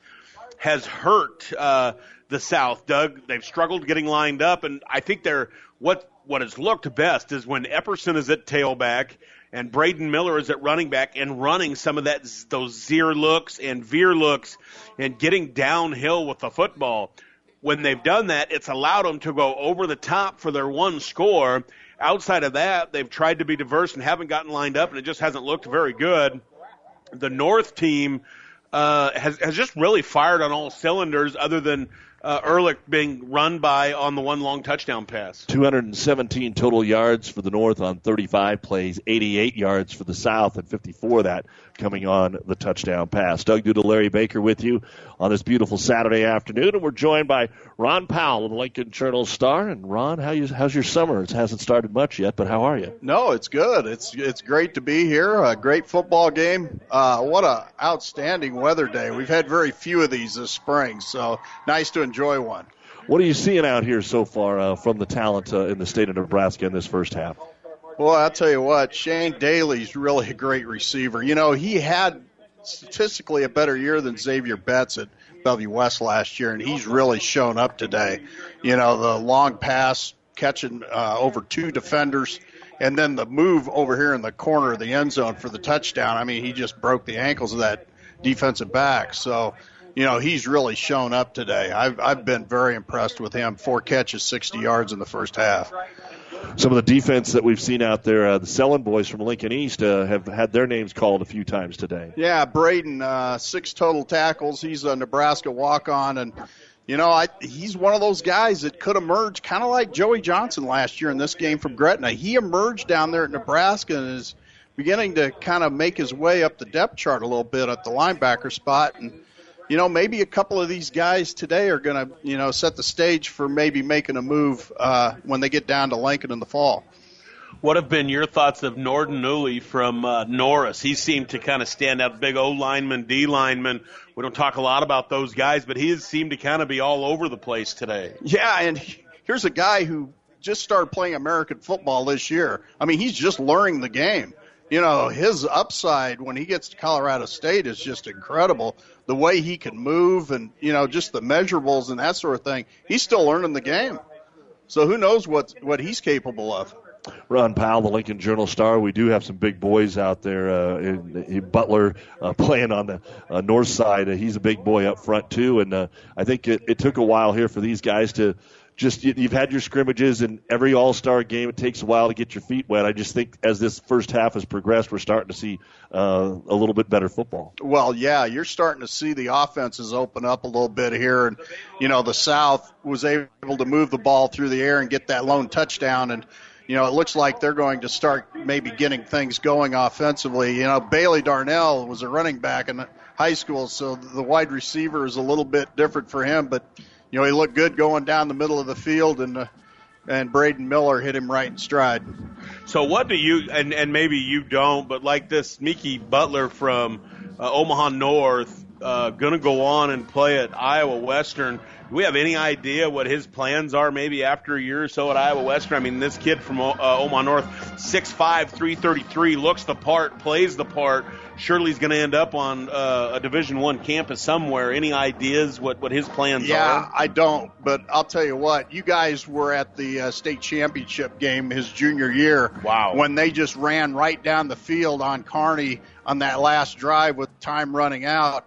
has hurt uh, the South. Doug, they've struggled getting lined up, and I think they're what what has looked best is when Epperson is at tailback and Braden Miller is at running back and running some of that those Zier looks and Veer looks and getting downhill with the football when they've done that, it's allowed them to go over the top for their one score. Outside of that, they've tried to be diverse and haven't gotten lined up, and it just hasn't looked very good. The North team uh, has has just really fired on all cylinders, other than uh, Ehrlich being run by on the one long touchdown pass. 217 total yards for the North on 35 plays, 88 yards for the South, and 54 that coming on the touchdown pass. Doug Duda, Larry Baker with you on this beautiful Saturday afternoon, and we're joined by Ron Powell of the Lincoln Journal Star. And Ron, how you, how's your summer? It hasn't started much yet, but how are you? No, it's good. It's it's great to be here. A great football game. Uh, what a outstanding weather day. We've had very few of these this spring, so nice to enjoy one. What are you seeing out here so far uh, from the talent uh, in the state of Nebraska in this first half? Well, I'll tell you what, Shane Daly's really a great receiver. You know, he had statistically a better year than Xavier Betts at Bellevue West last year, and he's really shown up today. You know, the long pass catching uh, over two defenders, and then the move over here in the corner of the end zone for the touchdown. I mean, he just broke the ankles of that defensive back. So, you know, he's really shown up today. I've I've been very impressed with him. Four catches, 60 yards in the first half some of the defense that we've seen out there. Uh, the Sellen boys from Lincoln East uh, have had their names called a few times today. Yeah, Braden, uh, six total tackles. He's a Nebraska walk-on, and you know, I, he's one of those guys that could emerge, kind of like Joey Johnson last year in this game from Gretna. He emerged down there at Nebraska and is beginning to kind of make his way up the depth chart a little bit at the linebacker spot, and you know, maybe a couple of these guys today are going to, you know, set the stage for maybe making a move uh, when they get down to Lincoln in the fall. What have been your thoughts of Nouredin Nouili from uh, Norris? He seemed to kind of stand out, big O lineman, D lineman. We don't talk a lot about those guys, but he seemed to kind of be all over the place today. Yeah, and here's a guy who just started playing American football this year. I mean, he's just learning the game. You know, his upside when he gets to Colorado State is just incredible the way he can move and you know just the measurables and that sort of thing. He's still learning the game, so who knows what what he's capable of. Ron Powell, the Lincoln Journal Star. We do have some big boys out there. Uh, in, in Butler uh, playing on the uh, north side. Uh, he's a big boy up front too, and uh, I think it, it took a while here for these guys to just you, have had your scrimmages and every All Star game. It takes a while to get your feet wet. I just think as this first half has progressed, we're starting to see uh, a little bit better football. Well, yeah, you're starting to see the offenses open up a little bit here, and you know the South was able to move the ball through the air and get that lone touchdown, and you know it looks like they're going to start maybe getting things going offensively. You know Bailey Darnell was a running back in high school, so the wide receiver is a little bit different for him, but you know, he looked good going down the middle of the field, and uh, and Braden Miller hit him right in stride. So, what do you and and maybe you don't, but like this Mickey Butler from uh, Omaha North, uh, to go on and play at Iowa Western. Do we have any idea what his plans are? Maybe after a year or so at Iowa Western. I mean, this kid from uh, Omaha North, 6'5", 333, looks the part, plays the part surely he's going to end up on uh, a Division One campus somewhere. Any ideas what what his plans yeah, are? Yeah, I don't, but I'll tell you what. You guys were at the uh, state championship game his junior year. Wow. When they just ran right down the field on Kearney on that last drive with time running out,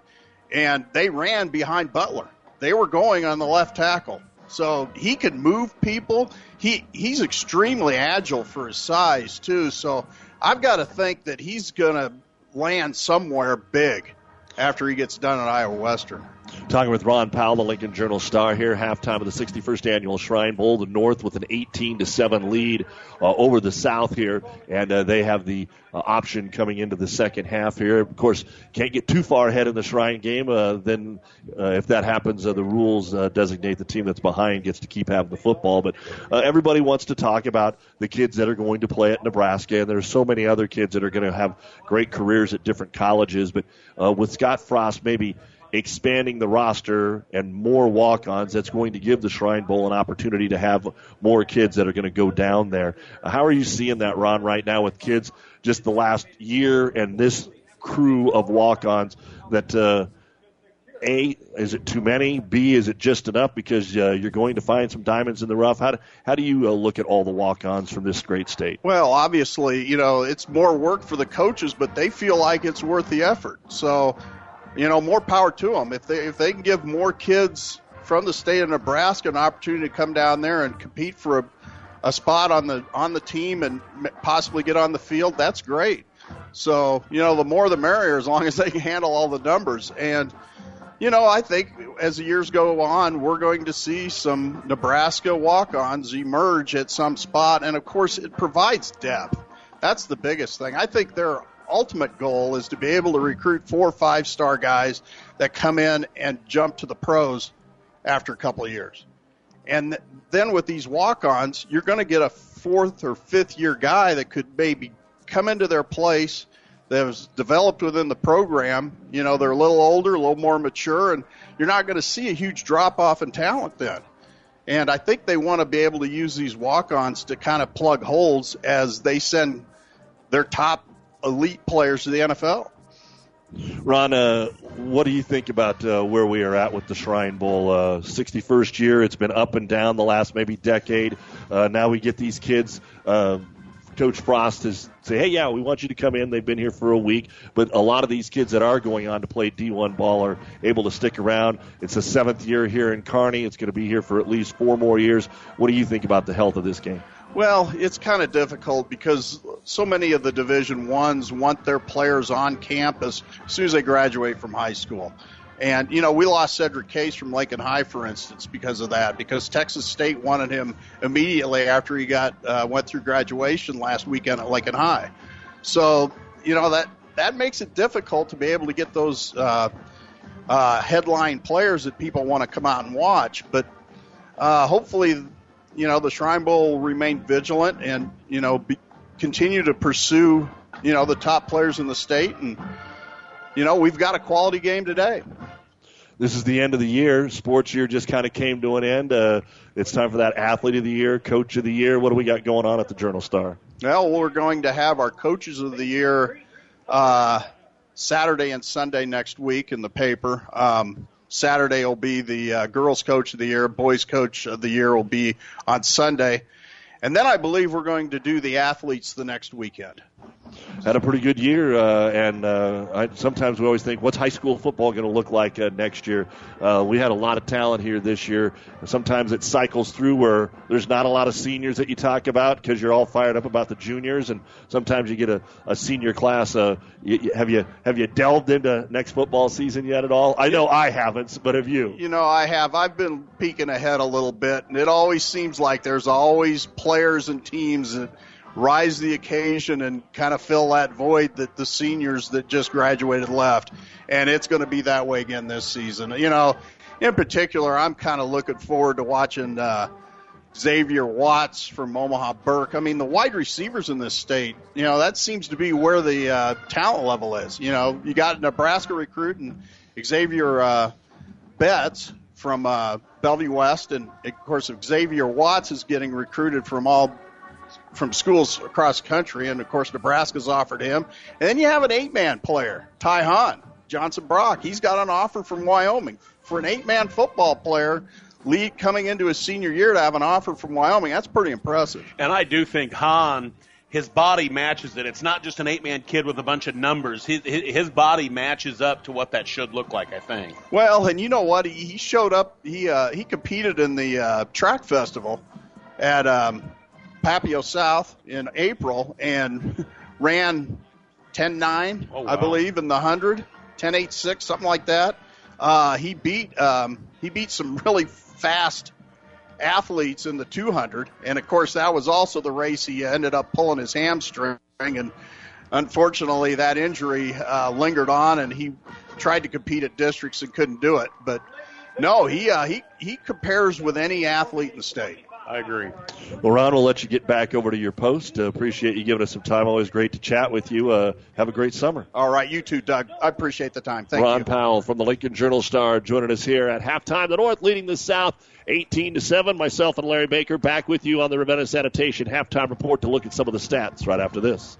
and they ran behind Butler. They were going on the left tackle. So he can move people. He he's extremely agile for his size too. So I've got to think that he's going to land somewhere big after he gets done at Iowa Western. Talking with Ron Powell, the Lincoln Journal Star here, halftime of the 61st annual Shrine Bowl. The North with an 18 to seven lead uh, over the South here, and uh, they have the uh, option coming into the second half here. Of course, can't get too far ahead in the Shrine game. Uh, then, uh, if that happens, uh, the rules designate the team that's behind gets to keep having the football. But everybody wants to talk about the kids that are going to play at Nebraska, and there's so many other kids that are going to have great careers at different colleges. But with Scott Frost, maybe expanding the roster and more walk-ons that's going to give the Shrine Bowl an opportunity to have more kids that are going to go down there. How are you seeing that, Ron, right now with kids just the last year and this crew of walk-ons that uh, a, is it too many? B, is it just enough because uh, you're going to find some diamonds in the rough? How do, how do you uh, look at all the walk-ons from this great state? Well, obviously, you know, it's more work for the coaches, but they feel like it's worth the effort. So, you know, more power to them. If they if they can give more kids from the state of Nebraska an opportunity to come down there and compete for a, a spot on the on the team and possibly get on the field, that's great. So, you know, the more the merrier as long as they can handle all the numbers and – you know, I think as the years go on, we're going to see some Nebraska walk ons emerge at some spot. And of course, it provides depth. That's the biggest thing. I think their ultimate goal is to be able to recruit four or five star guys that come in and jump to the pros after a couple of years. And then with these walk ons, you're going to get a fourth or fifth year guy that could maybe come into their place that was developed within the program. You know, they're a little older, a little more mature, and you're not going to see a huge drop off in talent then. And I think they want to be able to use these walk ons to kind of plug holes as they send their top elite players to the NFL. Ron, uh, what do you think about uh, where we are at with the Shrine Bowl? Uh, 61st year, it's been up and down the last maybe decade. Uh, now we get these kids uh, Coach Frost has say, hey, yeah, we want you to come in. They've been here for a week, but a lot of these kids that are going on to play D1 ball are able to stick around. It's the seventh year here in Kearney. It's going to be here for at least four more years. What do you think about the health of this game? Well, it's kind of difficult because so many of the Division Ones want their players on campus as soon as they graduate from high school. And, you know, we lost Cedric Case from Lincoln High, for instance, because of that, because Texas State wanted him immediately after he got uh, went through graduation last weekend at Lincoln High. So, you know, that, that makes it difficult to be able to get those uh, uh, headline players that people want to come out and watch. But uh, hopefully, you know, the Shrine Bowl will remain vigilant and, you know, be, continue to pursue, you know, the top players in the state and – you know, we've got a quality game today. This is the end of the year. Sports year just kind of came to an end. Uh, it's time for that athlete of the year, coach of the year. What do we got going on at the Journal Star? Well, we're going to have our coaches of the year uh, Saturday and Sunday next week in the paper. Um, Saturday will be the uh, girls' coach of the year. Boys' coach of the year will be on Sunday. And then I believe we're going to do the athletes the next weekend had a pretty good year, uh, and uh, I, sometimes we always think, what's high school football going to look like uh, next year? Uh, we had a lot of talent here this year. Sometimes it cycles through where there's not a lot of seniors that you talk about because you're all fired up about the juniors, and sometimes you get a, a senior class. Uh, you, have you have you delved into next football season yet at all? I know I haven't, but have you? You know, I have. I've been peeking ahead a little bit, and it always seems like there's always players and teams that – rise the occasion and kind of fill that void that the seniors that just graduated left. And it's going to be that way again this season. You know, in particular, I'm kind of looking forward to watching uh, Xavier Watts from Omaha Burke. I mean, the wide receivers in this state, you know, that seems to be where the uh, talent level is. You know, you got Nebraska recruit and Xavier uh, Betts from uh, Bellevue West, and of course, Xavier Watts is getting recruited from all from schools across country, and of course Nebraska's offered him. And then you have an eight-man player, Ty Hahn, Johnson Brock. He's got an offer from Wyoming for an eight-man football player. Lead coming into his senior year to have an offer from Wyoming. That's pretty impressive. And I do think Hahn his body matches it. It's not just an eight man kid with a bunch of numbers. His, his body matches up to what that should look like, I think. Well, and you know what? He, he showed up. He uh, he competed in the uh, track festival at um, Papio South in April and *laughs* ran 10-9, oh, wow. I believe, in the 100, 10-8-6, something like that. Uh, he beat um, he beat some really fast athletes in the 200, and of course that was also the race he ended up pulling his hamstring, and unfortunately that injury uh, lingered on, and he tried to compete at districts and couldn't do it. But no, he uh, he he compares with any athlete in the state. I agree. Well, Ron, we'll let you get back over to your post. Uh, appreciate you giving us some time. Always great to chat with you. Uh, have a great summer. All right, you too, Doug. I appreciate the time. Thank you. Ron you. Powell from the Lincoln Journal Star joining us here at halftime. The North leading the South 18 to 7. Myself and Larry Baker back with you on the Ravenna Sanitation halftime report to look at some of the stats right after this.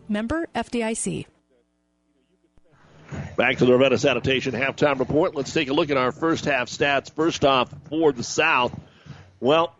Member FDIC. Back to the Ravenna Sanitation halftime report. Let's take a look at our first half stats. First off, for the South, well,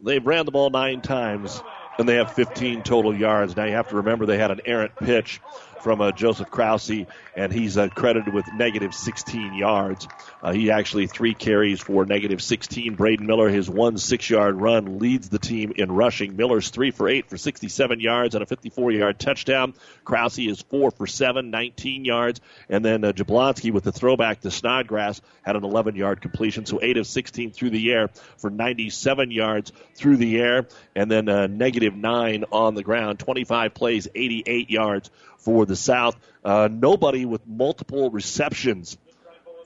they've ran the ball nine times and they have 15 total yards. Now you have to remember they had an errant pitch from uh, Joseph Krause, and he's uh, credited with negative 16 yards. Uh, he actually three carries for negative 16. Braden Miller, his one six-yard run, leads the team in rushing. Miller's three for eight for 67 yards and a 54-yard touchdown. Krause is four for seven, 19 yards, and then uh, Jablonski with the throwback to Snodgrass had an 11-yard completion, so eight of 16 through the air for 97 yards through the air, and then uh, negative nine on the ground. 25 plays, 88 yards for the South. Uh, nobody with multiple receptions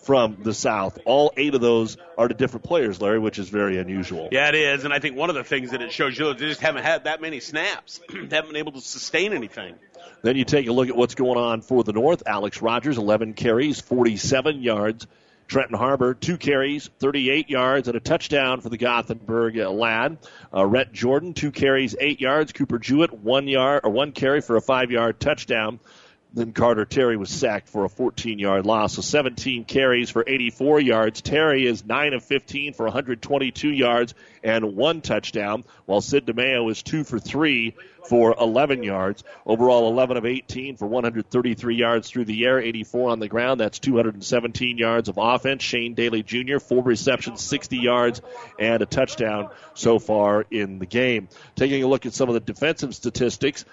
from the South. All eight of those are to different players, Larry, which is very unusual. Yeah, it is, and I think one of the things that it shows you is they just haven't had that many snaps, *clears throat* they haven't been able to sustain anything. Then you take a look at what's going on for the North. Alex Rogers, 11 carries, 47 yards. Trenton Harbor, two carries, 38 yards, and a touchdown for the Gothenburg uh, lad. Uh, Rhett Jordan, two carries, eight yards. Cooper Jewett, one yard or one carry for a five-yard touchdown. Then Carter Terry was sacked for a 14 yard loss. So 17 carries for 84 yards. Terry is 9 of 15 for 122 yards and one touchdown, while Sid DeMeo is 2 for 3 for 11 yards. Overall, 11 of 18 for 133 yards through the air, 84 on the ground. That's 217 yards of offense. Shane Daly Jr., four receptions, 60 yards, and a touchdown so far in the game. Taking a look at some of the defensive statistics.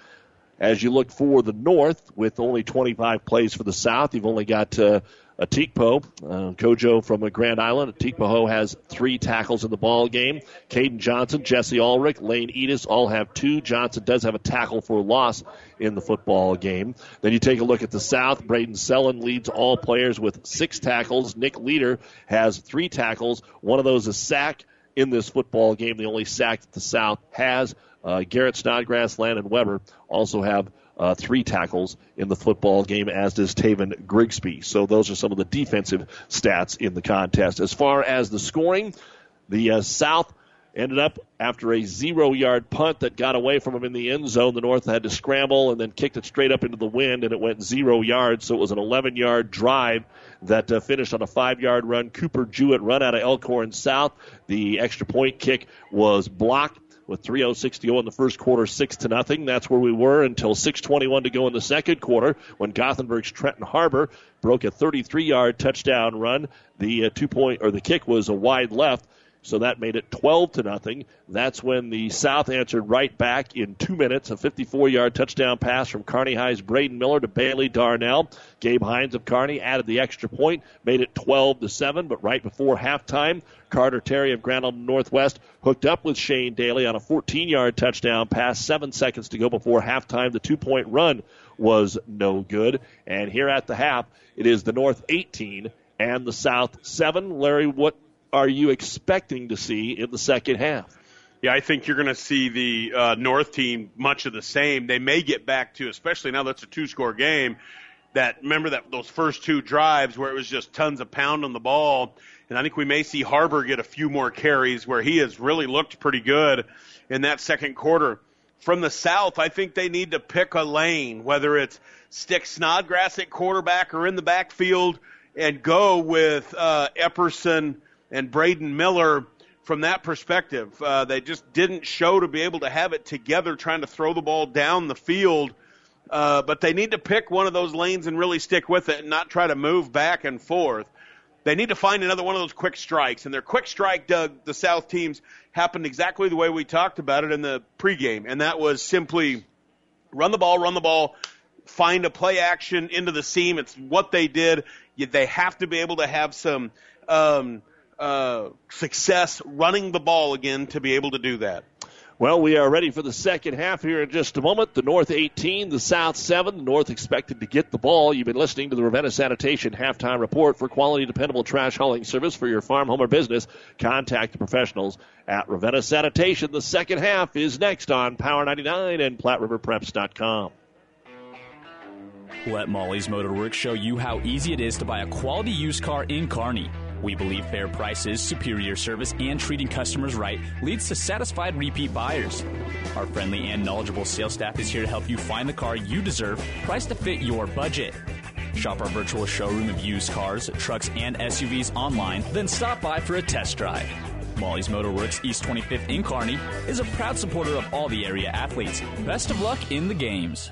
As you look for the North, with only 25 plays for the South, you've only got uh, Atikpo, uh, Kojo from Grand Island. Atikpo has three tackles in the ball game. Caden Johnson, Jesse Ulrich, Lane Edis all have two. Johnson does have a tackle for loss in the football game. Then you take a look at the South. Braden Sellen leads all players with six tackles. Nick Leader has three tackles. One of those is a sack in this football game. The only sack that the South has. Uh, Garrett Snodgrass, Landon Weber also have uh, three tackles in the football game, as does Taven Grigsby. So those are some of the defensive stats in the contest. As far as the scoring, the uh, South ended up after a zero yard punt that got away from him in the end zone. The North had to scramble and then kicked it straight up into the wind, and it went zero yards. So it was an 11 yard drive that uh, finished on a five yard run. Cooper Jewett run out of Elkhorn South. The extra point kick was blocked with 306 to go in the first quarter, six to nothing. That's where we were until 6:21 to go in the second quarter when Gothenburg's Trenton Harbor broke a 33-yard touchdown run. The uh, two point or the kick was a wide left. So that made it 12 to nothing. That's when the South answered right back in two minutes. A 54 yard touchdown pass from Kearney High's Braden Miller to Bailey Darnell. Gabe Hines of Kearney added the extra point, made it 12 to 7. But right before halftime, Carter Terry of Grand Island Northwest hooked up with Shane Daly on a 14 yard touchdown pass. Seven seconds to go before halftime. The two point run was no good. And here at the half, it is the North 18 and the South 7. Larry, what are you expecting to see in the second half? Yeah, I think you're going to see the uh, North team much of the same. They may get back to, especially now that's a two-score game. That remember that those first two drives where it was just tons of pound on the ball, and I think we may see Harbor get a few more carries where he has really looked pretty good in that second quarter. from the South, I think they need to pick a lane, whether it's stick Snodgrass at quarterback or in the backfield, and go with uh, Epperson and Braden Miller from that perspective. Uh, they just didn't show to be able to have it together trying to throw the ball down the field. Uh, but they need to pick one of those lanes and really stick with it and not try to move back and forth. They need to find another one of those quick strikes. And their quick strike, Doug, the South teams happened exactly the way we talked about it in the pregame. And that was simply run the ball, run the ball, find a play action into the seam. It's what they did. They have to be able to have some um, uh, success running the ball again to be able to do that. Well, we are ready for the second half here in just a moment. The North 18, the South 7. The North expected to get the ball. You've been listening to the Ravenna Sanitation halftime report for quality, dependable trash hauling service for your farm, home, or business. Contact the professionals at Ravenna Sanitation. The second half is next on Power 99 and PlatteRiverPreps.com. Let Molly's Motor Motorworks show you how easy it is to buy a quality used car in Kearney. We believe fair prices, superior service, and treating customers right leads to satisfied repeat buyers. Our friendly and knowledgeable sales staff is here to help you find the car you deserve, priced to fit your budget. Shop our virtual showroom of used cars, trucks, and SUVs online, then stop by for a test drive. Molly's Motorworks East 25th in Kearney is a proud supporter of all the area athletes. Best of luck in the games.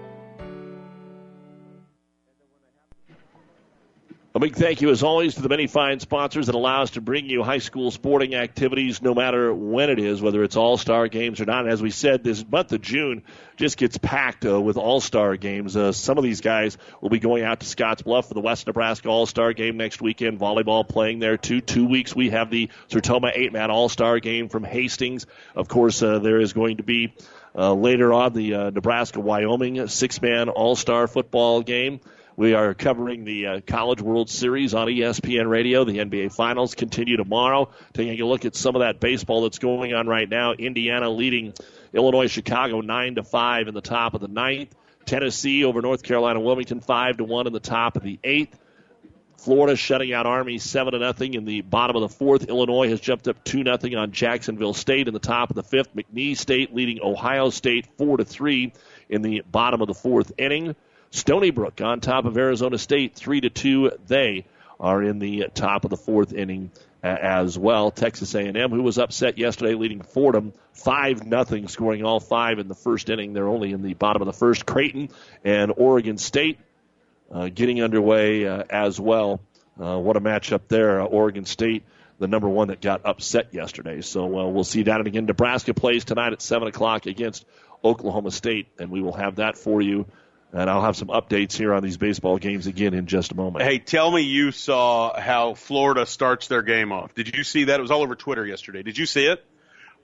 Big thank you, as always, to the many fine sponsors that allow us to bring you high school sporting activities no matter when it is, whether it's all star games or not. As we said, this month of June just gets packed uh, with all star games. Uh, some of these guys will be going out to Scotts Bluff for the West Nebraska All Star game next weekend. Volleyball playing there, too. Two weeks we have the Sertoma eight man All Star game from Hastings. Of course, uh, there is going to be uh, later on the uh, Nebraska Wyoming six man All Star football game. We are covering the uh, College World Series on ESPN Radio. The NBA Finals continue tomorrow. Taking a look at some of that baseball that's going on right now. Indiana leading Illinois Chicago nine to five in the top of the ninth. Tennessee over North Carolina Wilmington five to one in the top of the eighth. Florida shutting out Army seven to nothing in the bottom of the fourth. Illinois has jumped up two nothing on Jacksonville State in the top of the fifth. McNeese State leading Ohio State four to three in the bottom of the fourth inning. Stony Brook on top of Arizona State, three to two. They are in the top of the fourth inning as well. Texas A&M, who was upset yesterday, leading Fordham five nothing, scoring all five in the first inning. They're only in the bottom of the first. Creighton and Oregon State uh, getting underway uh, as well. Uh, what a matchup there! Uh, Oregon State, the number one that got upset yesterday. So uh, we'll see that again. Nebraska plays tonight at seven o'clock against Oklahoma State, and we will have that for you and I'll have some updates here on these baseball games again in just a moment. Hey, tell me you saw how Florida starts their game off. Did you see that? It was all over Twitter yesterday. Did you see it?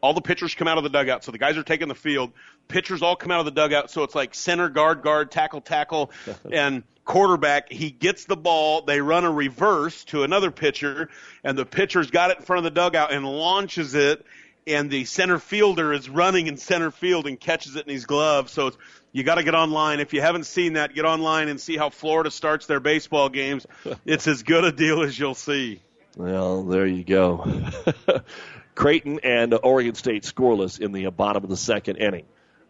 All the pitchers come out of the dugout. So the guys are taking the field. Pitchers all come out of the dugout. So it's like center, guard, guard, tackle, tackle, *laughs* and quarterback. He gets the ball. They run a reverse to another pitcher, and the pitcher's got it in front of the dugout and launches it. And the center fielder is running in center field and catches it in his glove. So it's you got to get online. If you haven't seen that, get online and see how Florida starts their baseball games. *laughs* It's as good a deal as you'll see. Well, there you go. *laughs* Creighton and Oregon State scoreless in the bottom of the second inning.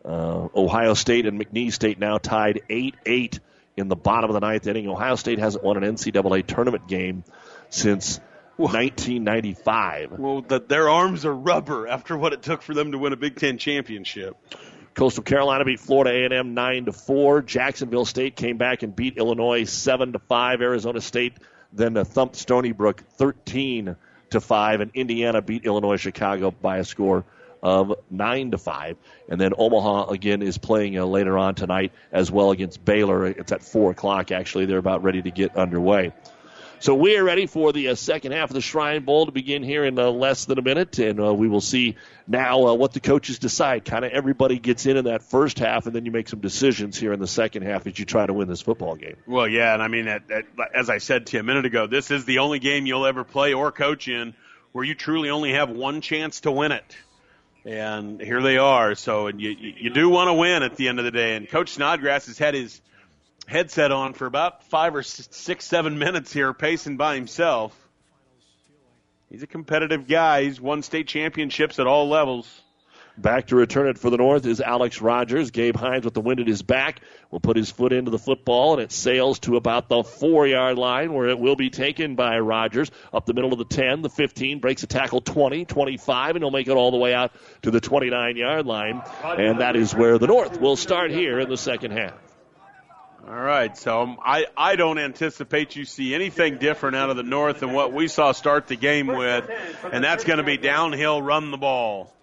Uh, Ohio State and McNeese State now tied 8 8 in the bottom of the ninth inning. Ohio State hasn't won an NCAA tournament game since 1995. Well, the, their arms are rubber after what it took for them to win a Big Ten championship. Coastal Carolina beat Florida A&M nine to four. Jacksonville State came back and beat Illinois seven to five. Arizona State then thumped Stony Brook thirteen to five, and Indiana beat Illinois Chicago by a score of nine to five. And then Omaha again is playing uh, later on tonight as well against Baylor. It's at four o'clock. Actually, they're about ready to get underway. So we are ready for the uh, second half of the Shrine Bowl to begin here in uh, less than a minute, and uh, we will see now uh, what the coaches decide. Kind of everybody gets in in that first half, and then you make some decisions here in the second half as you try to win this football game. Well, yeah, and I mean, that, that, as I said to you a minute ago, this is the only game you'll ever play or coach in where you truly only have one chance to win it. And here they are. So you, you do want to win at the end of the day. And Coach Snodgrass has had his headset on for about five or six, seven minutes here, pacing by himself. He's a competitive guy. He's won state championships at all levels. Back to return it for the North is Alex Rogers. Gabe Hines with the wind at his back will put his foot into the football, and it sails to about the four yard line where it will be taken by Rogers. Up the middle of the 10, the 15, breaks a tackle 20, 25, and he'll make it all the way out to the 29 yard line. And that is where the North will start here in the second half. All right, so I, I don't anticipate you see anything different out of the North than what we saw start the game with, and that's going to be downhill, run the ball.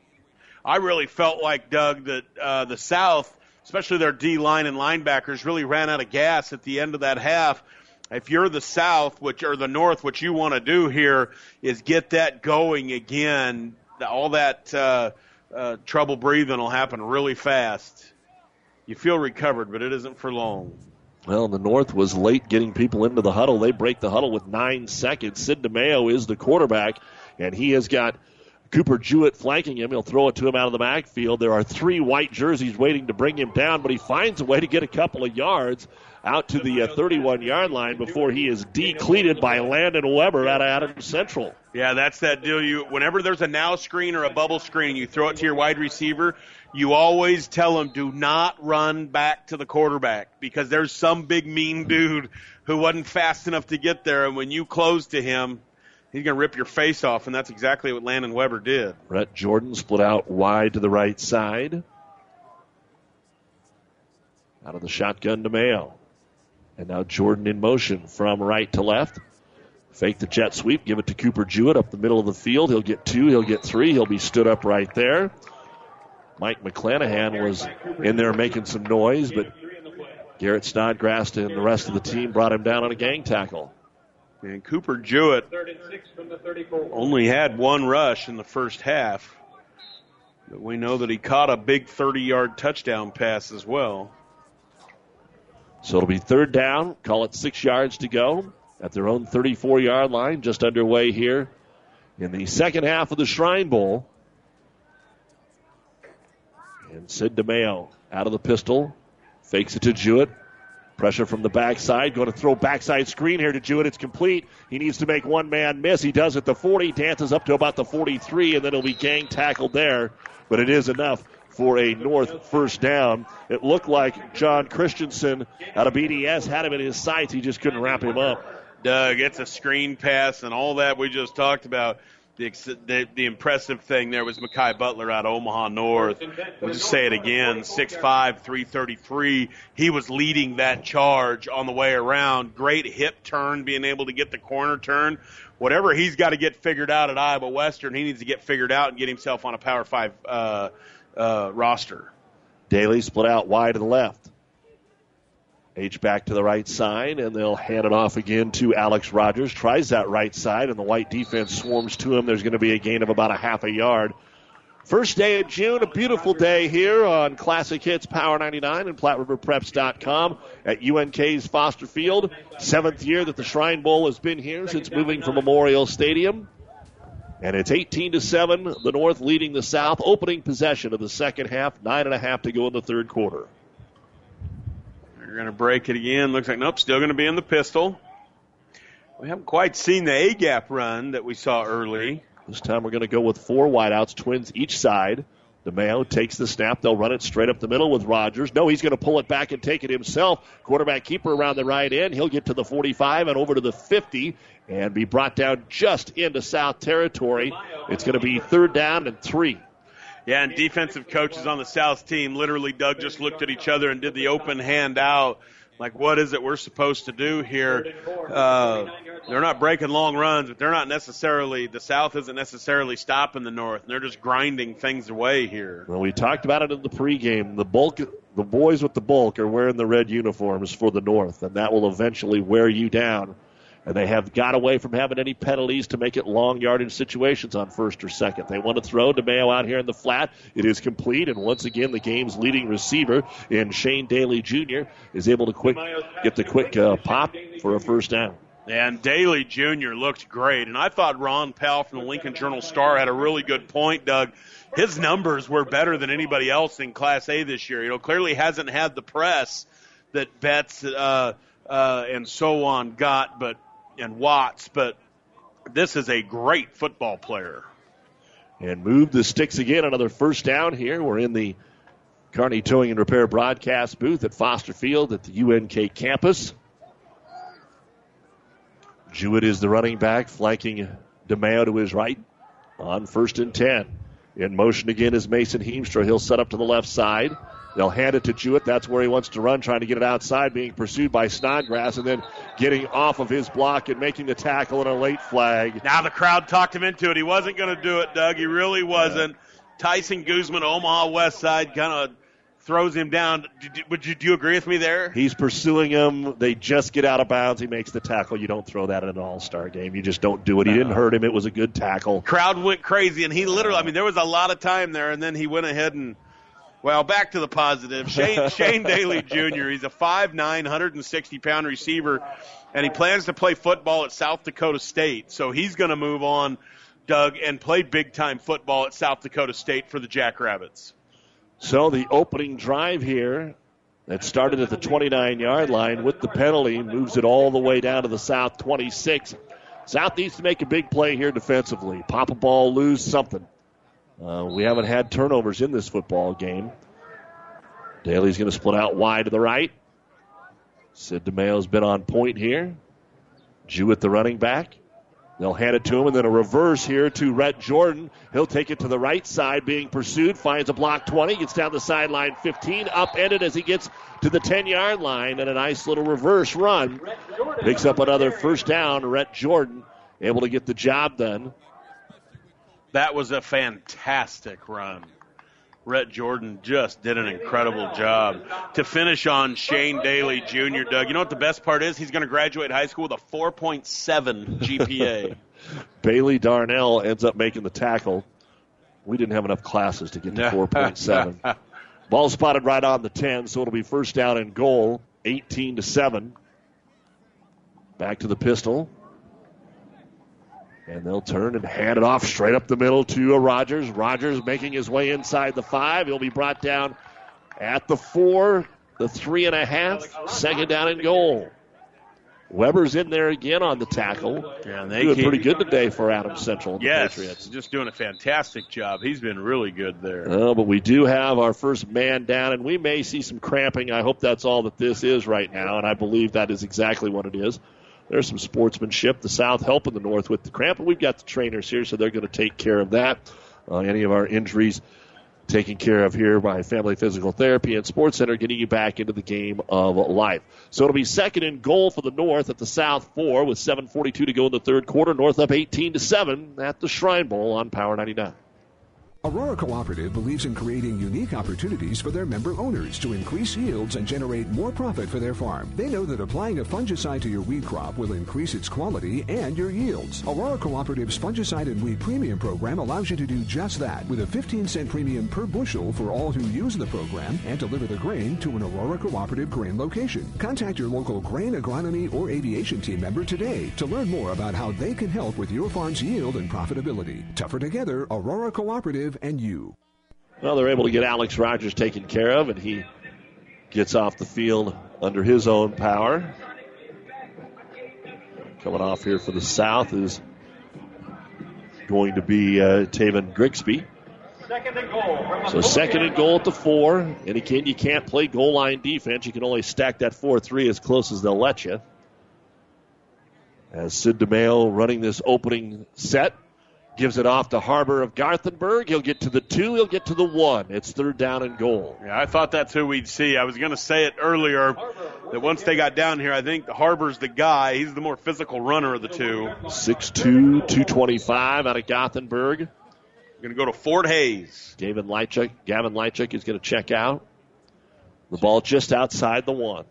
I really felt like Doug that uh, the South, especially their D line and linebackers, really ran out of gas at the end of that half. If you're the South, which or the North, what you want to do here is get that going again. All that uh, uh, trouble breathing will happen really fast. You feel recovered, but it isn't for long. Well, the North was late getting people into the huddle. They break the huddle with nine seconds. Sid DeMeo is the quarterback, and he has got Cooper Jewett flanking him. He'll throw it to him out of the backfield. There are three white jerseys waiting to bring him down, but he finds a way to get a couple of yards out to the 31 uh, yard line before he is decleated by Landon Weber out of Adams Central. Yeah, that's that deal. You whenever there's a now screen or a bubble screen, you throw it to your wide receiver. You always tell them do not run back to the quarterback because there's some big mean dude who wasn't fast enough to get there, and when you close to him, he's going to rip your face off, and that's exactly what Landon Weber did. Rhett Jordan split out wide to the right side. Out of the shotgun to Mayo. And now Jordan in motion from right to left. Fake the jet sweep, give it to Cooper Jewett up the middle of the field. He'll get two, he'll get three, he'll be stood up right there. Mike McClanahan was in there making some noise, but Garrett Snodgrass and the rest of the team brought him down on a gang tackle. And Cooper Jewett only had one rush in the first half. But we know that he caught a big 30 yard touchdown pass as well. So it'll be third down. Call it six yards to go at their own 34 yard line, just underway here in the second half of the Shrine Bowl. And Sid DeMeo out of the pistol, fakes it to Jewett. Pressure from the backside. Going to throw backside screen here to Jewett. It's complete. He needs to make one man miss. He does at the 40, dances up to about the 43, and then he'll be gang tackled there. But it is enough for a North first down. It looked like John Christensen out of BDS had him in his sights. He just couldn't wrap him up. Doug, it's a screen pass and all that we just talked about. The, the, the impressive thing there was Makai Butler out of Omaha North. We'll just say it again, 6'5", 333. He was leading that charge on the way around. Great hip turn, being able to get the corner turn. Whatever he's got to get figured out at Iowa Western, he needs to get figured out and get himself on a Power Five uh, uh, roster. Daly split out wide to the left. H back to the right side, and they'll hand it off again to Alex Rogers. Tries that right side, and the white defense swarms to him. There's going to be a gain of about a half a yard. First day of June, a beautiful day here on Classic Hits Power 99 and PlatteRiverPreps.com at UNK's Foster Field. Seventh year that the Shrine Bowl has been here since moving from Memorial Stadium. And it's 18 to 7, the North leading the South, opening possession of the second half, nine and a half to go in the third quarter. They're going to break it again. Looks like, nope, still going to be in the pistol. We haven't quite seen the A gap run that we saw early. This time we're going to go with four wideouts, twins each side. DeMeo takes the snap. They'll run it straight up the middle with Rogers. No, he's going to pull it back and take it himself. Quarterback keeper around the right end. He'll get to the 45 and over to the 50 and be brought down just into South territory. It's going to be third down and three. Yeah, and defensive coaches on the South team, literally, Doug just looked at each other and did the open hand out. Like, what is it we're supposed to do here? Uh, they're not breaking long runs, but they're not necessarily, the South isn't necessarily stopping the North. They're just grinding things away here. Well, we talked about it in the pregame. The bulk, the boys with the bulk are wearing the red uniforms for the North, and that will eventually wear you down And they have got away from having any penalties to make it long yardage situations on first or second. They want to throw DeMeo out here in the flat. It is complete, and once again, the game's leading receiver in Shane Daly Jr. is able to quick get the quick uh, pop for a first down. And Daly Jr. looked great. And I thought Ron Powell from the Lincoln Journal Star had a really good point, Doug. His numbers were better than anybody else in Class A this year. You know, clearly hasn't had the press that Betts uh, uh, and so on got, but and Watts, but this is a great football player. And move the sticks again. Another first down here. We're in the Kearney Towing and Repair broadcast booth at Foster Field at the UNK campus. Jewett is the running back, flanking DeMeo to his right on first and 10. In motion again is Mason Heemstra. He'll set up to the left side. They'll hand it to Jewett. That's where he wants to run, trying to get it outside, being pursued by Snodgrass, and then getting off of his block and making the tackle and a late flag. Now the crowd talked him into it. He wasn't going to do it, Doug. He really wasn't. Tyson Guzman, Omaha West Side, kind of throws him down. Would you, do you agree with me there? He's pursuing him. They just get out of bounds. He makes the tackle. You don't throw that in an all star game. You just don't do it. He didn't hurt him. It was a good tackle. Crowd went crazy, and he literally, I mean, there was a lot of time there, and then he went ahead and. Well, back to the positive. Shane, *laughs* Shane Daly Jr., he's a 5'9, 160 pound receiver, and he plans to play football at South Dakota State. So he's going to move on, Doug, and play big time football at South Dakota State for the Jackrabbits. So the opening drive here that started at the 29 yard line with the penalty moves it all the way down to the South 26. South needs to make a big play here defensively. Pop a ball, lose something. Uh, we haven't had turnovers in this football game. Daly's going to split out wide to the right. Sid DeMeo's been on point here. Jewett the running back. They'll hand it to him, and then a reverse here to Rhett Jordan. He'll take it to the right side, being pursued, finds a block 20, gets down the sideline 15, upended as he gets to the 10 yard line, and a nice little reverse run. Picks up another first down. Rhett Jordan able to get the job done. That was a fantastic run. Rhett Jordan just did an incredible job. To finish on Shane Daly Jr., Doug, you know what the best part is? He's going to graduate high school with a 4.7 GPA. *laughs* Bailey Darnell ends up making the tackle. We didn't have enough classes to get to *laughs* 4.7. Ball spotted right on the 10, so it'll be first down and goal, 18 to 7. Back to the pistol. And they'll turn and hand it off straight up the middle to Rogers. Rogers making his way inside the five. He'll be brought down at the four, the three and a half, second down and goal. Weber's in there again on the tackle. Yeah, they doing pretty good today for Adams Central. and the yes, Patriots. just doing a fantastic job. He's been really good there. Uh, but we do have our first man down, and we may see some cramping. I hope that's all that this is right now, and I believe that is exactly what it is. There's some sportsmanship. The South helping the North with the cramp, but we've got the trainers here, so they're going to take care of that. Uh, any of our injuries taken care of here by Family Physical Therapy and Sports Center, getting you back into the game of life. So it'll be second and goal for the North at the South four with 7:42 to go in the third quarter. North up 18 to seven at the Shrine Bowl on Power 99. Aurora Cooperative believes in creating unique opportunities for their member owners to increase yields and generate more profit for their farm. They know that applying a fungicide to your weed crop will increase its quality and your yields. Aurora Cooperative's fungicide and weed premium program allows you to do just that with a 15 cent premium per bushel for all who use the program and deliver the grain to an Aurora Cooperative grain location. Contact your local grain agronomy or aviation team member today to learn more about how they can help with your farm's yield and profitability. Tougher together, Aurora Cooperative and you. Well, they're able to get Alex Rogers taken care of, and he gets off the field under his own power. Coming off here for the South is going to be uh, Taven Grigsby. Second and goal. So second and goal at the four. And again, you can't play goal line defense. You can only stack that 4-3 as close as they'll let you. As Sid DeMeo running this opening set. Gives it off to Harbor of Gothenburg. He'll get to the two. He'll get to the one. It's third down and goal. Yeah, I thought that's who we'd see. I was going to say it earlier that once they got down here, I think Harbor's the guy. He's the more physical runner of the two. 6'2", 225 out of Gothenburg. Going to go to Fort Hays. Gavin Lychuk, Gavin Lychuk is going to check out. The ball just outside the one.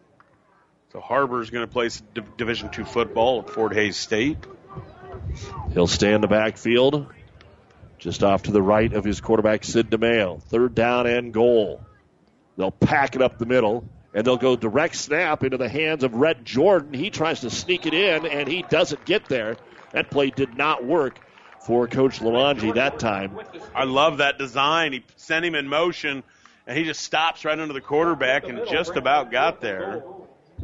So Harbor's going to play D- Division two football at Fort Hays State. He'll stay in the backfield, just off to the right of his quarterback, Sid DeMeo. Third down and goal. They'll pack it up the middle, and they'll go direct snap into the hands of Rhett Jordan. He tries to sneak it in, and he doesn't get there. That play did not work for Coach Limongi that time. I love that design. He sent him in motion, and he just stops right under the quarterback and just about got there.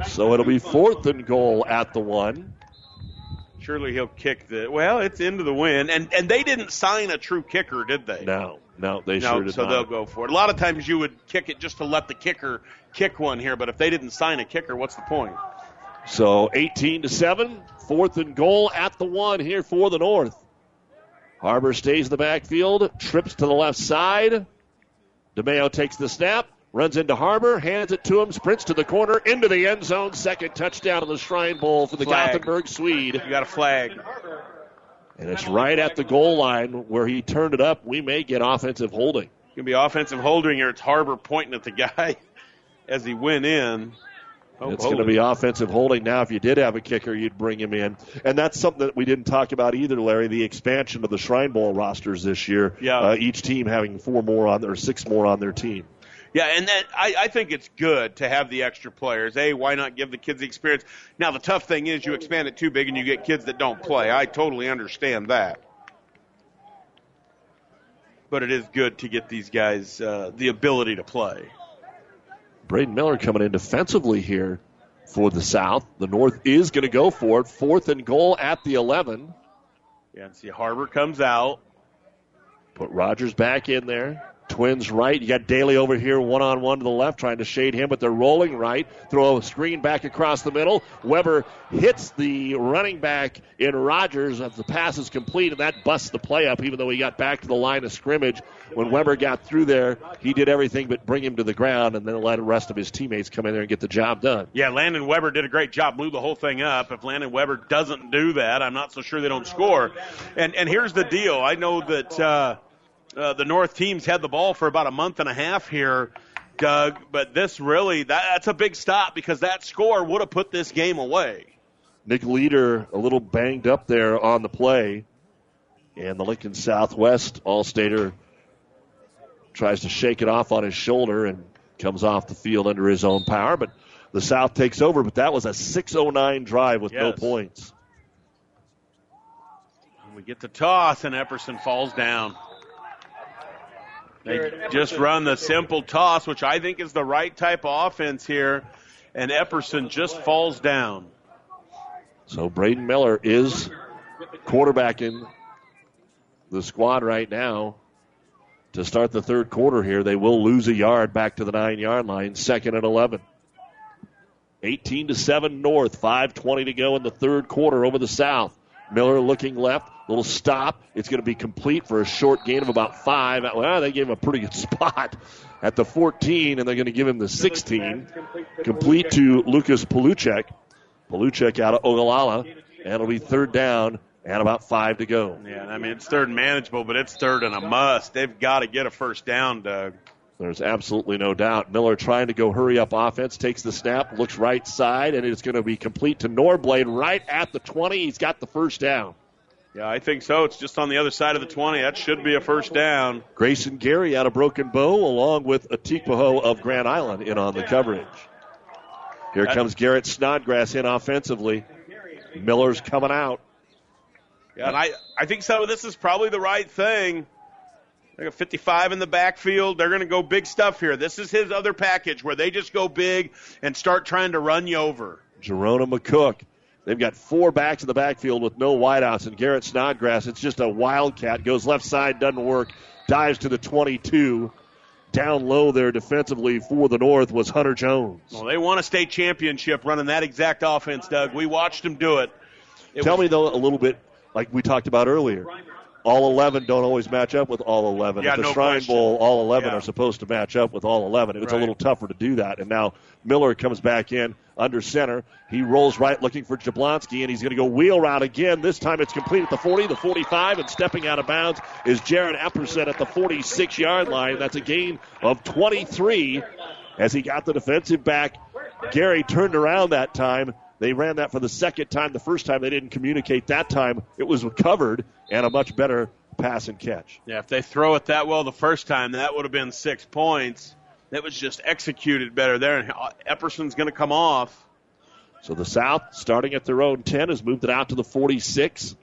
So it'll be fourth and goal at the one. Surely he'll kick the. Well, it's into the wind, and and they didn't sign a true kicker, did they? No, no, they no, sure did so not. they'll go for it. A lot of times you would kick it just to let the kicker kick one here, but if they didn't sign a kicker, what's the point? So 18 to 7, fourth and goal at the one here for the North. Harbor stays in the backfield, trips to the left side. DeMeo takes the snap, runs into Harbor, hands it to him, sprints to the corner, into the end zone. Second touchdown of the Shrine Bowl for the Flag. Gothenburg Swede. You got a flag. And it's right at the goal line where he turned it up. We may get offensive holding. It's Gonna be offensive holding here. It's Harbor pointing at the guy *laughs* as he went in. Oh, it's going to be offensive holding now. If you did have a kicker, you'd bring him in, and that's something that we didn't talk about either, Larry. The expansion of the Shrine Bowl rosters this year. Yeah. Uh, each team having four more on or six more on their team. Yeah, and that I, I think it's good to have the extra players. Hey, why not give the kids the experience? Now the tough thing is you expand it too big and you get kids that don't play. I totally understand that. But it is good to get these guys uh, the ability to play. Braden Miller coming in defensively here for the South. The North is going to go for it. Fourth and goal at the 11. Yeah, and see Harbor comes out. Put Rogers back in there. Twins right. You got Daly over here, one on one to the left, trying to shade him, but they're rolling right. Throw a screen back across the middle. Weber hits the running back in Rogers as the pass is complete, and that busts the play up, even though he got back to the line of scrimmage. When Weber got through there, he did everything but bring him to the ground and then let the rest of his teammates come in there and get the job done. Yeah, Landon Weber did a great job, blew the whole thing up. If Landon Weber doesn't do that, I'm not so sure they don't score. And and here's the deal. I know that uh, uh, the North teams had the ball for about a month and a half here, Doug. But this really that, that's a big stop because that score would have put this game away. Nick Leader a little banged up there on the play. And the Lincoln Southwest All-Stater tries to shake it off on his shoulder and comes off the field under his own power. But the South takes over. But that was a 6:09 drive with no points. We get the toss, and Epperson falls down. They just run the simple toss, which I think is the right type of offense here, and Epperson just falls down. So Braden Miller is quarterbacking the squad right now to start the third quarter here. They will lose a yard back to the nine yard line, second and 11. 18 to 7 North, 5.20 to go in the third quarter over the South. Miller looking left, little stop. It's going to be complete for a short gain of about five. Well, they gave him a pretty good *laughs* spot at the 14, and they're going to give him the 16. Complete to Lucas Paluchek. Paluchek out of Ogallala, and it'll be third down and about five to go. Yeah, I mean it's third and manageable, but it's third and a must. They've got to get a first down, Doug. There's absolutely no doubt. Miller trying to go hurry up offense, takes the snap, looks right side, and it's going to be complete to Norblade right at the 20. He's got the first down. Yeah, I think so. It's just on the other side of the 20. That should be a first down. Grayson Gary out of Broken Bow, along with Atikpo of Grand Island in on the coverage. Here comes Garrett Snodgrass in offensively. Miller's coming out. Yeah, and I, I think some of this is probably the right thing. They got 55 in the backfield. They're going to go big stuff here. This is his other package where they just go big and start trying to run you over. Jerona McCook. They've got four backs in the backfield with no wideouts, and Garrett Snodgrass, it's just a wildcat. Goes left side, doesn't work. Dives to the 22. Down low there defensively for the North was Hunter Jones. Well, they won a state championship running that exact offense, Doug. We watched them do it. It Tell was- me, though, a little bit like we talked about earlier. All 11 don't always match up with all 11. Yeah, At the no Shrine question. Bowl, all 11 Yeah. are supposed to match up with all 11. It's a little tougher to do that. And now Miller comes back in under center. He rolls right looking for Jablonski, and he's going to go wheel route again. This time it's complete at the 40, the 45, and stepping out of bounds is Jared Epperson at the 46 yard line. That's a gain of 23 as he got the defensive back Gary turned around that time. They ran that for the second time. The first time they didn't communicate that time. It was covered and a much better pass and catch. Yeah, if they throw it that well the first time, that would have been six points. That was just executed better there. And Epperson's going to come off. So the South, starting at their own 10, has moved it out to the 46.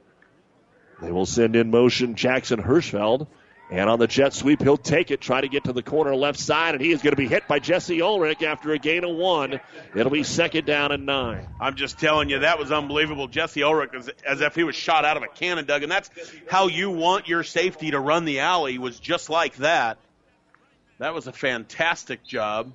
They will send in motion Jackson Hirschfeld. And on the jet sweep, he'll take it, try to get to the corner left side, and he is going to be hit by Jesse Ulrich after a gain of one. It'll be second down and nine. I'm just telling you, that was unbelievable. Jesse Ulrich, as, as if he was shot out of a cannon, Doug, and that's how you want your safety to run the alley, was just like that. That was a fantastic job.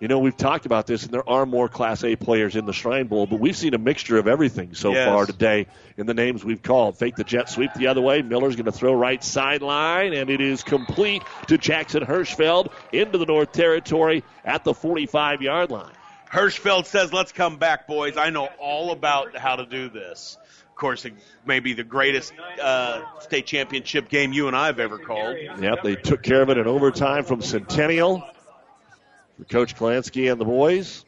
You know, we've talked about this, and there are more Class A players in the Shrine Bowl, but we've seen a mixture of everything so yes. far today in the names we've called. Fake the jet sweep the other way. Miller's going to throw right sideline, and it is complete to Jackson Hirschfeld into the North Territory at the 45 yard line. Hirschfeld says, Let's come back, boys. I know all about how to do this. Of course, it may be the greatest uh, state championship game you and I have ever called. Yep, they took care of it in overtime from Centennial for Coach Klansky and the boys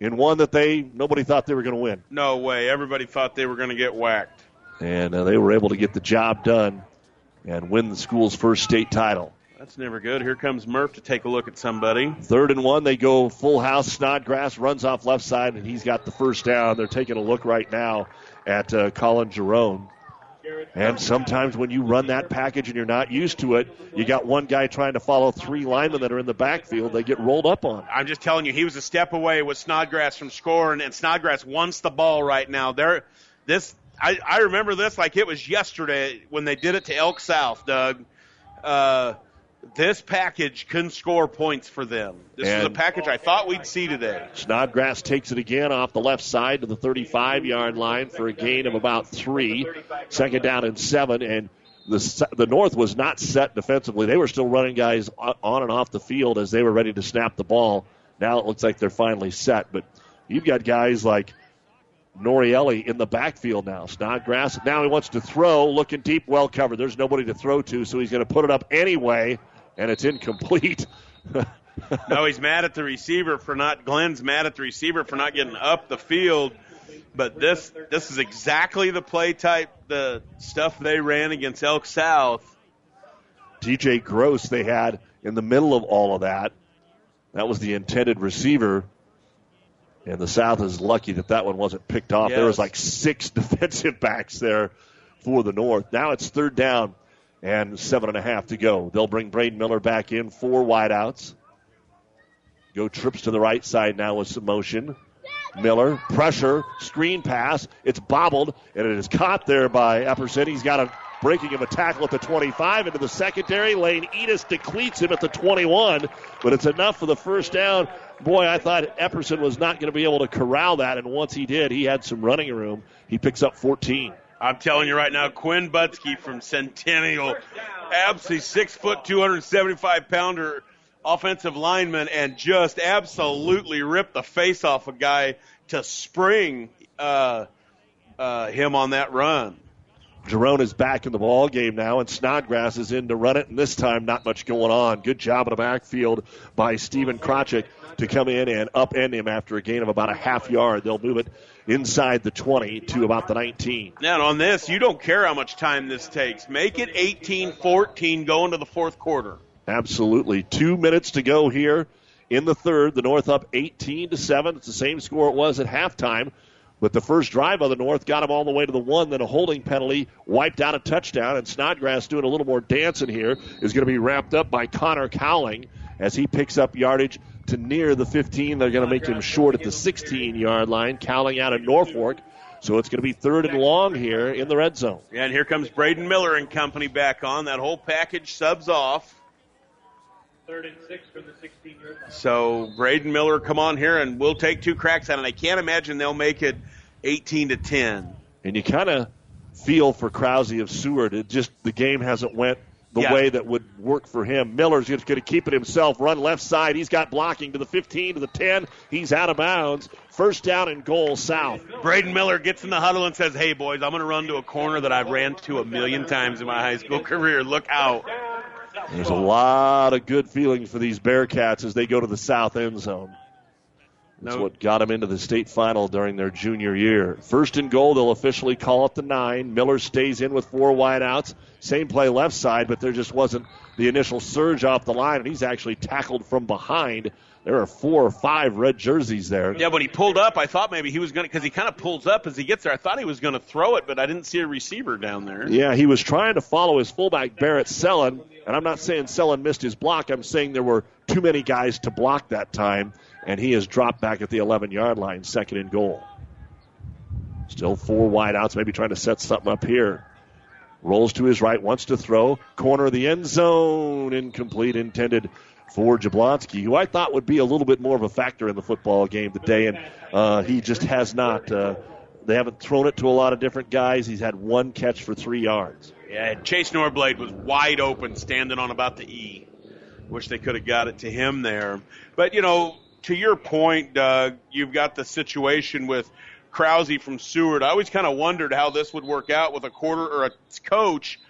in one that they nobody thought they were going to win. No way. Everybody thought they were going to get whacked. And uh, they were able to get the job done and win the school's first state title. That's never good. Here comes Murph to take a look at somebody. Third and one, they go full house. Snodgrass runs off left side, and he's got the first down. They're taking a look right now at uh, Colin Jerome. And sometimes when you run that package and you're not used to it, you got one guy trying to follow three linemen that are in the backfield. They get rolled up on. I'm just telling you, he was a step away with Snodgrass from scoring, and Snodgrass wants the ball right now. There, this I, I remember this like it was yesterday when they did it to Elk South, Doug. Uh, this package can score points for them. This and is a package I thought we'd see today. Snodgrass takes it again off the left side to the 35 yard line for a gain of about three. Second down and seven. And the, the North was not set defensively. They were still running guys on and off the field as they were ready to snap the ball. Now it looks like they're finally set. But you've got guys like Norielli in the backfield now. Snodgrass now he wants to throw, looking deep, well covered. There's nobody to throw to, so he's going to put it up anyway, and it's incomplete. *laughs* no, he's mad at the receiver for not. Glenn's mad at the receiver for not getting up the field. But this this is exactly the play type, the stuff they ran against Elk South. DJ Gross they had in the middle of all of that. That was the intended receiver. And the South is lucky that that one wasn't picked off. Yes. There was like six *laughs* defensive backs there for the North. Now it's third down and seven and a half to go. They'll bring Braden Miller back in, four wideouts. Go trips to the right side now with some motion. Miller, pressure, screen pass. It's bobbled, and it is caught there by Epperson. He's got a breaking of a tackle at the 25 into the secondary. Lane Edis decleats him at the 21, but it's enough for the first down. Boy, I thought Epperson was not going to be able to corral that, and once he did, he had some running room. He picks up 14. I'm telling you right now, Quinn Butsky from Centennial, absolutely six foot, 275 pounder offensive lineman, and just absolutely ripped the face off a guy to spring uh, uh, him on that run. Jerome is back in the ball game now, and Snodgrass is in to run it, and this time not much going on. Good job in the backfield by Stephen Krotchik to come in and upend him after a gain of about a half yard. They'll move it inside the 20 to about the 19. Now, on this, you don't care how much time this takes. Make it 18 14 going to the fourth quarter. Absolutely. Two minutes to go here in the third. The North up 18 to 7. It's the same score it was at halftime. But the first drive of the North got him all the way to the one, then a holding penalty wiped out a touchdown. And Snodgrass doing a little more dancing here is going to be wrapped up by Connor Cowling as he picks up yardage to near the 15. They're going to make him short at the 16 yard line. Cowling out of Norfolk. So it's going to be third and long here in the red zone. Yeah, and here comes Braden Miller and company back on. That whole package subs off. Third and six from the 16 yard line. So Braden Miller, come on here, and we'll take two cracks at it. I can't imagine they'll make it 18 to 10. And you kind of feel for Krause of Seward. It just the game hasn't went the Yeah. way that would work for him. Miller's just going to keep it himself. Run left side. He's got blocking to the 15 to the 10. He's out of bounds. First down and goal south. Braden Miller gets in the huddle and says, Hey, boys, I'm going to run to a corner that I've ran to a million times in my high school career. Look out. There's a lot of good feelings for these Bearcats as they go to the south end zone. That's what got them into the state final during their junior year. First and goal, they'll officially call it the nine. Miller stays in with four wideouts. Same play left side, but there just wasn't the initial surge off the line, and he's actually tackled from behind. There are four or five red jerseys there. Yeah, when he pulled up, I thought maybe he was going to, because he kind of pulls up as he gets there. I thought he was going to throw it, but I didn't see a receiver down there. Yeah, he was trying to follow his fullback, Barrett Sellen, and I'm not saying Sellen missed his block. I'm saying there were too many guys to block that time, and he has dropped back at the 11 yard line, second and goal. Still four wideouts, maybe trying to set something up here. Rolls to his right, wants to throw. Corner of the end zone, incomplete, intended for Jablonski, who I thought would be a little bit more of a factor in the football game today, and uh, he just has not. Uh, they haven't thrown it to a lot of different guys. He's had one catch for three yards. Yeah, Chase Norblade was wide open, standing on about the E. Wish they could have got it to him there. But, you know, to your point, Doug, you've got the situation with Krause from Seward. I always kind of wondered how this would work out with a quarter or a coach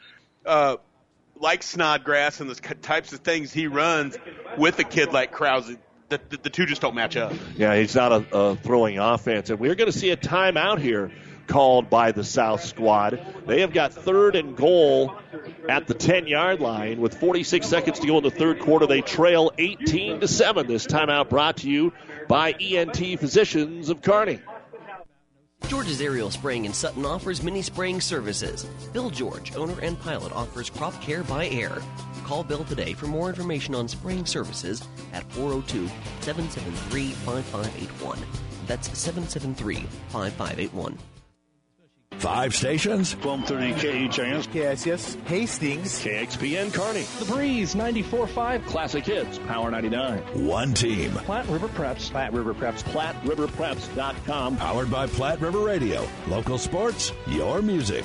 uh, like Snodgrass and the types of things he runs with a kid like Krause. The, the, the two just don't match up. Yeah, he's not a, a throwing offense. And we're going to see a timeout here called by the South squad. They have got third and goal at the 10 yard line with 46 seconds to go in the third quarter. They trail 18 to 7. This timeout brought to you by ENT Physicians of Kearney. George's Aerial Spraying in Sutton offers mini spraying services. Bill George, owner and pilot, offers crop care by air. Call Bill today for more information on spraying services at 402 773 5581. That's 773 5581. Five stations. 1230 KHIS. KSS. Hastings. KXPN Kearney. The Breeze 94.5 Classic Hits. Power 99. One team. Platte River Preps. Platte River Preps. PlatteRiverPreps.com. Powered by Platte River Radio. Local sports, your music.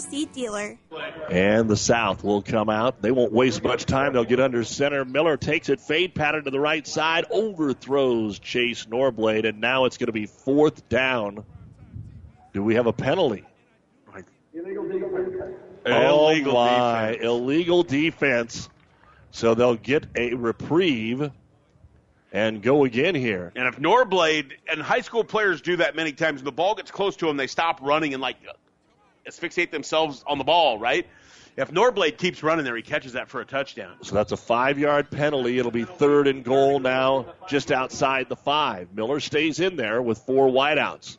Seed dealer. And the South will come out. They won't waste much time. They'll get under center. Miller takes it, fade pattern to the right side, overthrows Chase Norblade, and now it's going to be fourth down. Do we have a penalty? Oh Illegal my! defense. Illegal defense. So they'll get a reprieve and go again here. And if Norblade and high school players do that many times, when the ball gets close to them, they stop running and like asphyxiate themselves on the ball, right? If Norblade keeps running there, he catches that for a touchdown. So that's a five yard penalty. It'll be third and goal now, just outside the five. Miller stays in there with four wideouts.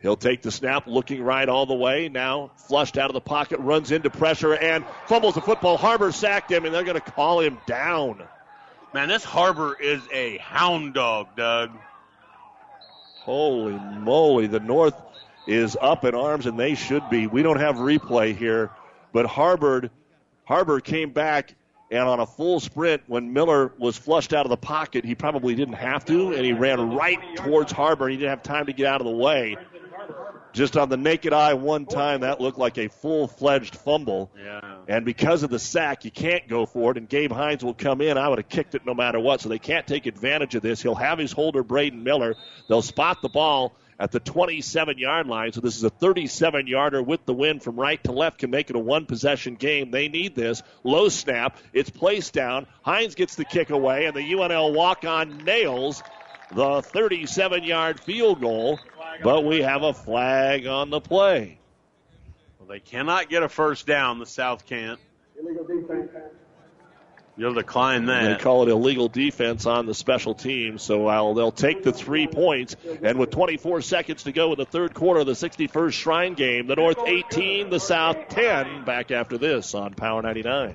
He'll take the snap, looking right all the way. Now flushed out of the pocket, runs into pressure, and fumbles the football. Harbor sacked him, and they're going to call him down. Man, this Harbor is a hound dog, Doug. Holy moly. The North is up in arms, and they should be. We don't have replay here, but Harbor, Harbor came back, and on a full sprint, when Miller was flushed out of the pocket, he probably didn't have to, and he ran right towards Harbor, and he didn't have time to get out of the way. Just on the naked eye, one time, that looked like a full fledged fumble. Yeah. And because of the sack, you can't go for it. And Gabe Hines will come in. I would have kicked it no matter what. So they can't take advantage of this. He'll have his holder, Braden Miller. They'll spot the ball at the 27 yard line. So this is a 37 yarder with the win from right to left can make it a one possession game. They need this. Low snap. It's placed down. Hines gets the kick away, and the UNL walk on nails the 37 yard field goal. But we have a flag on the play. Well, they cannot get a first down. The South can't. You'll decline They that. They call it illegal defense on the special team, so I'll, they'll take the three points. And with 24 seconds to go in the third quarter of the 61st Shrine game, the North 18, the South 10. Back after this on Power 99.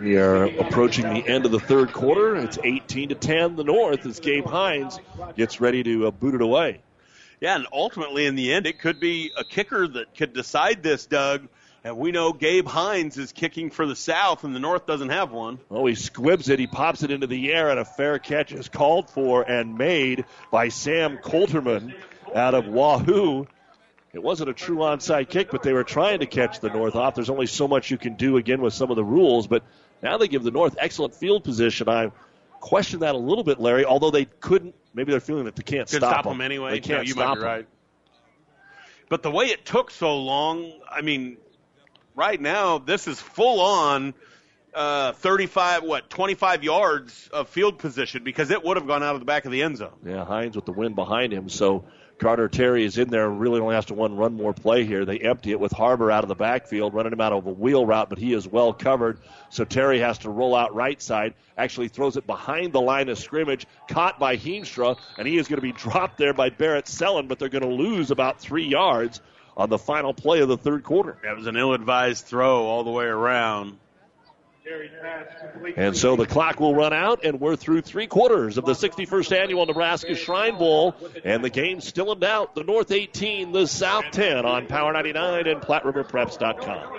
We are approaching the end of the third quarter. It's 18 to 10 the North as Gabe Hines gets ready to uh, boot it away. Yeah, and ultimately in the end, it could be a kicker that could decide this, Doug. And we know Gabe Hines is kicking for the South, and the North doesn't have one. Oh, he squibs it. He pops it into the air, and a fair catch is called for and made by Sam Coulterman out of Wahoo. It wasn't a true onside kick, but they were trying to catch the North off. There's only so much you can do again with some of the rules, but now they give the North excellent field position. I question that a little bit, Larry. Although they couldn't, maybe they're feeling that they can't stop, stop them. anyway. They can't no, you stop them. right. But the way it took so long, I mean, right now this is full on uh, 35, what, 25 yards of field position because it would have gone out of the back of the end zone. Yeah, Hines with the wind behind him. So Carter Terry is in there, really only has to one run more play here. They empty it with Harbor out of the backfield, running him out of a wheel route, but he is well covered. So Terry has to roll out right side, actually throws it behind the line of scrimmage, caught by Heemstra, and he is going to be dropped there by Barrett Sellen, but they're going to lose about three yards on the final play of the third quarter. That was an ill advised throw all the way around. And so the clock will run out, and we're through three quarters of the 61st annual Nebraska Shrine Bowl, and the game's still in doubt. The North 18, the South 10 on Power 99 and PlatteRiverPreps.com.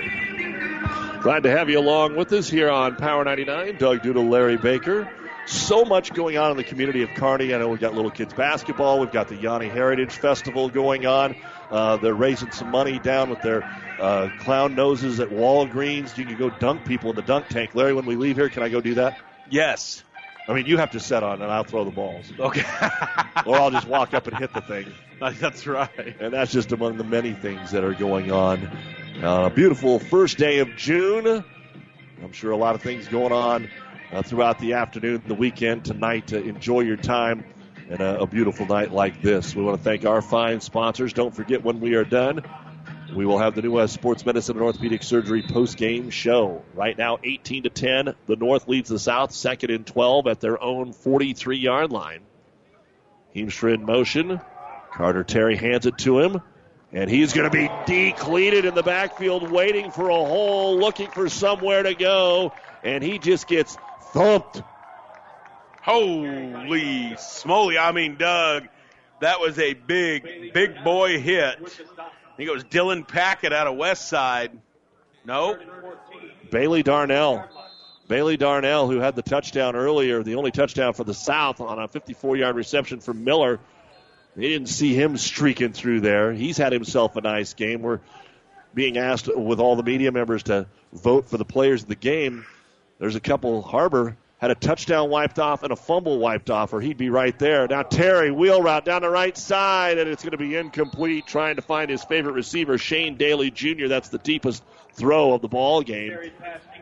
Glad to have you along with us here on Power 99. Doug Doodle, Larry Baker. So much going on in the community of Kearney. I know we've got little kids basketball. We've got the Yanni Heritage Festival going on. Uh, they're raising some money down with their uh, clown noses at Walgreens. You can go dunk people in the dunk tank. Larry, when we leave here, can I go do that? Yes. I mean, you have to set on, and I'll throw the balls. Okay. *laughs* or I'll just walk up and hit the thing. *laughs* That's right. And that's just among the many things that are going on. Uh, beautiful first day of June. I'm sure a lot of things going on uh, throughout the afternoon, the weekend, tonight to enjoy your time and a, a beautiful night like this. We want to thank our fine sponsors. Don't forget when we are done, we will have the new uh, Sports Medicine and Orthopedic Surgery post game show. Right now, 18 to 10. The North leads the South, second and 12 at their own 43 yard line. Heemstra in motion. Carter Terry hands it to him. And he's going to be decleated in the backfield, waiting for a hole, looking for somewhere to go. And he just gets thumped. Holy smoly. I mean, Doug, that was a big, big boy hit. I think it was Dylan Packett out of West Side. No? Bailey Darnell. Bailey Darnell, who had the touchdown earlier, the only touchdown for the South on a 54 yard reception from Miller. They didn't see him streaking through there. He's had himself a nice game. We're being asked with all the media members to vote for the players of the game. There's a couple. Harbor had a touchdown wiped off and a fumble wiped off, or he'd be right there. Now Terry wheel route down the right side, and it's going to be incomplete. Trying to find his favorite receiver, Shane Daly Jr. That's the deepest throw of the ball game,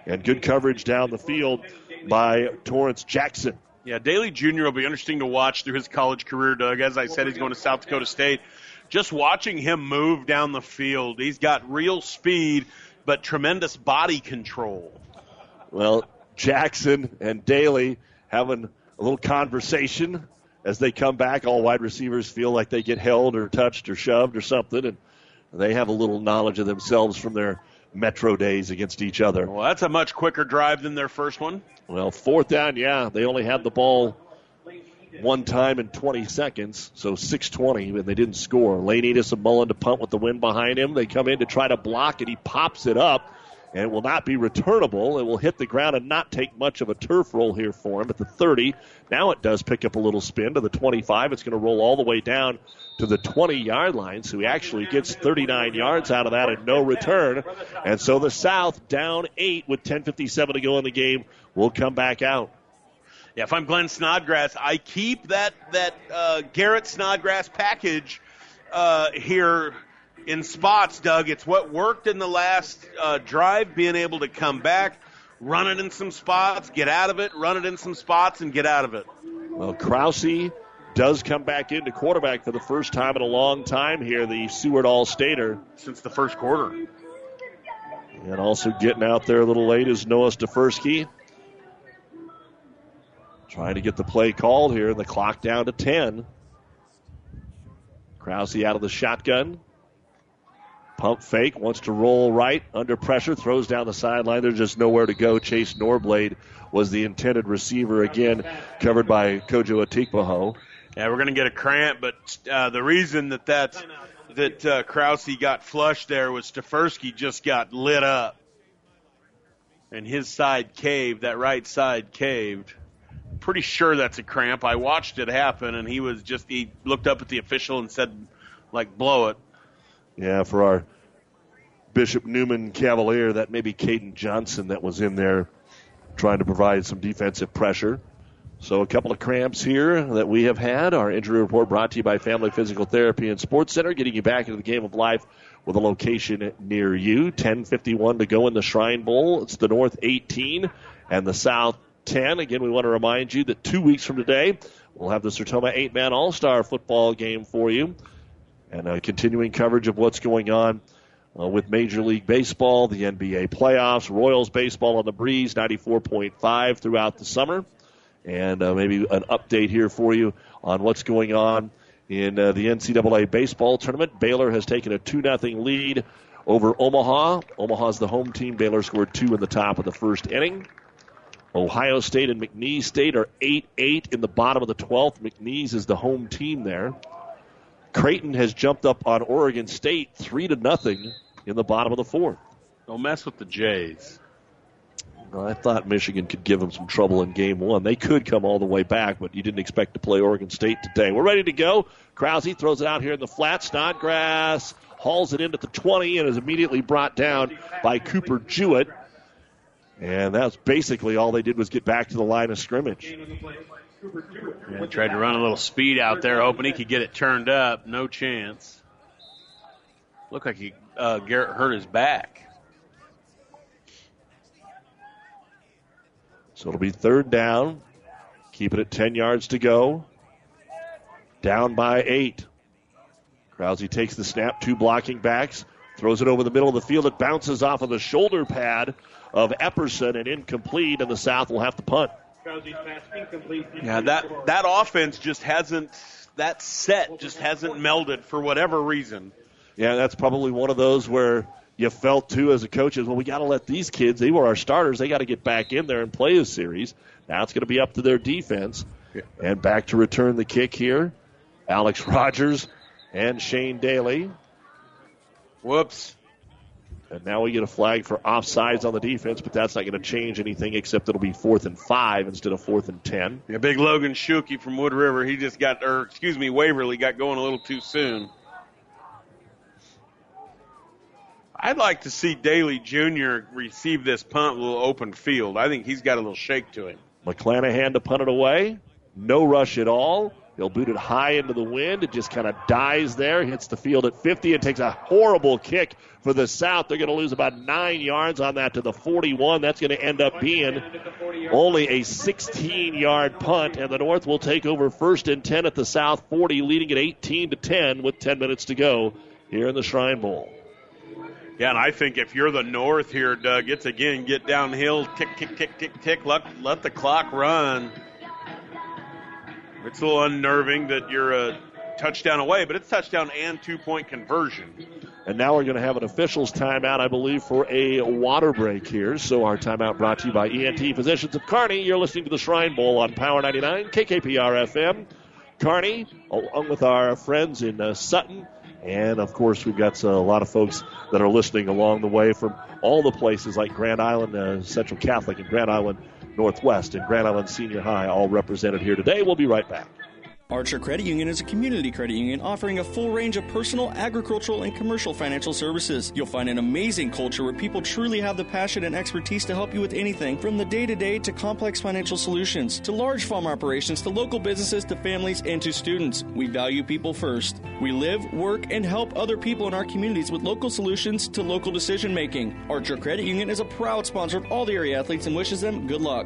and good coverage down the field by Torrance Jackson. Yeah, Daly Jr. will be interesting to watch through his college career, Doug. As I said, he's going to South Dakota State. Just watching him move down the field, he's got real speed, but tremendous body control. Well, Jackson and Daly having a little conversation as they come back. All wide receivers feel like they get held or touched or shoved or something, and they have a little knowledge of themselves from their Metro days against each other. Well, that's a much quicker drive than their first one. Well, fourth down, yeah, they only had the ball one time in 20 seconds, so 6:20, and they didn't score. Lane Edison Mullen to punt with the wind behind him. They come in to try to block, and he pops it up, and it will not be returnable. It will hit the ground and not take much of a turf roll here for him at the 30. Now it does pick up a little spin to the 25. It's going to roll all the way down to the 20 yard line, so he actually gets 39 yards out of that and no return. And so the South down eight with 10:57 to go in the game will come back out. Yeah, if I'm Glenn Snodgrass, I keep that that uh, Garrett Snodgrass package uh, here in spots, Doug. It's what worked in the last uh, drive, being able to come back, run it in some spots, get out of it, run it in some spots, and get out of it. Well, Krause does come back into quarterback for the first time in a long time here, the Seward All Stater. Since the first quarter. And also getting out there a little late is Noah Stefersky. Trying to get the play called here, the clock down to 10. Krause out of the shotgun. Pump fake, wants to roll right, under pressure, throws down the sideline. There's just nowhere to go. Chase Norblade was the intended receiver again, covered by Kojo Atikpo. Yeah, we're going to get a cramp, but uh, the reason that that's, that uh, Krause got flushed there was Stefersky just got lit up. And his side caved, that right side caved. Pretty sure that's a cramp. I watched it happen, and he was just, he looked up at the official and said, like, blow it. Yeah, for our Bishop Neumann Cavalier, that may be Caden Johnson that was in there trying to provide some defensive pressure. So a couple of cramps here that we have had. Our injury report brought to you by Family Physical Therapy and Sports Center, getting you back into the game of life with a location near you. 10:51 to go in the Shrine Bowl. It's the North 18 and the South 10. Again, we want to remind you that two weeks from today, we'll have the Sertoma eight-man All-Star football game for you, and a continuing coverage of what's going on. Uh, with Major League Baseball, the NBA playoffs, Royals baseball on the breeze, 94.5 throughout the summer and uh, maybe an update here for you on what's going on in uh, the NCAA baseball tournament. Baylor has taken a 2 0 lead over Omaha. Omaha's the home team. Baylor scored two in the top of the first inning. Ohio State and McNeese State are 8 8 in the bottom of the 12th. McNeese is the home team there. Creighton has jumped up on Oregon State 3 to nothing in the bottom of the fourth. Don't mess with the Jays. I thought Michigan could give them some trouble in game one. They could come all the way back, but you didn't expect to play Oregon State today. We're ready to go. Krause throws it out here in the flat. Snodgrass hauls it in at the 20 and is immediately brought down by Cooper Jewett. And that's basically all they did was get back to the line of scrimmage. Yeah, tried to run a little speed out there, hoping he could get it turned up. No chance. Looked like he uh, Garrett hurt his back. So it'll be third down. Keep it at 10 yards to go. Down by eight. Krause takes the snap, two blocking backs, throws it over the middle of the field. It bounces off of the shoulder pad of Epperson and incomplete, and the South will have to punt. Yeah, that that offense just hasn't that set just hasn't melded for whatever reason. Yeah, that's probably one of those where you felt too as a coach is well we got to let these kids they were our starters they got to get back in there and play a series. Now it's going to be up to their defense. And back to return the kick here alex rogers and shane daly. Whoops And now we get a flag for offsides on the defense, but that's not going to change anything except it'll be fourth and five instead of fourth and ten. Yeah, big Logan Shuki from Wood River. He just got, or excuse me, Waverly got going a little too soon. I'd like to see Daly Jr. receive this punt a little open field. I think he's got a little shake to him. McClanahan to punt it away. No rush at all. He'll boot it high into the wind. It just kind of dies there, hits the field at 50, and takes a horrible kick for the South. They're going to lose about nine yards on that to the 41. That's going to end up being only a 16 yard punt, and the North will take over first and 10 at the South 40, leading at 18 to 10 with 10 minutes to go here in the Shrine Bowl. Yeah, and I think if you're the North here, Doug, it's again get downhill, tick, tick, tick, tick, tick, let, let the clock run. It's a little unnerving that you're a touchdown away, but it's touchdown and two point conversion. And now we're going to have an officials timeout, I believe, for a water break here. So our timeout brought to you by ENT Physicians of Kearney. You're listening to the Shrine Bowl on Power 99, KKPR FM. Kearney, along with our friends in uh, Sutton. And of course, we've got uh, a lot of folks that are listening along the way from all the places like Grand Island uh, Central Catholic and Grand Island Northwest and Grand Island Senior High, all represented here today. We'll be right back. Archer Credit Union is a community credit union offering a full range of personal, agricultural, and commercial financial services. You'll find an amazing culture where people truly have the passion and expertise to help you with anything from the day to day to complex financial solutions, to large farm operations, to local businesses, to families, and to students. We value people first. We live, work, and help other people in our communities with local solutions to local decision making. Archer Credit Union is a proud sponsor of all the area athletes and wishes them good luck.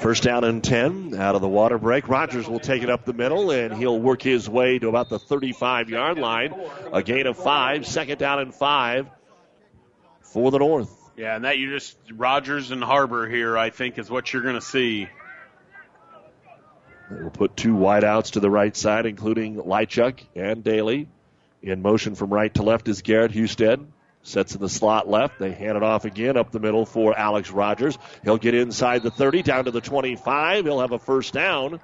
First down and 10 out of the water break. Rogers will take it up the middle and he'll work his way to about the 35 yard line. A gain of five. Second down and five for the North. Yeah, and that you just, Rogers and Harbor here, I think, is what you're going to see. They will put two wideouts to the right side, including Lychuk and Daly. In motion from right to left is Garrett Husted. Sets in the slot left. They hand it off again up the middle for Alex Rogers. He'll get inside the 30, down to the 25. He'll have a first down.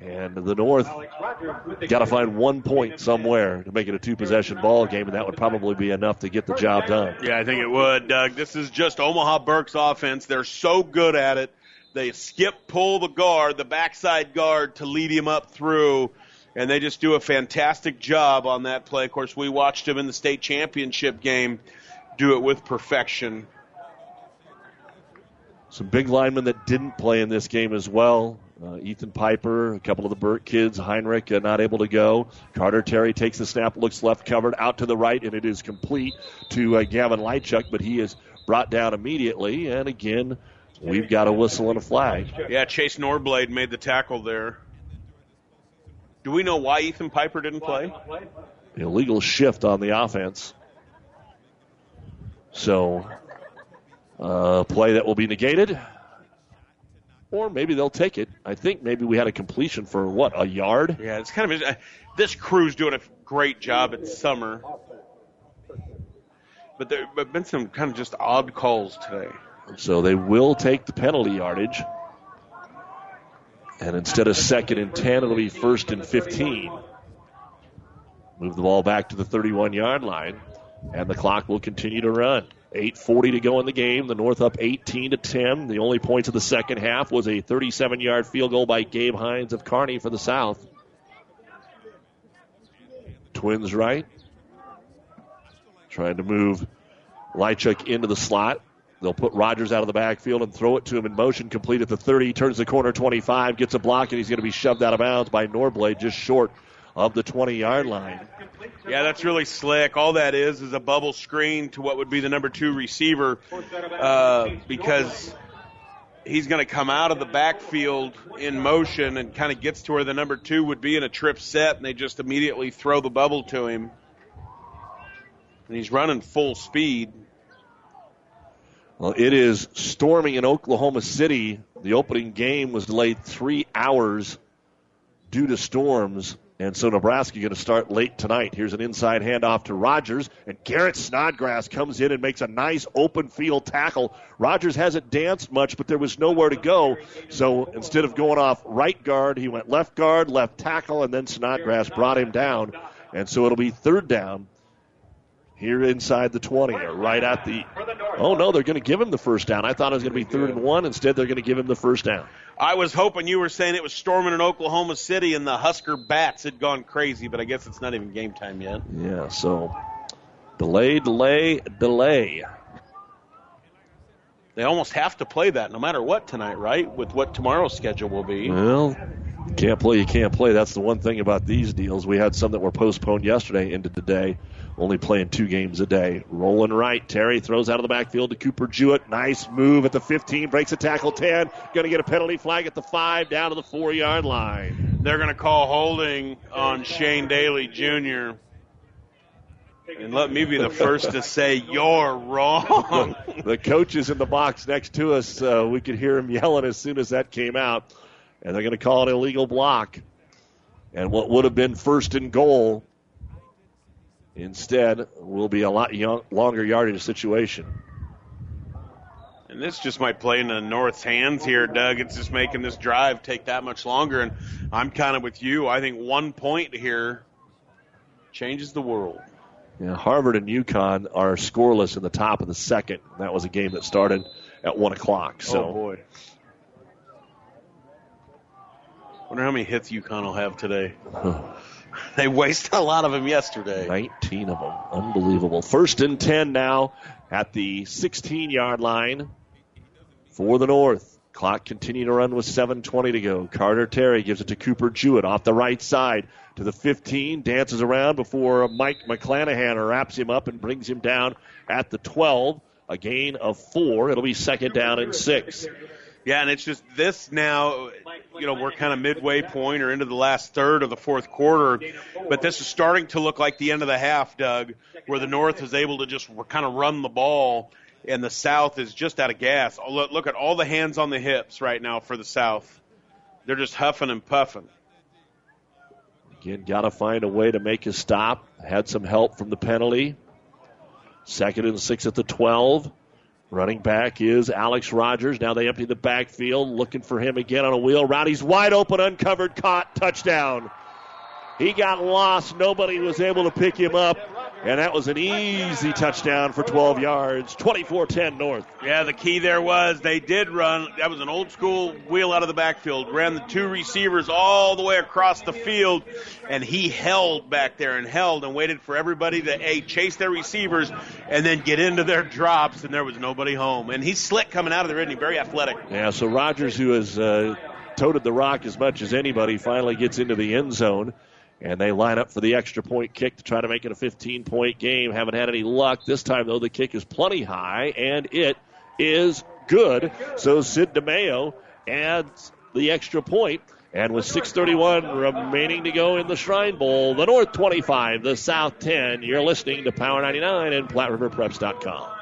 And the North got to find one point somewhere to make it a two possession ball game, and that would probably be enough to get the job done. Yeah, I think it would, Doug. This is just Omaha Burke's offense. They're so good at it. They skip, pull the guard, the backside guard, to lead him up through and they just do a fantastic job on that play. Of course, we watched him in the state championship game do it with perfection. Some big linemen that didn't play in this game as well. Uh, Ethan Piper, a couple of the Burt kids, Heinrich uh, not able to go. Carter Terry takes the snap, looks left covered, out to the right, and it is complete to uh, Gavin Lychuk, but he is brought down immediately. And again, we've got a whistle and a flag. Yeah, Chase Norblade made the tackle there. Do we know why Ethan Piper didn't play? Illegal shift on the offense. So, uh, play that will be negated. Or maybe they'll take it. I think maybe we had a completion for what, a yard? Yeah, it's kind of. This crew's doing a great job at summer. But there have been some kind of just odd calls today. So they will take the penalty yardage. And instead of second and 10, it'll be first and 15. Move the ball back to the 31 yard line, and the clock will continue to run. 8.40 to go in the game. The North up 18 to 10. The only points of the second half was a 37 yard field goal by Gabe Hines of Kearney for the South. Twins right. Trying to move Lychuk into the slot. They'll put Rogers out of the backfield and throw it to him in motion, complete at the 30. Turns the corner 25, gets a block, and he's going to be shoved out of bounds by Norblade just short of the 20 yard line. Yeah, that's really slick. All that is is a bubble screen to what would be the number two receiver uh, because he's going to come out of the backfield in motion and kind of gets to where the number two would be in a trip set, and they just immediately throw the bubble to him. and he's running full speed. Well, it is storming in Oklahoma City. The opening game was delayed three hours due to storms. And so Nebraska going to start late tonight. Here's an inside handoff to Rogers, and Garrett Snodgrass comes in and makes a nice open field tackle. Rogers hasn't danced much, but there was nowhere to go. So instead of going off right guard, he went left guard, left tackle, and then Snodgrass brought him down. And so it'll be third down here inside the 20 or right at the. Oh, no, they're going to give him the first down. I thought it was going to be third and one. Instead, they're going to give him the first down. I was hoping you were saying it was storming in Oklahoma City and the Husker Bats had gone crazy, but I guess it's not even game time yet. Yeah, so delay, delay, delay. They almost have to play that no matter what tonight, right? With what tomorrow's schedule will be. Well, can't play, you can't play. That's the one thing about these deals. We had some that were postponed yesterday into today, only playing two games a day. Rolling right, Terry throws out of the backfield to Cooper Jewett. Nice move at the 15, breaks a tackle 10. Going to get a penalty flag at the 5, down to the 4 yard line. They're going to call holding on Shane Daly Jr. And let me be the first to say you're wrong. *laughs* the coach is in the box next to us. Uh, we could hear him yelling as soon as that came out. And they're going to call it an illegal block. And what would have been first and goal instead will be a lot young, longer yardage situation. And this just might play in the North's hands here, Doug. It's just making this drive take that much longer. And I'm kind of with you. I think one point here changes the world. Yeah, Harvard and UConn are scoreless in the top of the second. That was a game that started at one o'clock. So, oh boy. Wonder how many hits UConn will have today. *laughs* they wasted a lot of them yesterday. 19 of them. Unbelievable. First and 10 now at the 16 yard line for the North. Clock continuing to run with 7.20 to go. Carter Terry gives it to Cooper Jewett off the right side to the 15, dances around before Mike McClanahan wraps him up and brings him down at the 12. A gain of four. It'll be second down and six. Yeah, and it's just this now, you know, we're kind of midway point or into the last third of the fourth quarter, but this is starting to look like the end of the half, Doug, where the North is able to just kind of run the ball and the South is just out of gas. Oh, look at all the hands on the hips right now for the South. They're just huffing and puffing. Again, got to find a way to make a stop. Had some help from the penalty. Second and six at the 12. Running back is Alex Rogers. Now they empty the backfield, looking for him again on a wheel route. He's wide open, uncovered, caught, touchdown. He got lost. Nobody was able to pick him up. And that was an easy touchdown for 12 yards. 24 10 North. Yeah, the key there was they did run. That was an old school wheel out of the backfield. Ran the two receivers all the way across the field. And he held back there and held and waited for everybody to A, chase their receivers and then get into their drops. And there was nobody home. And he's slick coming out of there, isn't he? Very athletic. Yeah, so Rogers, who has uh, toted the rock as much as anybody, finally gets into the end zone. And they line up for the extra point kick to try to make it a 15 point game. Haven't had any luck. This time, though, the kick is plenty high, and it is good. So Sid DeMeo adds the extra point. And with 6.31 remaining to go in the Shrine Bowl, the North 25, the South 10. You're listening to Power 99 and PlatteRiverPreps.com.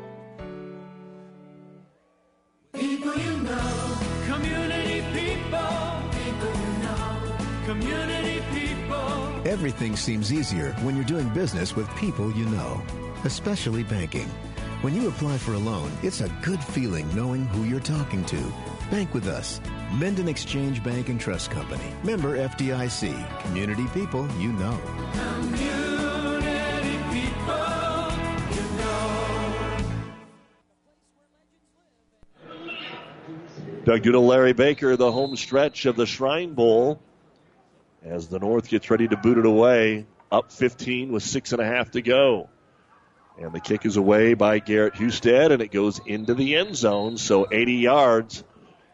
People you know, community people, people you know, community people. Everything seems easier when you're doing business with people you know, especially banking. When you apply for a loan, it's a good feeling knowing who you're talking to. Bank with us. Minden Exchange Bank and Trust Company. Member FDIC. Community people you know. Community Doug Duda, Larry Baker, the home stretch of the Shrine Bowl as the North gets ready to boot it away. Up 15 with six and a half to go. And the kick is away by Garrett Husted, and it goes into the end zone. So 80 yards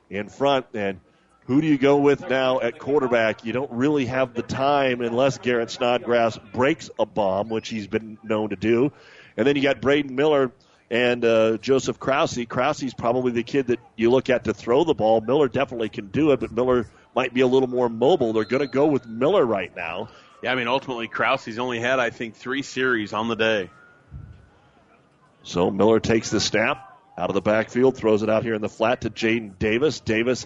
in front. And who do you go with now at quarterback? You don't really have the time unless Garrett Snodgrass breaks a bomb, which he's been known to do. And then you got Braden Miller and uh, Joseph Krause. Krause's probably the kid that you look at to throw the ball. Miller definitely can do it, but Miller might be a little more mobile. They're going to go with Miller right now. Yeah, I mean, ultimately, Krause's only had, I think, three series on the day. So Miller takes the snap out of the backfield, throws it out here in the flat to Jaden Davis. Davis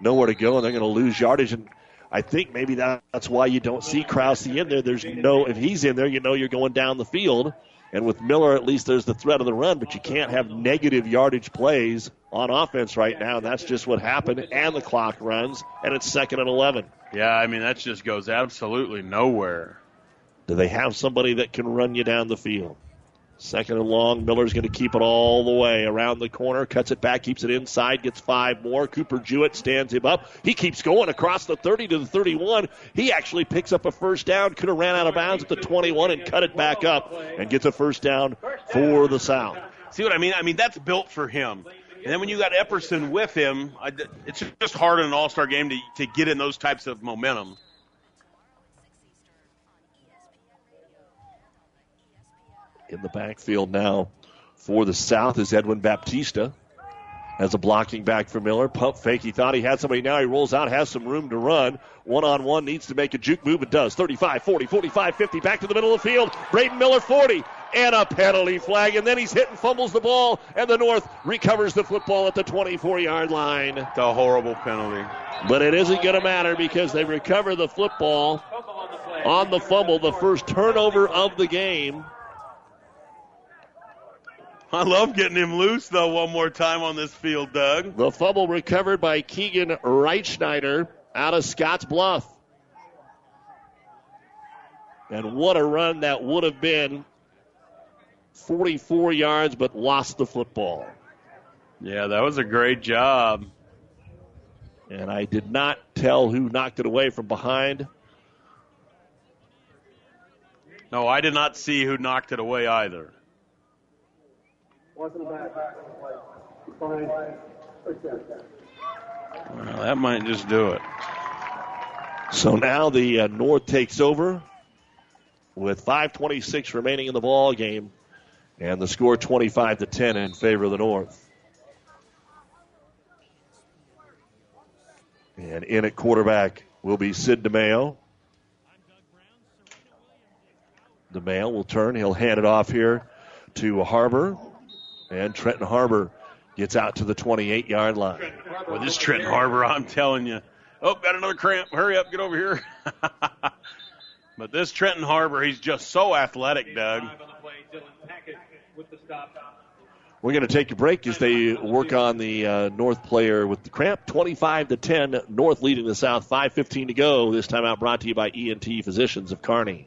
nowhere to go, and they're going to lose yardage. And I think maybe that's why you don't see Krause in there. There's no if he's in there, you know you're going down the field. And with Miller, at least there's the threat of the run, but you can't have negative yardage plays on offense right now. And that's just what happened. And the clock runs, and it's second and 11. Yeah, I mean, that just goes absolutely nowhere. Do they have somebody that can run you down the field? Second and long. Miller's going to keep it all the way around the corner, cuts it back, keeps it inside, gets five more. Cooper Jewett stands him up. He keeps going across the 30 to the 31. He actually picks up a first down. Could have ran out of bounds at the 21 and cut it back up and gets a first down for the South. See what I mean? I mean, that's built for him. And then when you got Epperson with him, it's just hard in an all star game to, to get in those types of momentum. In the backfield now for the South is Edwin Baptista. As a blocking back for Miller. Pump fake. He thought he had somebody. Now he rolls out, has some room to run. One on one, needs to make a juke move. It does. 35, 40, 45, 50. Back to the middle of the field. Braden Miller, 40. And a penalty flag. And then he's hit and fumbles the ball. And the North recovers the football at the 24 yard line. It's a horrible penalty. But it isn't going to matter because they recover the football on the fumble. The first turnover of the game. I love getting him loose, though, one more time on this field, Doug. The fumble recovered by Keegan Reitschneider out of Scotts Bluff. And what a run that would have been 44 yards, but lost the football. Yeah, that was a great job. And I did not tell who knocked it away from behind. No, I did not see who knocked it away either. Well, that might just do it. So now the uh, North takes over with 5:26 remaining in the ball game, and the score 25 to 10 in favor of the North. And in at quarterback will be Sid DeMayo. DeMayo will turn. He'll hand it off here to Harbor. And Trenton Harbor gets out to the 28 yard line. Well, this Trenton Harbor, I'm telling you. Oh, got another cramp. Hurry up, get over here. *laughs* but this Trenton Harbor, he's just so athletic, Doug. We're going to take a break as they work on the uh, North player with the cramp. 25 to 10, North leading the South. 5:15 to go. This time out brought to you by ENT Physicians of Kearney.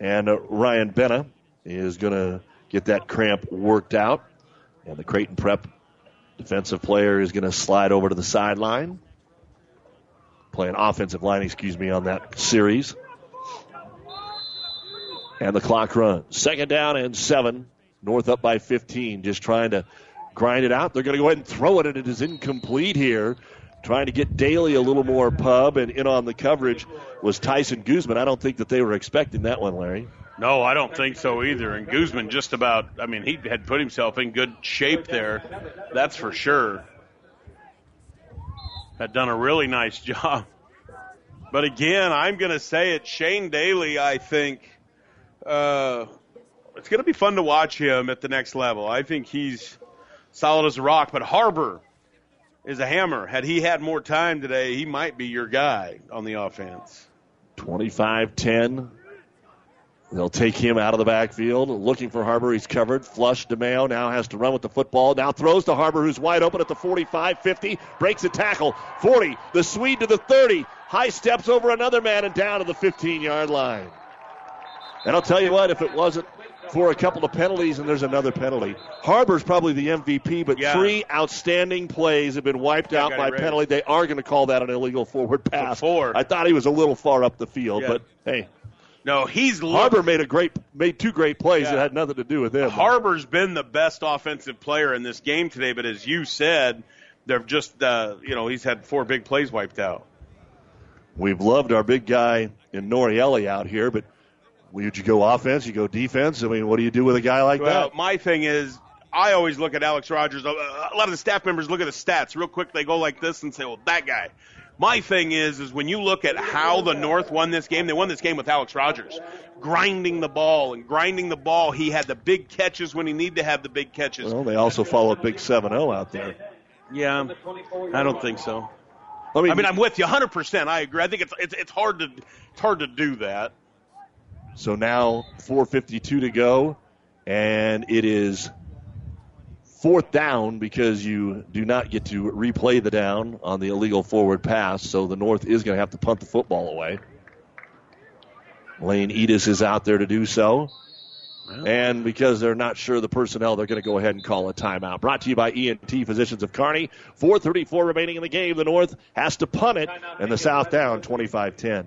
And uh, Ryan Benna is going to get that cramp worked out. And the Creighton Prep defensive player is going to slide over to the sideline. Playing offensive line, excuse me, on that series. And the clock runs. Second down and seven. North up by 15. Just trying to grind it out. They're going to go ahead and throw it, and it is incomplete here. Trying to get Daly a little more pub, and in on the coverage was Tyson Guzman. I don't think that they were expecting that one, Larry. No, I don't think so either. And Guzman just about, I mean, he had put himself in good shape there. That's for sure. Had done a really nice *laughs* job. But again, I'm going to say it. Shane Daly, I think, uh, it's going to be fun to watch him at the next level. I think he's solid as a rock. But Harbor is a hammer. Had he had more time today, he might be your guy on the offense. 25 10. They'll take him out of the backfield, looking for Harbor. He's covered. Flush DeMeo now has to run with the football. Now throws to Harbor, who's wide open at the 45, 50, breaks a tackle. 40, the Swede to the 30, high steps over another man and down to the 15 yard line. And I'll tell you what, if it wasn't for a couple of penalties, and there's another penalty, Harbor's probably the MVP, but Yeah. three outstanding plays have been wiped Yeah, out by penalty. They are going to call that an illegal forward pass. four. I thought he was a little far up the field, Yeah. but hey. No, he's looked- Harbor made a great, made two great plays that had nothing to do with him. Harbor's been the best offensive player in this game today, but as you said, they're just uh, you know he's had four big plays wiped out. We've loved our big guy in Norielli out here, but would you go offense? You go defense? I mean, what do you do with a guy like Well, that? my thing is, I always look at Alex Rogers. A lot of the staff members look at the stats real quick. They go like this and say, "Well, that guy." My thing is, is when you look at how the North won this game, they won this game with Alex Rogers, grinding the ball and grinding the ball. He had the big catches when he needed to have the big catches. Well, they also followed Big 7-0 out there. Yeah, I don't think so. I mean, I mean, I'm with you 100. percent I agree. I think it's it's it's hard to it's hard to do that. So now 4:52 to go, and it is fourth down because you do not get to replay the down on the illegal forward pass. So the North is going to have to punt the football away. Lane Edis is out there to do so. And because they're not sure of the personnel, they're going to go ahead and call a timeout. Brought to you by ENT Physicians of Kearney. 4.34 remaining in the game. The North has to punt it, and the South down 25 10.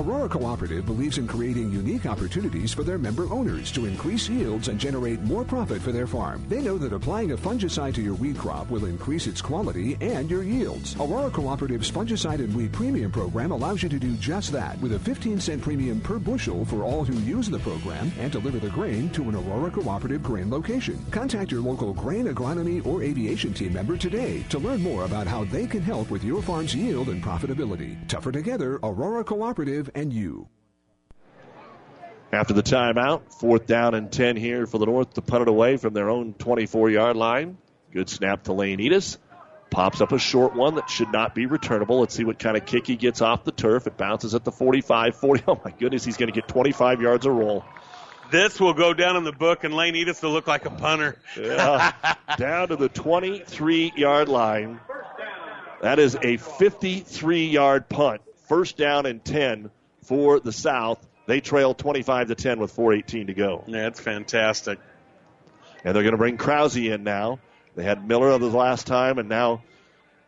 Aurora Cooperative believes in creating unique opportunities for their member owners to increase yields and generate more profit for their farm. They know that applying a fungicide to your weed crop will increase its quality and your yields. Aurora Cooperative's fungicide and weed premium program allows you to do just that with a 15 cent premium per bushel for all who use the program and deliver the grain to an Aurora Cooperative grain location. Contact your local grain agronomy or aviation team member today to learn more about how they can help with your farm's yield and profitability. Tougher together, Aurora Cooperative and you. After the timeout, fourth down and 10 here for the North to punt it away from their own 24 yard line. Good snap to Lane Edis. Pops up a short one that should not be returnable. Let's see what kind of kick he gets off the turf. It bounces at the 45 40. *laughs* Oh my goodness, he's going to get 25 yards a roll. This will go down in the book, and Lane Edis will look like a punter. Yeah. *laughs* down to the 23 yard line. That is a 53 yard punt. First down and 10 for the South. They trail 25 to 10 with 4:18 to go. Yeah, it's fantastic. And they're going to bring Krause in now. They had Miller the last time, and now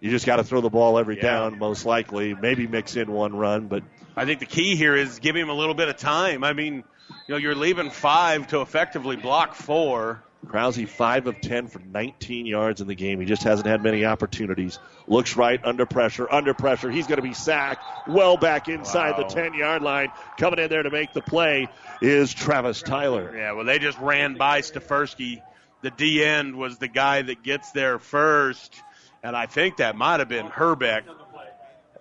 you just got to throw the ball every Yeah. down, most likely. Maybe mix in one run, but I think the key here is give him a little bit of time. I mean, you know, you're leaving five to effectively block four. Krause, 5 of 10 for 19 yards in the game. He just hasn't had many opportunities. Looks right, under pressure, under pressure. He's going to be sacked well back inside Wow. the 10 yard line. Coming in there to make the play is Travis Tyler. Yeah, well, they just ran by Stefersky. The D end was the guy that gets there first, and I think that might have been Herbeck.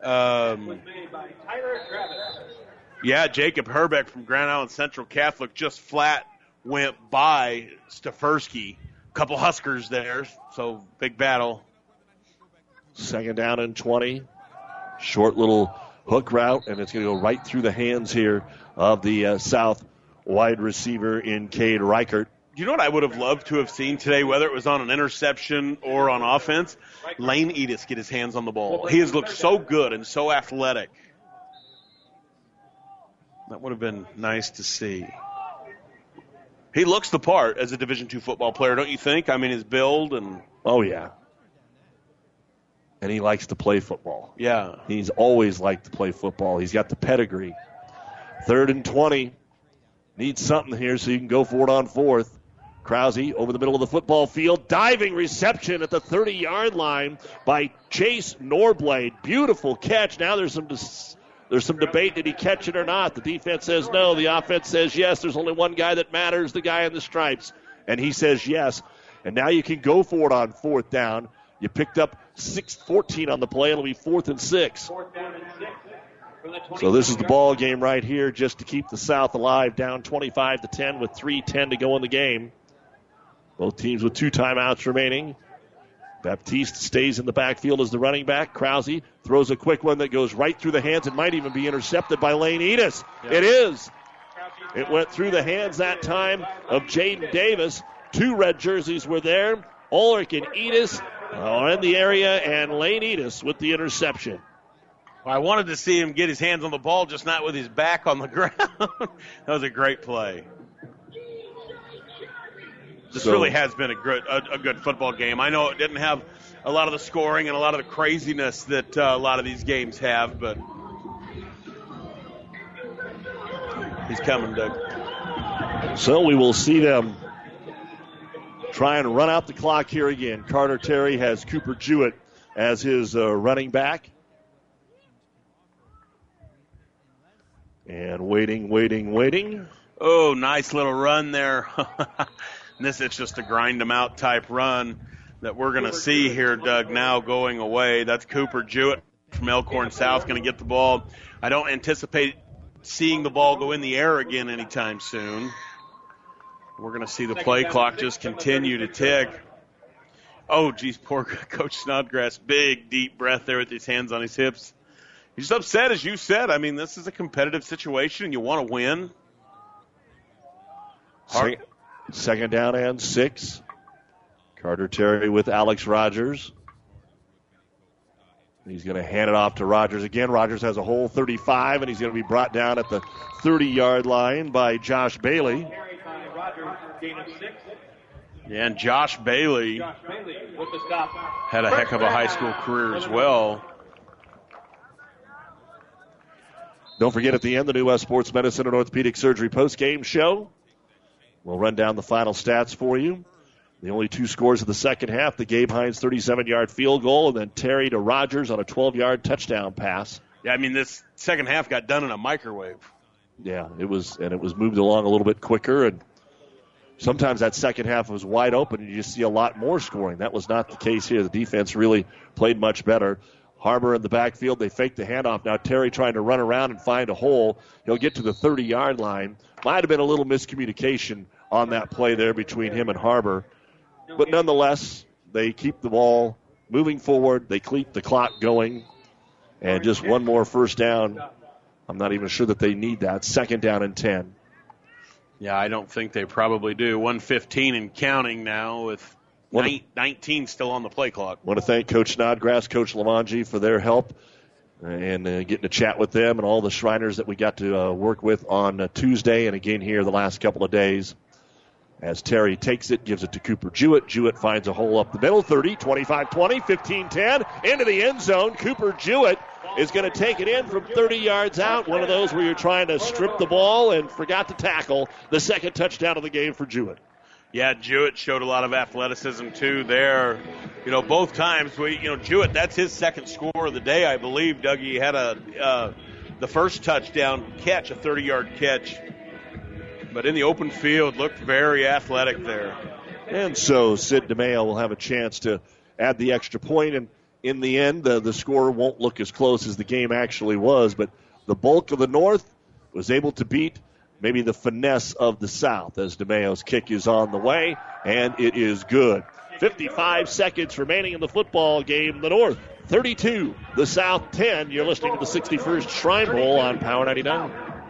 Um, yeah, Jacob Herbeck from Grand Island Central Catholic just flat went by Stefersky. Couple Huskers there, so big battle. Second down and 20. Short little hook route, and it's going to go right through the hands here of the uh, South wide receiver in Cade Reichert. You know what I would have loved to have seen today, whether it was on an interception or on offense? Lane Edis get his hands on the ball. He has looked so good and so athletic. That would have been nice to see. He looks the part as a Division two football player, don't you think? I mean, his build and Oh, yeah. And he likes to play football. yeah. He's always liked to play football. He's got the pedigree. Third and 20. Needs something here so you can go for it on fourth. Krause over the middle of the football field. Diving reception at the 30 yard line by Chase Norblade. Beautiful catch. Now there's some dis- There's some debate did he catch it or not? The defense says no. The offense says yes. There's only one guy that matters, the guy in the stripes. And he says yes. And now you can go for it on fourth down. You picked up six, 14 on the play. It'll be fourth and six. So this is the ball game right here, just to keep the South alive, down 25 to 10 with 3:10 to go in the game. Both teams with two timeouts remaining. Baptiste stays in the backfield as the running back. Krause throws a quick one that goes right through the hands and might even be intercepted by Lane Edis. It is. It went through the hands that time of Jaden Davis. Two red jerseys were there. Ulrich and Edis are in the area, and Lane Edis with the interception. I wanted to see him get his hands on the ball, just not with his back on the *laughs* ground. that was a great play. This So- really has been a good a, a good football game. I know it didn't have a lot of the scoring and a lot of the craziness that uh, a lot of these games have, but he's coming, Doug. So we will see them try and run out the clock here again. Carter Terry has Cooper Jewett as his uh, running back. And waiting, waiting, waiting. Oh, nice little run there. *laughs* this is just a grind them out type run that we're going to see here, Doug, now going away. That's Cooper Jewett from Elkhorn South going to get the ball. I don't anticipate seeing the ball go in the air again anytime soon. We're going to see the play clock just continue to tick. Oh, geez, poor *laughs* Coach Snodgrass. Big, deep breath there with his hands on his hips. He's upset, as you said. I mean, this is a competitive situation, and you want to win. Second, second down and six. Carter Terry with Alex Rogers. He's going to hand it off to Rogers again. Rogers has a hole 35, and he's going to be brought down at the 30 yard line by Josh Bailey. Rogers, gain of six. Yeah, and Josh Bailey Josh Bailey with the stop. had a heck of a high school career as well. Don't forget at the end, the New West Sports Medicine and Orthopedic Surgery post-game show. We'll run down the final stats for you. The only two scores of the second half, the Gabe Hines 37-yard field goal, and then Terry to Rogers on a 12-yard touchdown pass. Yeah, I mean this second half got done in a microwave. Yeah, it was, and it was moved along a little bit quicker, and sometimes that second half was wide open, and you just see a lot more scoring. That was not the case here. The defense really played much better. Harbor in the backfield, they faked the handoff. Now Terry trying to run around and find a hole. He'll get to the 30 yard line. Might have been a little miscommunication on that play there between him and Harbor. But nonetheless, they keep the ball moving forward. They keep the clock going. And just one more first down. I'm not even sure that they need that. Second down and 10. Yeah, I don't think they probably do. 115 and counting now with nine- 19 still on the play clock. want to thank Coach Snodgrass, Coach Limongi for their help and uh, getting to chat with them and all the Shriners that we got to uh, work with on uh, Tuesday and again here the last couple of days. As Terry takes it, gives it to Cooper Jewett. Jewett finds a hole up the middle, 30, 25 20, 15 10, into the end zone. Cooper Jewett is going to take it in from 30 yards out. One of those where you're trying to strip the ball and forgot to tackle. The second touchdown of the game for Jewett. Yeah, Jewett showed a lot of athleticism too there. You know, both times we, you know, Jewett, that's his second score of the day, I believe. Dougie had a uh, the first touchdown catch, a 30-yard catch, but in the open field looked very athletic there. And so Sid DeMeo will have a chance to add the extra point, and in the end, the, the score won't look as close as the game actually was. But the bulk of the North was able to beat maybe the finesse of the South as DeMeo's kick is on the way, and it is good. 55 seconds remaining in the football game. The North 32, the South 10. You're listening to the 61st Shrine Bowl on Power 99.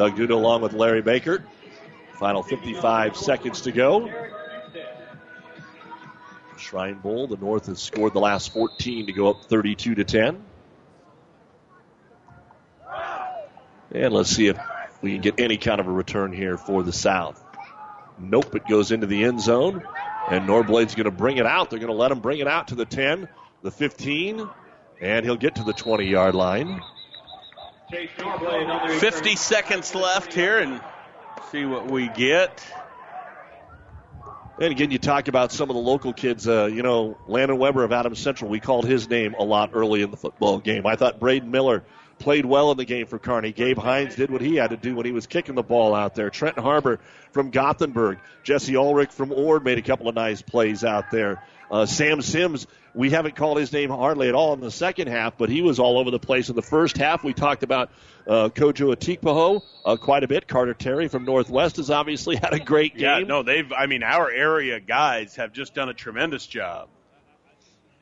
Doug Duda along with Larry Baker. Final 55 seconds to go. Shrine Bowl, the North has scored the last 14 to go up 32 to 10. And let's see if we can get any kind of a return here for the South. Nope, it goes into the end zone. And Norblade's going to bring it out. They're going to let him bring it out to the 10, the 15, and he'll get to the 20 yard line. 50 seconds left here and see what we get. And again, you talk about some of the local kids. Uh, you know, Landon Weber of Adams Central, we called his name a lot early in the football game. I thought Braden Miller played well in the game for Kearney. Gabe Hines did what he had to do when he was kicking the ball out there. Trenton Harbor from Gothenburg. Jesse Ulrich from Ord made a couple of nice plays out there. Uh, Sam Sims, we haven't called his name hardly at all in the second half, but he was all over the place in the first half. We talked about uh, Kojo Atikpo uh, quite a bit. Carter Terry from Northwest has obviously had a great game. Yeah, no, they've, I mean, our area guys have just done a tremendous job.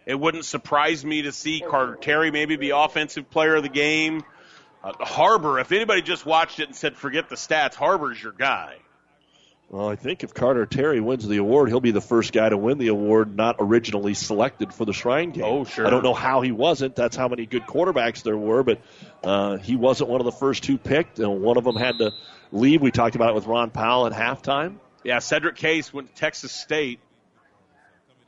It wouldn't surprise me to see Carter Terry maybe be offensive player of the game. Uh, Harbor, if anybody just watched it and said, forget the stats, Harbor's your guy. Well, I think if Carter Terry wins the award, he'll be the first guy to win the award not originally selected for the Shrine game. Oh, sure. I don't know how he wasn't. That's how many good quarterbacks there were, but uh, he wasn't one of the first two picked, and one of them had to leave. We talked about it with Ron Powell at halftime. Yeah, Cedric Case went to Texas State.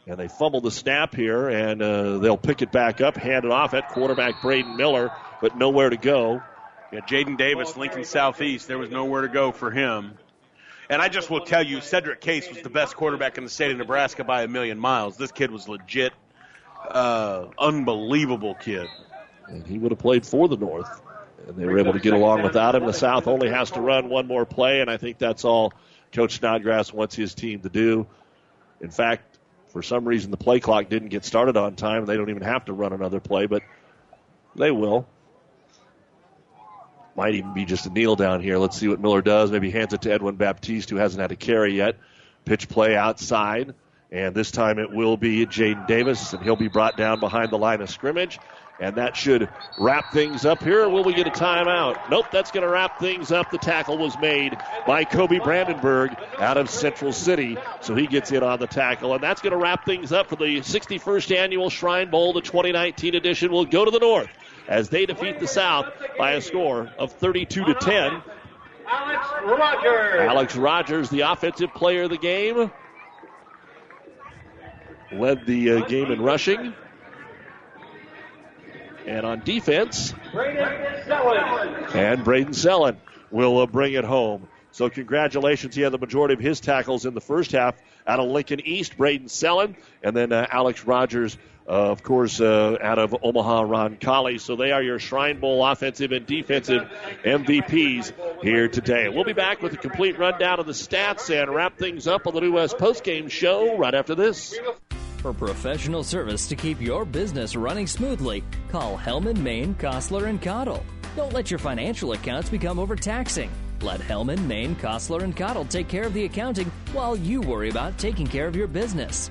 And they fumbled the snap here, and uh, they'll pick it back up, hand it off at quarterback Braden Miller, but nowhere to go. Yeah, Jaden Davis, Lincoln Southeast. There was nowhere to go for him. And I just will tell you, Cedric Case was the best quarterback in the state of Nebraska by a million miles. This kid was legit, uh, unbelievable kid. And he would have played for the North. And they were able to get along without him. The South only has to run one more play, and I think that's all Coach Snodgrass wants his team to do. In fact, for some reason, the play clock didn't get started on time. They don't even have to run another play, but they will. Might even be just a kneel down here. Let's see what Miller does. Maybe hands it to Edwin Baptiste, who hasn't had a carry yet. Pitch play outside. And this time it will be Jaden Davis, and he'll be brought down behind the line of scrimmage. And that should wrap things up here. Will we get a timeout? Nope, that's going to wrap things up. The tackle was made by Kobe Brandenburg out of Central City. So he gets in on the tackle. And that's going to wrap things up for the 61st annual Shrine Bowl. The 2019 edition We'll go to the north as they defeat the South by a score of 32 to 10. Alex Rogers. Alex Rogers, the offensive player of the game, led the uh, game in rushing. And on defense, Braden and Braden Sellen will uh, bring it home. So congratulations. He had the majority of his tackles in the first half out of Lincoln East, Braden Sellen, and then uh, Alex Rogers, uh, of course, uh, out of Omaha, Roncalli. So they are your Shrine Bowl offensive and defensive MVPs here today. We'll be back with a complete rundown of the stats and wrap things up on the New West postgame show right after this. For professional service to keep your business running smoothly, call Hellman, Maine, Kostler, and Cottle. Don't let your financial accounts become overtaxing. Let Hellman, Maine, Kostler, and Cottle take care of the accounting while you worry about taking care of your business.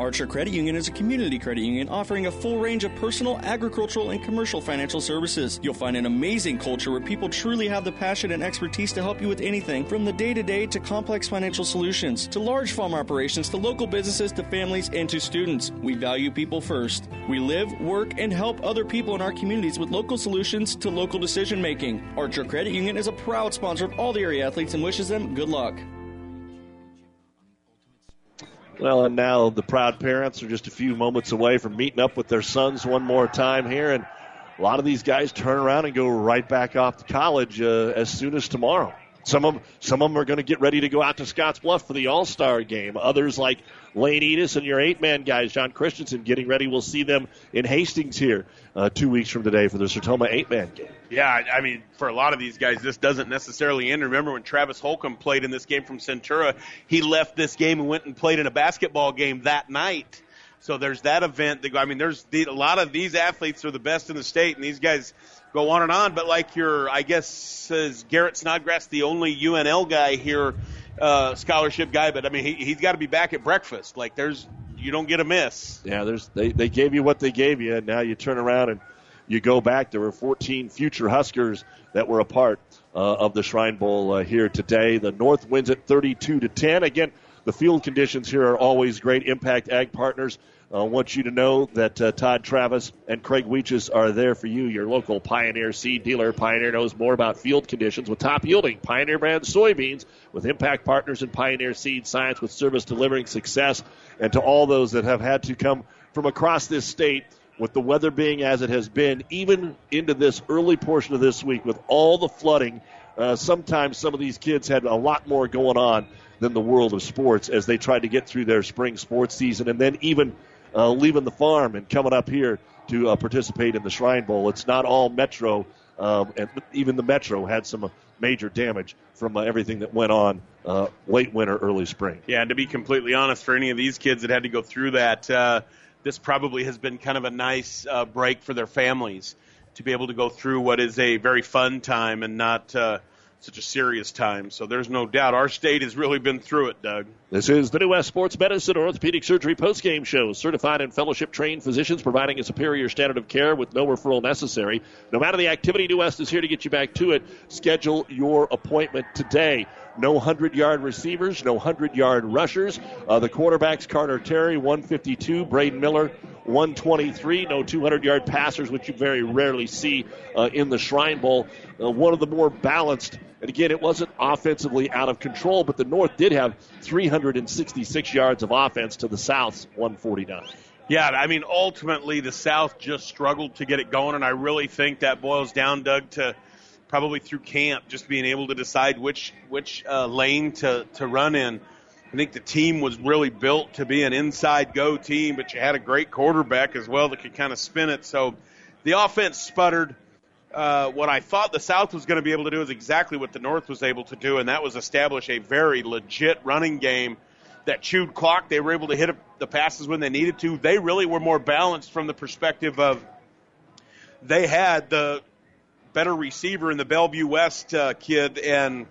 Archer Credit Union is a community credit union offering a full range of personal, agricultural, and commercial financial services. You'll find an amazing culture where people truly have the passion and expertise to help you with anything from the day to day to complex financial solutions, to large farm operations, to local businesses, to families, and to students. We value people first. We live, work, and help other people in our communities with local solutions to local decision making. Archer Credit Union is a proud sponsor of all the area athletes and wishes them good luck. Well, and now the proud parents are just a few moments away from meeting up with their sons one more time here. And a lot of these guys turn around and go right back off to college uh, as soon as tomorrow. Some of some of them are going to get ready to go out to Scotts Bluff for the All Star game. Others, like Lane Edis and your eight man guys, John Christensen, getting ready. We'll see them in Hastings here uh, two weeks from today for the Sertoma eight man game. Yeah, I mean, for a lot of these guys, this doesn't necessarily end. Remember when Travis Holcomb played in this game from Centura? He left this game and went and played in a basketball game that night. So there's that event. That, I mean, there's the, a lot of these athletes are the best in the state, and these guys go on and on. But like your, I guess, is Garrett Snodgrass the only UNL guy here, uh, scholarship guy? But I mean, he, he's got to be back at breakfast. Like there's, you don't get a miss. Yeah, there's they, they gave you what they gave you, and now you turn around and you go back. There were 14 future Huskers that were a part uh, of the Shrine Bowl uh, here today. The North wins it 32 to 10. Again, the field conditions here are always great. Impact Ag Partners uh, want you to know that uh, Todd Travis and Craig Weeches are there for you, your local Pioneer seed dealer. Pioneer knows more about field conditions with top yielding Pioneer brand soybeans with Impact Partners and Pioneer Seed Science with service delivering success. And to all those that have had to come from across this state with the weather being as it has been, even into this early portion of this week with all the flooding, uh, sometimes some of these kids had a lot more going on than the world of sports as they tried to get through their spring sports season and then even uh, leaving the farm and coming up here to uh, participate in the Shrine Bowl. It's not all Metro, um, and even the Metro had some uh, major damage from uh, everything that went on uh, late winter, early spring. Yeah, and to be completely honest, for any of these kids that had to go through that, uh, this probably has been kind of a nice uh, break for their families to be able to go through what is a very fun time and not uh, such a serious time. So there's no doubt our state has really been through it, Doug. This is the New West Sports Medicine Orthopedic Surgery postgame show. Certified and fellowship trained physicians providing a superior standard of care with no referral necessary. No matter the activity, New West is here to get you back to it. Schedule your appointment today. No 100 yard receivers, no 100 yard rushers. Uh, the quarterbacks Carter Terry, 152. Braden Miller, 123. No 200 yard passers, which you very rarely see uh, in the Shrine Bowl. Uh, one of the more balanced. And again, it wasn't offensively out of control, but the North did have 366 yards of offense to the South's 149. Yeah, I mean, ultimately, the South just struggled to get it going, and I really think that boils down, Doug, to probably through camp, just being able to decide which which uh, lane to to run in. I think the team was really built to be an inside go team, but you had a great quarterback as well that could kind of spin it. So the offense sputtered. Uh, what I thought the South was going to be able to do is exactly what the North was able to do, and that was establish a very legit running game that chewed clock. They were able to hit the passes when they needed to. They really were more balanced from the perspective of they had the better receiver in the Bellevue West uh, kid, and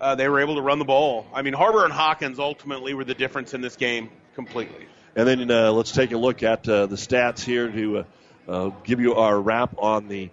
uh, they were able to run the ball. I mean, Harbor and Hawkins ultimately were the difference in this game completely. And then uh, let's take a look at uh, the stats here to uh, uh, give you our wrap on the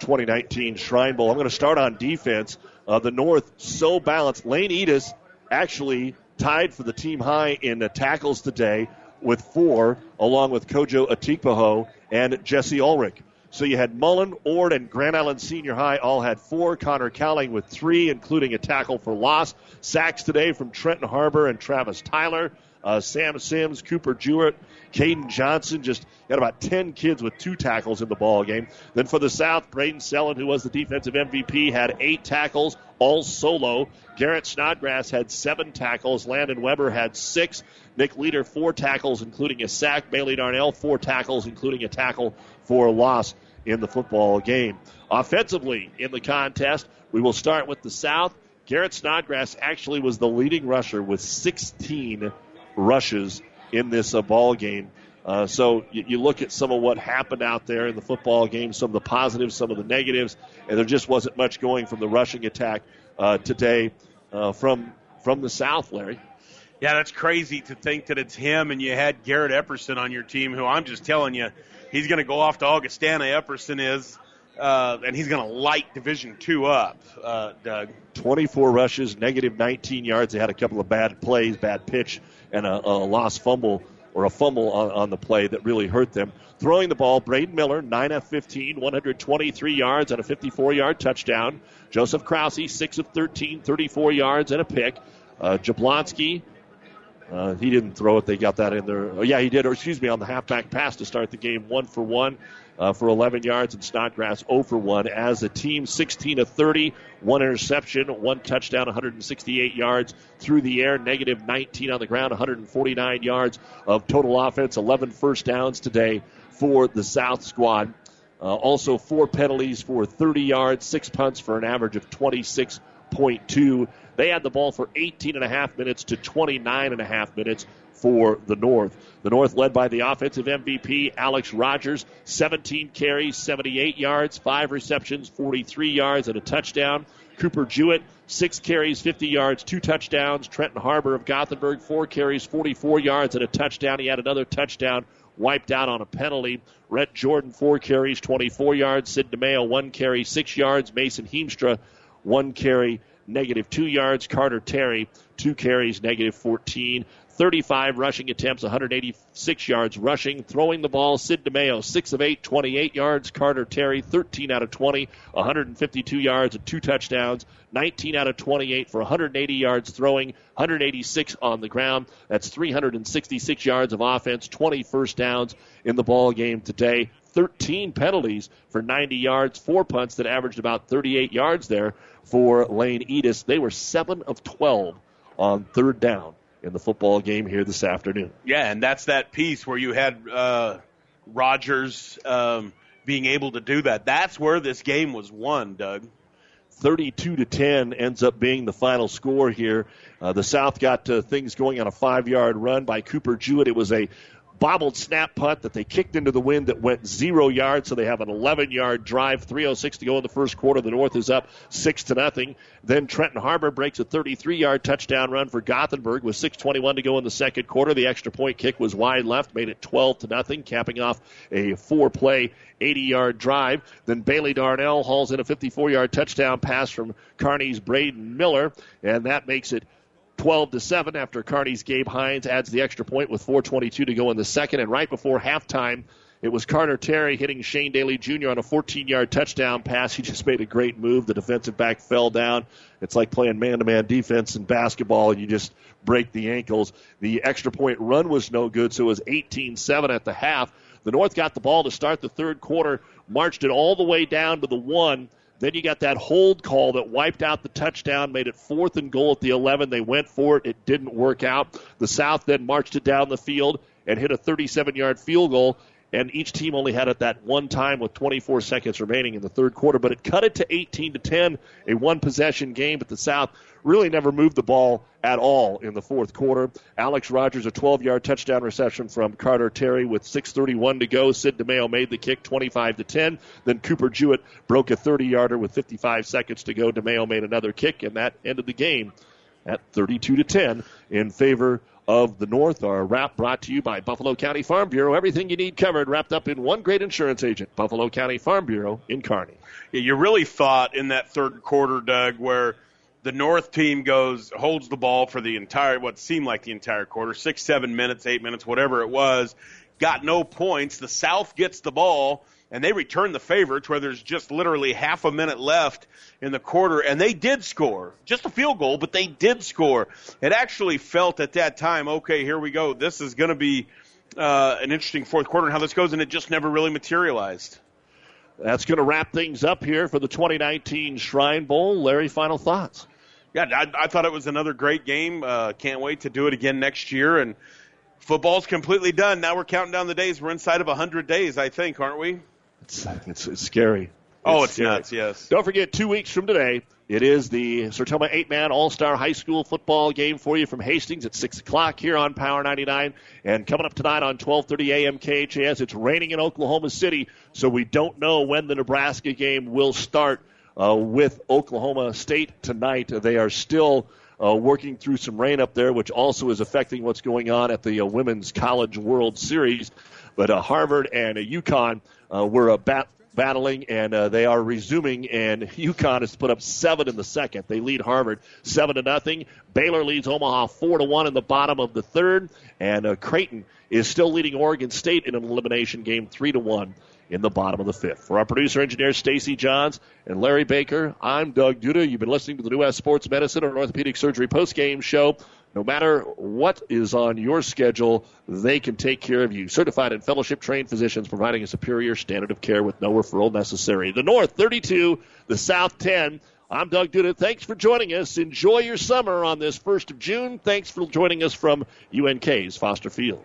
2019 Shrine Bowl. I'm going to start on defense. Uh, the North so balanced. Lane Edis actually tied for the team high in uh, tackles today with four, along with Kojo Atikpo and Jesse Ulrich. So you had Mullen, Ord, and Grand Island Senior High all had four. Connor Cowling with three, including a tackle for loss. Sacks today from Trenton Harbor and Travis Tyler. Uh, Sam Sims, Cooper Jewett, Caden Johnson, just got about 10 kids with two tackles in the ball game. Then for the South, Braden Sellen, who was the defensive MVP, had eight tackles, all solo. Garrett Snodgrass had seven tackles. Landon Weber had six. Nick Leader, four tackles, including a sack. Bailey Darnell, four tackles, including a tackle for a loss in the football game. Offensively in the contest, we will start with the South. Garrett Snodgrass actually was the leading rusher with 16 rushes in this uh, ball game. Uh, so you, you, look at some of what happened out there in the football game, some of the positives, some of the negatives, and there just wasn't much going from the rushing attack uh, today uh, from from the South, Larry. Yeah, that's crazy to think that it's him, and you had Garrett Epperson on your team, who I'm just telling you, he's going to go off to Augustana. Epperson is. Uh, and he's going to light Division Two up, uh, Doug. 24 rushes, negative 19 yards. They had a couple of bad plays, bad pitch, and a, a lost fumble or a fumble on, on, the play that really hurt them. Throwing the ball, Braden Miller, 9 of 15, 123 yards and a 54 yard touchdown. Joseph Krause, 6 of 13, 34 yards and a pick. Uh, Jablonski, Uh, he didn't throw it. They got that in there. Oh, yeah, he did. Or excuse me, on the halfback pass to start the game, one for one uh, for 11 yards, and Snodgrass 0 for one as a team, 16 to 30, one interception, one touchdown, 168 yards through the air, negative 19 on the ground, 149 yards of total offense, 11 first downs today for the South squad. Uh, also, four penalties for 30 yards, six punts for an average of 26.2. They had the ball for 18 and a half minutes to 29 and a half minutes for the North. The North led by the offensive MVP, Alex Rogers, 17 carries, 78 yards, five receptions, 43 yards, and a touchdown. Cooper Jewett, six carries, 50 yards, two touchdowns. Trenton Harbor of Gothenburg, four carries, 44 yards, and a touchdown. He had another touchdown wiped out on a penalty. Rhett Jordan, four carries, 24 yards. Sid DeMeo, one carry, six yards. Mason Heemstra, one carry, negative two yards. Carter Terry, two carries, negative 14. 35 rushing attempts, 186 yards rushing. Throwing the ball, Sid DeMeo, 6 of 8, 28 yards. Carter Terry, 13 out of 20, 152 yards and two touchdowns. 19 out of 28 for 180 yards throwing, 186 on the ground. That's 366 yards of offense, 20 first downs in the ball game today. 13 penalties for 90 yards, four punts that averaged about 38 yards there for Lane Edis. They were 7 of 12 on third down in the football game here this afternoon. Yeah, and that's that piece where you had uh, Rogers um, being able to do that. That's where this game was won, Doug. 32 to 10 ends up being the final score here. Uh, the South got uh, things going on a five yard run by Cooper Jewett. It was a bobbled snap punt that they kicked into the wind that went zero yards. So they have an 11 yard drive. 3:06 to go in the first quarter. The North is up six to nothing. Then Trenton Harbor breaks a 33 yard touchdown run for Gothenburg with 6:21 to go in the second quarter. The extra point kick was wide left, made it 12 to nothing, capping off a four play 80 yard drive. Then Bailey Darnell hauls in a 54 yard touchdown pass from Kearney's Braden Miller, and that makes it 12 to 7 after Kearney's Gabe Hines adds the extra point with 4.22 to go in the second. And right before halftime, it was Carter Terry hitting Shane Daly Jr. on a 14 yard touchdown pass. He just made a great move. The defensive back fell down. It's like playing man to man defense in basketball, and you just break the ankles. The extra point run was no good, so it was 18 7 at the half. The North got the ball to start the third quarter, marched it all the way down to the one. Then you got that hold call that wiped out the touchdown, made it fourth and goal at the 11. They went for it. It didn't work out. The South then marched it down the field and hit a 37 yard field goal. And each team only had it that one time with 24 seconds remaining in the third quarter. But it cut it to 18 to 10, a one possession game. But the South really never moved the ball at all in the fourth quarter. Alex Rogers, a 12 yard touchdown reception from Carter Terry with 6.31 to go. Sid DeMeo made the kick 25 to 10. Then Cooper Jewett broke a 30 yarder with 55 seconds to go. DeMeo made another kick, and that ended the game at 32 to 10 in favor of the North. Our wrap brought to you by Buffalo County Farm Bureau. Everything you need covered, wrapped up in one great insurance agent, Buffalo County Farm Bureau in Kearney. Yeah, you really thought in that third quarter, Doug, where the North team goes holds the ball for the entire what seemed like the entire quarter, six, seven minutes, eight minutes, whatever it was, got no points. The South gets the ball and they return the favor to where there's just literally half a minute left in the quarter, and they did score. Just a field goal, but they did score. It actually felt at that time, okay, here we go. This is going to be uh, an interesting fourth quarter and how this goes, and it just never really materialized. That's going to wrap things up here for the 2019 Shrine Bowl. Larry, final thoughts? Yeah, I, I thought it was another great game. Uh, can't wait to do it again next year. And football's completely done. Now we're counting down the days. We're inside of 100 days, I think, aren't we? It's, it's, it's scary. Oh, it's scary. nuts, yes. Don't forget, two weeks from today, it is the Sertoma eight man All Star High School football game for you from Hastings at 6 o'clock here on Power 99. And coming up tonight on 1230 AM KHAS, it's raining in Oklahoma City, so we don't know when the Nebraska game will start uh, with Oklahoma State tonight. They are still. Uh, working through some rain up there, which also is affecting what's going on at the uh, Women's College World Series. But uh, Harvard and uh, UConn uh, were uh, bat- battling, and uh, they are resuming. And *laughs* UConn has put up seven in the second. They lead Harvard seven to nothing. Baylor leads Omaha four to one in the bottom of the third, and uh, Creighton is still leading Oregon State in an elimination game three to one in the bottom of the fifth. For our producer engineer Stacy Johns and Larry Baker, I'm Doug Duda. You've been listening to the New West Sports Medicine and Orthopedic Surgery post game show. No matter what is on your schedule, they can take care of you. Certified and fellowship trained physicians providing a superior standard of care with no referral necessary. The North 32, the South 10. I'm Doug Duda. Thanks for joining us. Enjoy your summer on this 1st of June. Thanks for joining us from UNK's Foster Field.